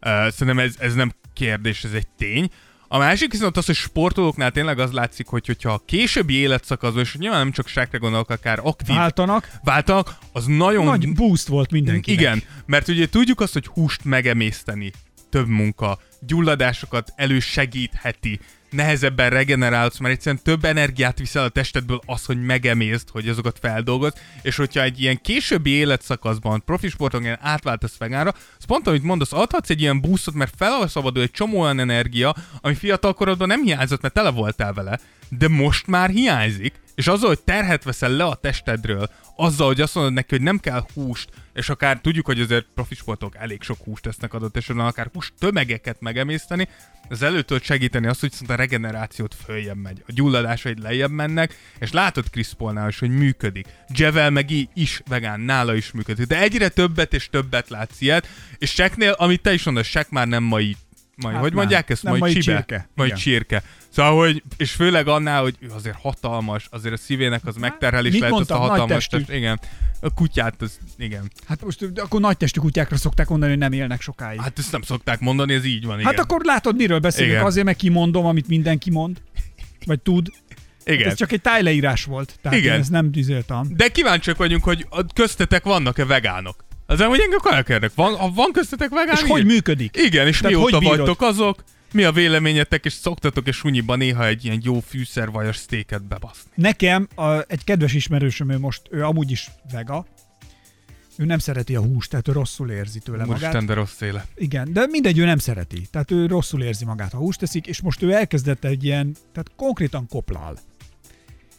Uh, szerintem ez, ez nem kérdés, ez egy tény. A másik viszont az, hogy sportolóknál tényleg az látszik, hogy hogyha a későbbi életszakaszban, és nyilván nem csak sákra gondolok, akár aktív Váltanak. váltanak, az nagyon... Nagy boost volt mindenkinek. Igen, mert ugye tudjuk azt, hogy húst megemészteni több munka, gyulladásokat elősegítheti, nehezebben regenerálsz, mert egyszerűen több energiát viszel a testedből az, hogy megemészt, hogy azokat feldolgoz, és hogyha egy ilyen későbbi életszakaszban profi sporton ilyen átváltasz vegánra, az pont amit mondasz, adhatsz egy ilyen boostot, mert felszabadul egy csomó olyan energia, ami fiatal korodban nem hiányzott, mert tele voltál vele, de most már hiányzik, és azzal, hogy terhet veszel le a testedről, azzal, hogy azt mondod neki, hogy nem kell húst, és akár tudjuk, hogy azért profi sportok elég sok húst tesznek adott esetben, akár húst tömegeket megemészteni, ez elő tud segíteni azt, hogy viszont a regenerációt följebb megy, a gyulladásaid lejjebb mennek, és látod Chris Paulnál is, hogy működik. Jevel meg is vegán, nála is működik. De egyre többet és többet látsz ilyet, és Seknél, amit te is mondasz, Sek már nem mai majd, Hát hogy nem. mondják ezt? Nem, majd mai csibe? csirke. Majd Igen. csirke. Szóval, hogy, és főleg annál, hogy azért hatalmas, azért a szívének az megterhelés mit lehet azt a hatalmas test. Igen. A kutyát, az, igen. Hát most akkor nagy testű kutyákra szokták mondani, hogy nem élnek sokáig. Hát, Hát ezt nem szokták mondani, ez így van, igen. hát akkor látod, miről beszélünk. Igen. Azért meg kimondom, amit mindenki mond. Vagy tud. igen. Ez csak egy tájleírás volt. Tehát Igen. én ezt nem tüzéltem. De kíváncsiak vagyunk, hogy köztetek vannak-e vegánok. Az hogy engem elkérnek. Van, van köztetek vegán? És hogy igen? működik? Igen, és Tehát mióta hogy vagytok azok? Mi a véleményetek, és szoktatok és sunyiban néha egy ilyen jó fűszervajas sztéket bebaszni? Nekem a, egy kedves ismerősöm, ő most, ő amúgy is vega, ő nem szereti a húst, tehát ő rosszul érzi tőle magát. Úristen, de rossz élet. Igen, de mindegy, ő nem szereti. Tehát ő rosszul érzi magát, ha húst teszik, és most ő elkezdett egy ilyen, tehát konkrétan koplál.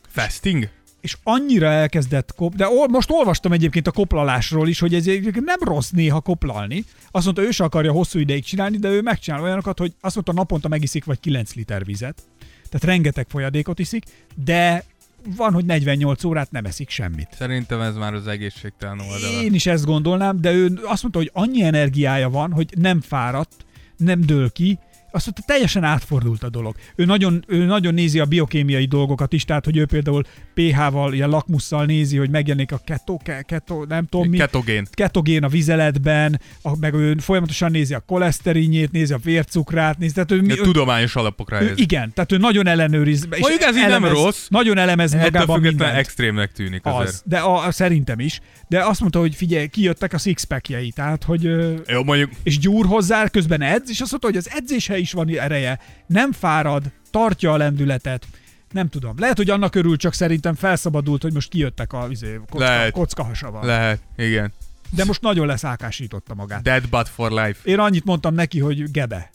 Fasting? És annyira elkezdett kop, de ol, most olvastam egyébként a koplalásról is, hogy ez nem rossz néha koplalni. Azt mondta, ő se akarja hosszú ideig csinálni, de ő megcsinál olyanokat, hogy azt mondta, naponta megiszik vagy 9 liter vizet. Tehát rengeteg folyadékot iszik, de van, hogy 48 órát nem eszik semmit. Szerintem ez már az egészségtelen oldala. Én is ezt gondolnám, de ő azt mondta, hogy annyi energiája van, hogy nem fáradt, nem dől ki, azt mondta, teljesen átfordult a dolog. Ő nagyon, ő nagyon nézi a biokémiai dolgokat is, tehát hogy ő például pH-val, ilyen lakmusszal nézi, hogy megjelenik a keto, ke, keto nem tudom mi, Ketogén. ketogén a vizeletben, a, meg ő folyamatosan nézi a koleszterinjét, nézi a vércukrát, nézi, tehát ő, ő, tudományos alapokra ő, igen, tehát ő nagyon ellenőriz. és Mondjuk ez így nem elemez, rossz. Nagyon elemez Ettől magában mindent. extrémnek tűnik azért. Az, de a, a, szerintem is. De azt mondta, hogy figyelj, kijöttek a sixpackjei, tehát hogy... Jó, mondjuk És gyúr hozzá, közben edz, és azt mondta, hogy az edzéshe is van ereje, nem fárad, tartja a lendületet. Nem tudom. Lehet, hogy annak örül, csak szerintem felszabadult, hogy most kijöttek a izé, kocka, Lehet. kockahasaval. lehet, igen. De most nagyon leszákásította magát. Dead but for life. Én annyit mondtam neki, hogy gebe.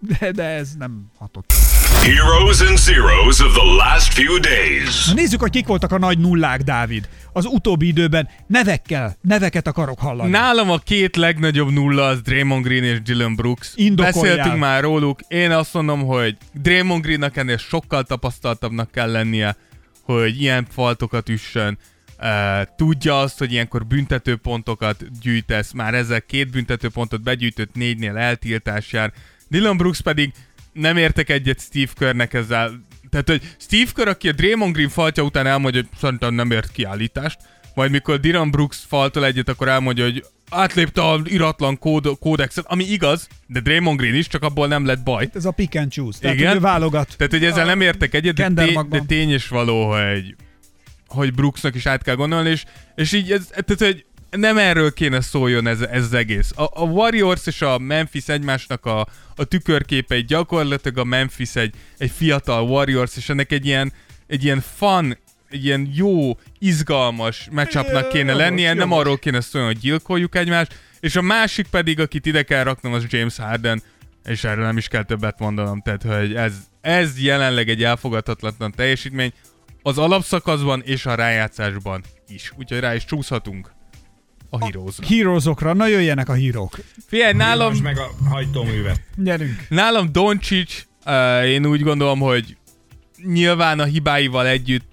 De, de ez nem hatott. Heroes and zeros of the last few days. Na nézzük, hogy kik voltak a nagy nullák, Dávid. Az utóbbi időben nevekkel, neveket akarok hallani. Nálam a két legnagyobb nulla az Draymond Green és Dylan Brooks. Indokoljál. Beszéltünk már róluk. Én azt mondom, hogy Draymond Greennek ennél sokkal tapasztaltabbnak kell lennie, hogy ilyen faltokat üssön. Uh, tudja azt, hogy ilyenkor büntetőpontokat gyűjtesz, már ezzel két büntetőpontot begyűjtött négynél eltiltás jár. Dylan Brooks pedig nem értek egyet Steve Kerrnek ezzel. Tehát, hogy Steve Kerr, aki a Draymond Green faltja után elmondja, hogy szerintem nem ért kiállítást, majd mikor Dylan Brooks faltol egyet, akkor elmondja, hogy átlépte a iratlan kód, kódexet, ami igaz, de Draymond Green is, csak abból nem lett baj. Ez a pick and choose. Tehát, Igen. hogy válogat. Tehát, hogy ezzel nem értek egyet, de, magban. de tény is való, hogy, hogy Brooksnak is át kell gondolni, és, és így ez, tehát, hogy nem erről kéne szóljon ez, ez az egész. A, a Warriors és a Memphis egymásnak a, a tükörképei gyakorlatilag a Memphis egy, egy fiatal Warriors, és ennek egy ilyen, egy ilyen fun, egy ilyen jó, izgalmas matchupnak kéne lennie, nem arról kéne szólni, hogy gyilkoljuk egymást, és a másik pedig, akit ide kell raknom, az James Harden, és erről nem is kell többet mondanom, tehát hogy ez, ez jelenleg egy elfogadhatatlan teljesítmény az alapszakaszban és a rájátszásban is. Úgyhogy rá is csúszhatunk a Heroes-ra. Heroesokra, na jöjjenek a hírók. Figyelj, nálam, Villancs meg a hajtóművet. Gyerünk. nálam Doncic, uh, én úgy gondolom, hogy nyilván a hibáival együtt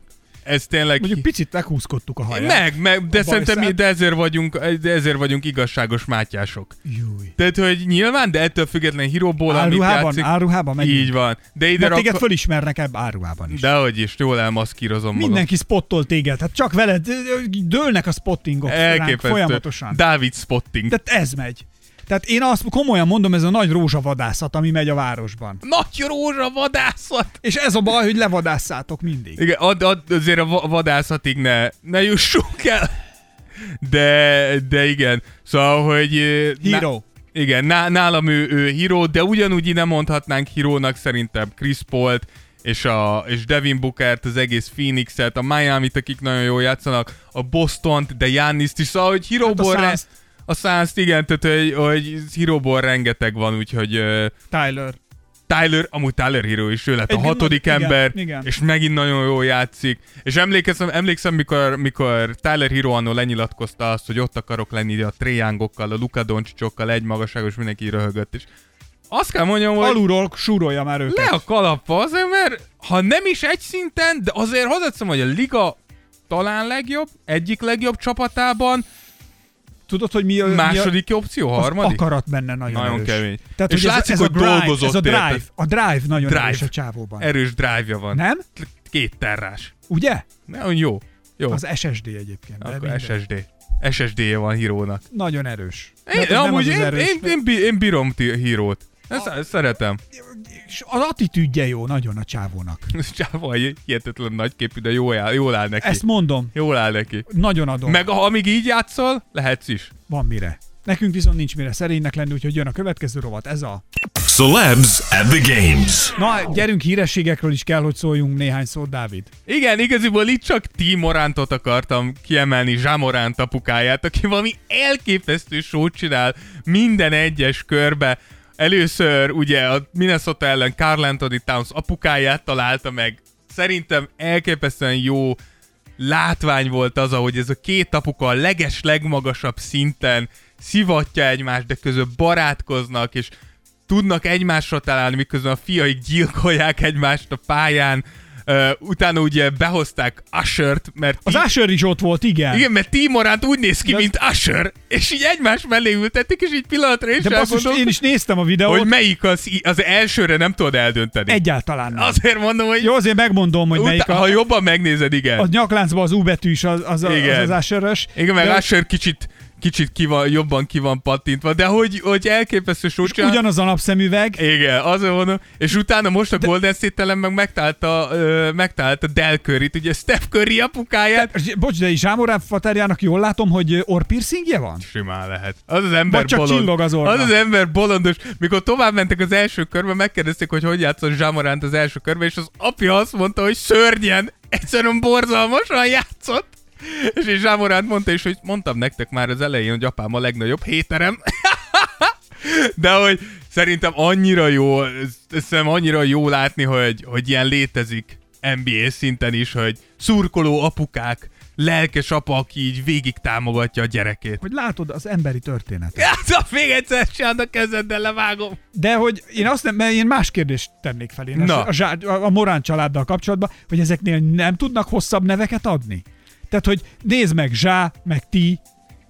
ez tényleg... Mondjuk picit meghúzkodtuk a haját. Meg, meg, de A szerintem mi, de ezért vagyunk, de ezért vagyunk igazságos mátyások. Júj. Tehát, hogy nyilván, de ettől független híróból, amit játszik, áruhában megint. így van. De ide Mert téged rak... fölismernek ebbe áruhában is. Dehogy is, jól elmaszkírozom magam. Mindenki spottol téged, hát csak veled dőlnek a spottingok ránk Elképesztő. folyamatosan. Dávid spotting. Tehát ez megy. Tehát én azt komolyan mondom, ez a nagy rózsavadászat, ami megy a városban. Nagy rózsa vadászat! És ez a baj, hogy levadásszátok mindig. Igen, ad, ad, azért a va- vadászatig ne, ne jussunk el. De, de igen. Szóval, hogy... Hero. Ná, igen, ná, nálam ő, ő híró, de ugyanúgy ide mondhatnánk hírónak szerintem Chris Paul-t, és, a, és Devin Bookert, az egész Phoenixet, a Miami-t, akik nagyon jól játszanak, a Bostont, de Giannis-t is, szóval, hogy híróból... Hát a a suns igen, tehát hogy, hogy híróból rengeteg van, úgyhogy Tyler. Tyler, amúgy Tyler Hero is, ő lett a Egyébként hatodik igen, ember, igen. és megint nagyon jól játszik. És emlékszem, emlékszem mikor, mikor Tyler Hero annól lenyilatkozta azt, hogy ott akarok lenni a Trejángokkal, a Luka Doncsicokkal, egy magasságos, mindenki röhögött, és azt kell mondjam, hogy Alulról súrolja már őket. le a kalappa azért, mert ha nem is egy szinten, de azért hozzáteszem, hogy a liga talán legjobb, egyik legjobb csapatában, Tudod, hogy mi a... második opció, mi a, az harmadik? akarat benne nagyon, Nagyon erős. kemény. Tehát, És hogy látszik, ez, ez hogy a drive, dolgozott Ez a drive, a drive nagyon Drive. erős a csávóban. Erős drive-ja van. Nem? Két terrás. Ugye? Nagyon jó. Jó. Az SSD egyébként. Akkor. SSD. SSD-je van hírónak. Nagyon erős. Én, amúgy az az én, erős, én, én, én bírom ti- hírót. Ezt, ezt szeretem. És az attitűdje jó nagyon a csávónak. Csáva, egy hihetetlen nagyképű, de jól áll, jól áll neki. Ezt mondom, Jól áll neki. nagyon adom. Meg ha- amíg így játszol, lehetsz is. Van mire. Nekünk viszont nincs mire szerénynek lenni, úgyhogy jön a következő rovat, ez a... Celebs at the games. Na, gyerünk hírességekről is kell, hogy szóljunk néhány szót, Dávid. Igen, igaziból itt csak T. Morántot akartam kiemelni, Zsámoránt apukáját, aki valami elképesztő sót csinál minden egyes körbe. Először ugye a Minnesota ellen Carl Anthony Towns apukáját találta meg. Szerintem elképesztően jó látvány volt az, ahogy ez a két apuka a leges, legmagasabb szinten szivatja egymást, de közben barátkoznak, és tudnak egymásra találni, miközben a fiaik gyilkolják egymást a pályán. Uh, utána ugye behozták Ushert, mert Az Asher is ott volt, igen. igen, mert Timoránt úgy néz ki, De- mint Usher, és így egymás mellé ültették, és így pillanatra is De basszus, én is néztem a videót, hogy melyik az, az elsőre nem tudod eldönteni. egyáltalán nem. Azért mondom, hogy Jó, azért megmondom, hogy melyik utána, a... ha jobban megnézed, igen. A nyakláncban az U betű is az az, az, Igen. az Asher-ös. Igen, meg de Usher kicsit, kicsit ki van, jobban ki van pattintva, de hogy, hogy elképesztő sót csinál. Ugyanaz a napszemüveg. Igen, azon mondom. És utána most a Golden State meg megtalálta, ö, megtalálta Del Curry-t, ugye Steph Curry apukáját. Bocs, de Zsámorán faterjának jól látom, hogy orrpiercingje van? Simán lehet. Az az ember Vagy csak bolond. csillog az orra. Az az ember bolondos. Mikor tovább mentek az első körbe, megkérdezték, hogy hogy játszott Zsámoránt az első körbe, és az apja azt mondta, hogy szörnyen, egyszerűen borzalmasan játszott. És én Zsámoránt mondta is, hogy mondtam nektek már az elején, hogy apám a legnagyobb héterem. De hogy szerintem annyira jó, szerintem annyira jó látni, hogy, hogy ilyen létezik NBA szinten is, hogy szurkoló apukák, lelkes apa, aki így végig támogatja a gyerekét. Hogy látod az emberi történetet. Hát, még egyszer csinálod a kezeddel, levágom. De hogy én azt nem, mert én más kérdést tennék fel én Na. a, a, a Morán családdal kapcsolatban, hogy ezeknél nem tudnak hosszabb neveket adni? Tehát, hogy nézd meg Zsá, meg ti,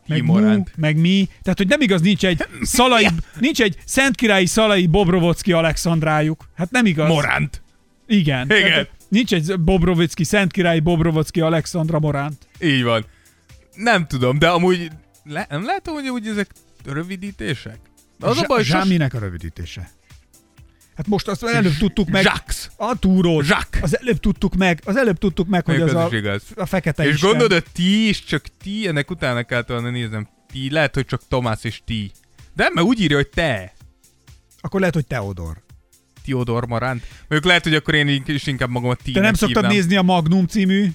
meg Mu, Moránt. meg mi. Tehát, hogy nem igaz, nincs egy szalai, nincs egy szentkirályi szalai Bobrovocki Alexandrájuk. Hát nem igaz. Moránt. Igen. Igen. Tehát, nincs egy Bobrovicki, szentkirályi Bobrovocki Alexandra Moránt. Így van. Nem tudom, de amúgy le, nem lehet, hogy úgy ezek rövidítések? Az a Zsá- baj, sos- Zsáminek a rövidítése. Hát most azt előbb tudtuk meg. Zsax. A túró. Zsák. Az előbb tudtuk meg, az előbb tudtuk meg, hogy az az a, igaz. a fekete És Isten. gondolod, a ti is csak ti, ennek utána kell volna néznem. Ti, lehet, hogy csak Tomás és ti. De mert úgy írja, hogy te. Akkor lehet, hogy Teodor. Theodor Marant. Mondjuk lehet, hogy akkor én is inkább magamat ti Te nem szoktad nézni a Magnum című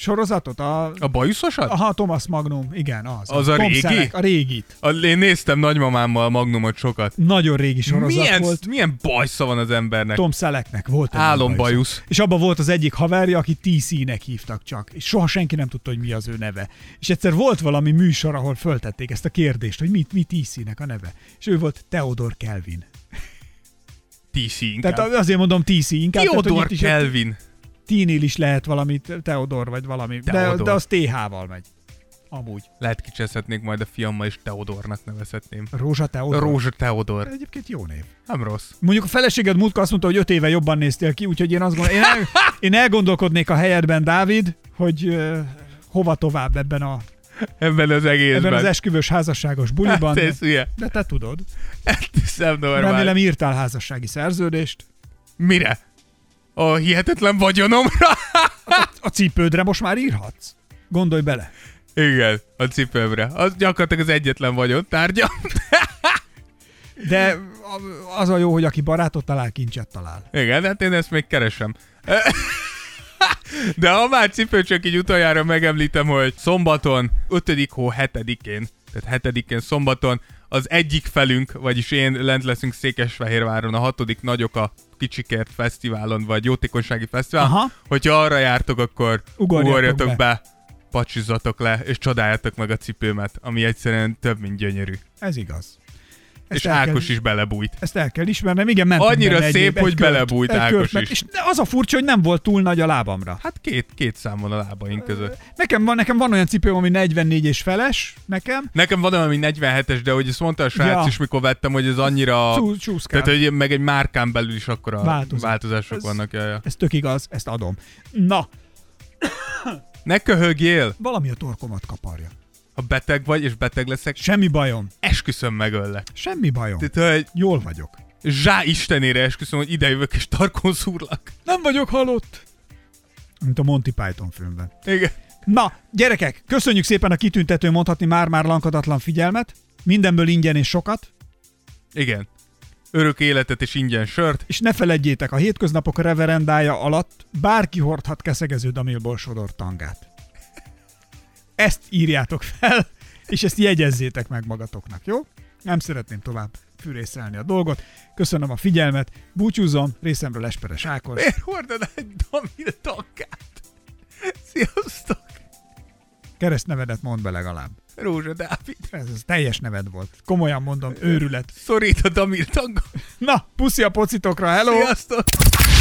sorozatot? A, A bajuszosat? aha, Thomas Magnum, igen, az. Az a Tom régi? A régit. A, én néztem nagymamámmal a Magnumot sokat. Nagyon régi sorozat Milyen, volt. milyen bajsza van az embernek? Tom Sellecknek volt Álombajusz. És abban volt az egyik haverja, aki TC-nek hívtak csak. És soha senki nem tudta, hogy mi az ő neve. És egyszer volt valami műsor, ahol föltették ezt a kérdést, hogy mit, mi TC-nek a neve. És ő volt Theodor Kelvin. TC inkább. Tehát azért mondom TC inkább. tehát, Theodor itt Kelvin. Tínél is lehet valami Teodor, vagy valami. De, Teodor. de az TH-val megy. Amúgy. Lehet kicseszhetnék majd a fiammal, és Teodornak nevezhetném. Rózsa Teodor. Rózsa Teodor. Egyébként jó név. Nem rossz. Mondjuk a feleséged múltkor azt mondta, hogy öt éve jobban néztél ki, úgyhogy én azt gondolom, én, el, én elgondolkodnék a helyedben, Dávid, hogy uh, hova tovább ebben a Ebben az egészben. ebben az esküvős házasságos buliban. Hát ez hülye. de te tudod. Hiszem normál. Remélem írtál házassági szerződést. Mire? A hihetetlen vagyonomra? A cipődre most már írhatsz. Gondolj bele. Igen, a cipőmre. Az gyakorlatilag az egyetlen vagyon tárgya. De az a jó, hogy aki barátot talál, kincset talál. Igen, hát én ezt még keresem. De ha már cipő, csak így utoljára megemlítem, hogy szombaton, 5. hó 7-én, tehát 7-én szombaton az egyik felünk, vagyis én lent leszünk Székesfehérváron a hatodik nagyok a kicsikért fesztiválon, vagy jótékonysági fesztiválon. Aha. Hogyha arra jártok, akkor Ugorjatok ugorjatok be. be. pacsizzatok le, és csodáljátok meg a cipőmet, ami egyszerűen több, mint gyönyörű. Ez igaz. És el Ákos kell, is belebújt. Ezt el kell ismernem, igen, mentem Annyira egy szép, egy hogy belebújt egy Ákos meg- is. És az a furcsa, hogy nem volt túl nagy a lábamra. Hát két, két szám van a lábaink között. Nekem van, nekem van olyan cipőm, ami 44 és feles, nekem. Nekem van olyan, ami 47-es, de hogy ezt mondta a srác Ja. is, mikor vettem, hogy ez annyira... Csú- csúszkál. Tehát, hogy meg egy márkán belül is akkor a Változó. változások Ez- vannak. Ja, ja. Ez tök igaz, ezt adom. Na, Ne köhögjél! valami a torkomat kaparja. Ha beteg vagy, és beteg leszek, Semmi bajom. esküszöm megöllek. Semmi bajom. Tehát, hogy Jól vagyok. zsá istenére esküszöm, hogy idejövök és tarkon szúrlak. Nem vagyok halott. Mint a Monty Python filmben. Igen. Na, gyerekek, köszönjük szépen a kitüntető mondhatni már-már lankadatlan figyelmet. Mindenből ingyen és sokat. Igen. Örök életet és ingyen sört. És ne feledjétek, a hétköznapok reverendája alatt bárki hordhat keszegező damilból sodort tangát. Ezt írjátok fel, és ezt jegyezzétek meg magatoknak, jó? Nem szeretném tovább fűrészelni a dolgot. Köszönöm a figyelmet, búcsúzom, részemről Esperes Ákos. Miért hordod egy damil tankát? Sziasztok! Keresztnevedet mondd be legalább. Rózsa Dávid. Ez, ez teljes neved volt. Komolyan mondom, őrület. Szorít a damil tanka. Na, puszi a pocitokra, hello! Sziasztok!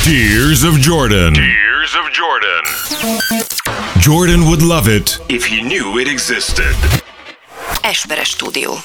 Tears of Jordan. Tears of Jordan. Jordan would love it If he knew it existed. Esperes stúdió.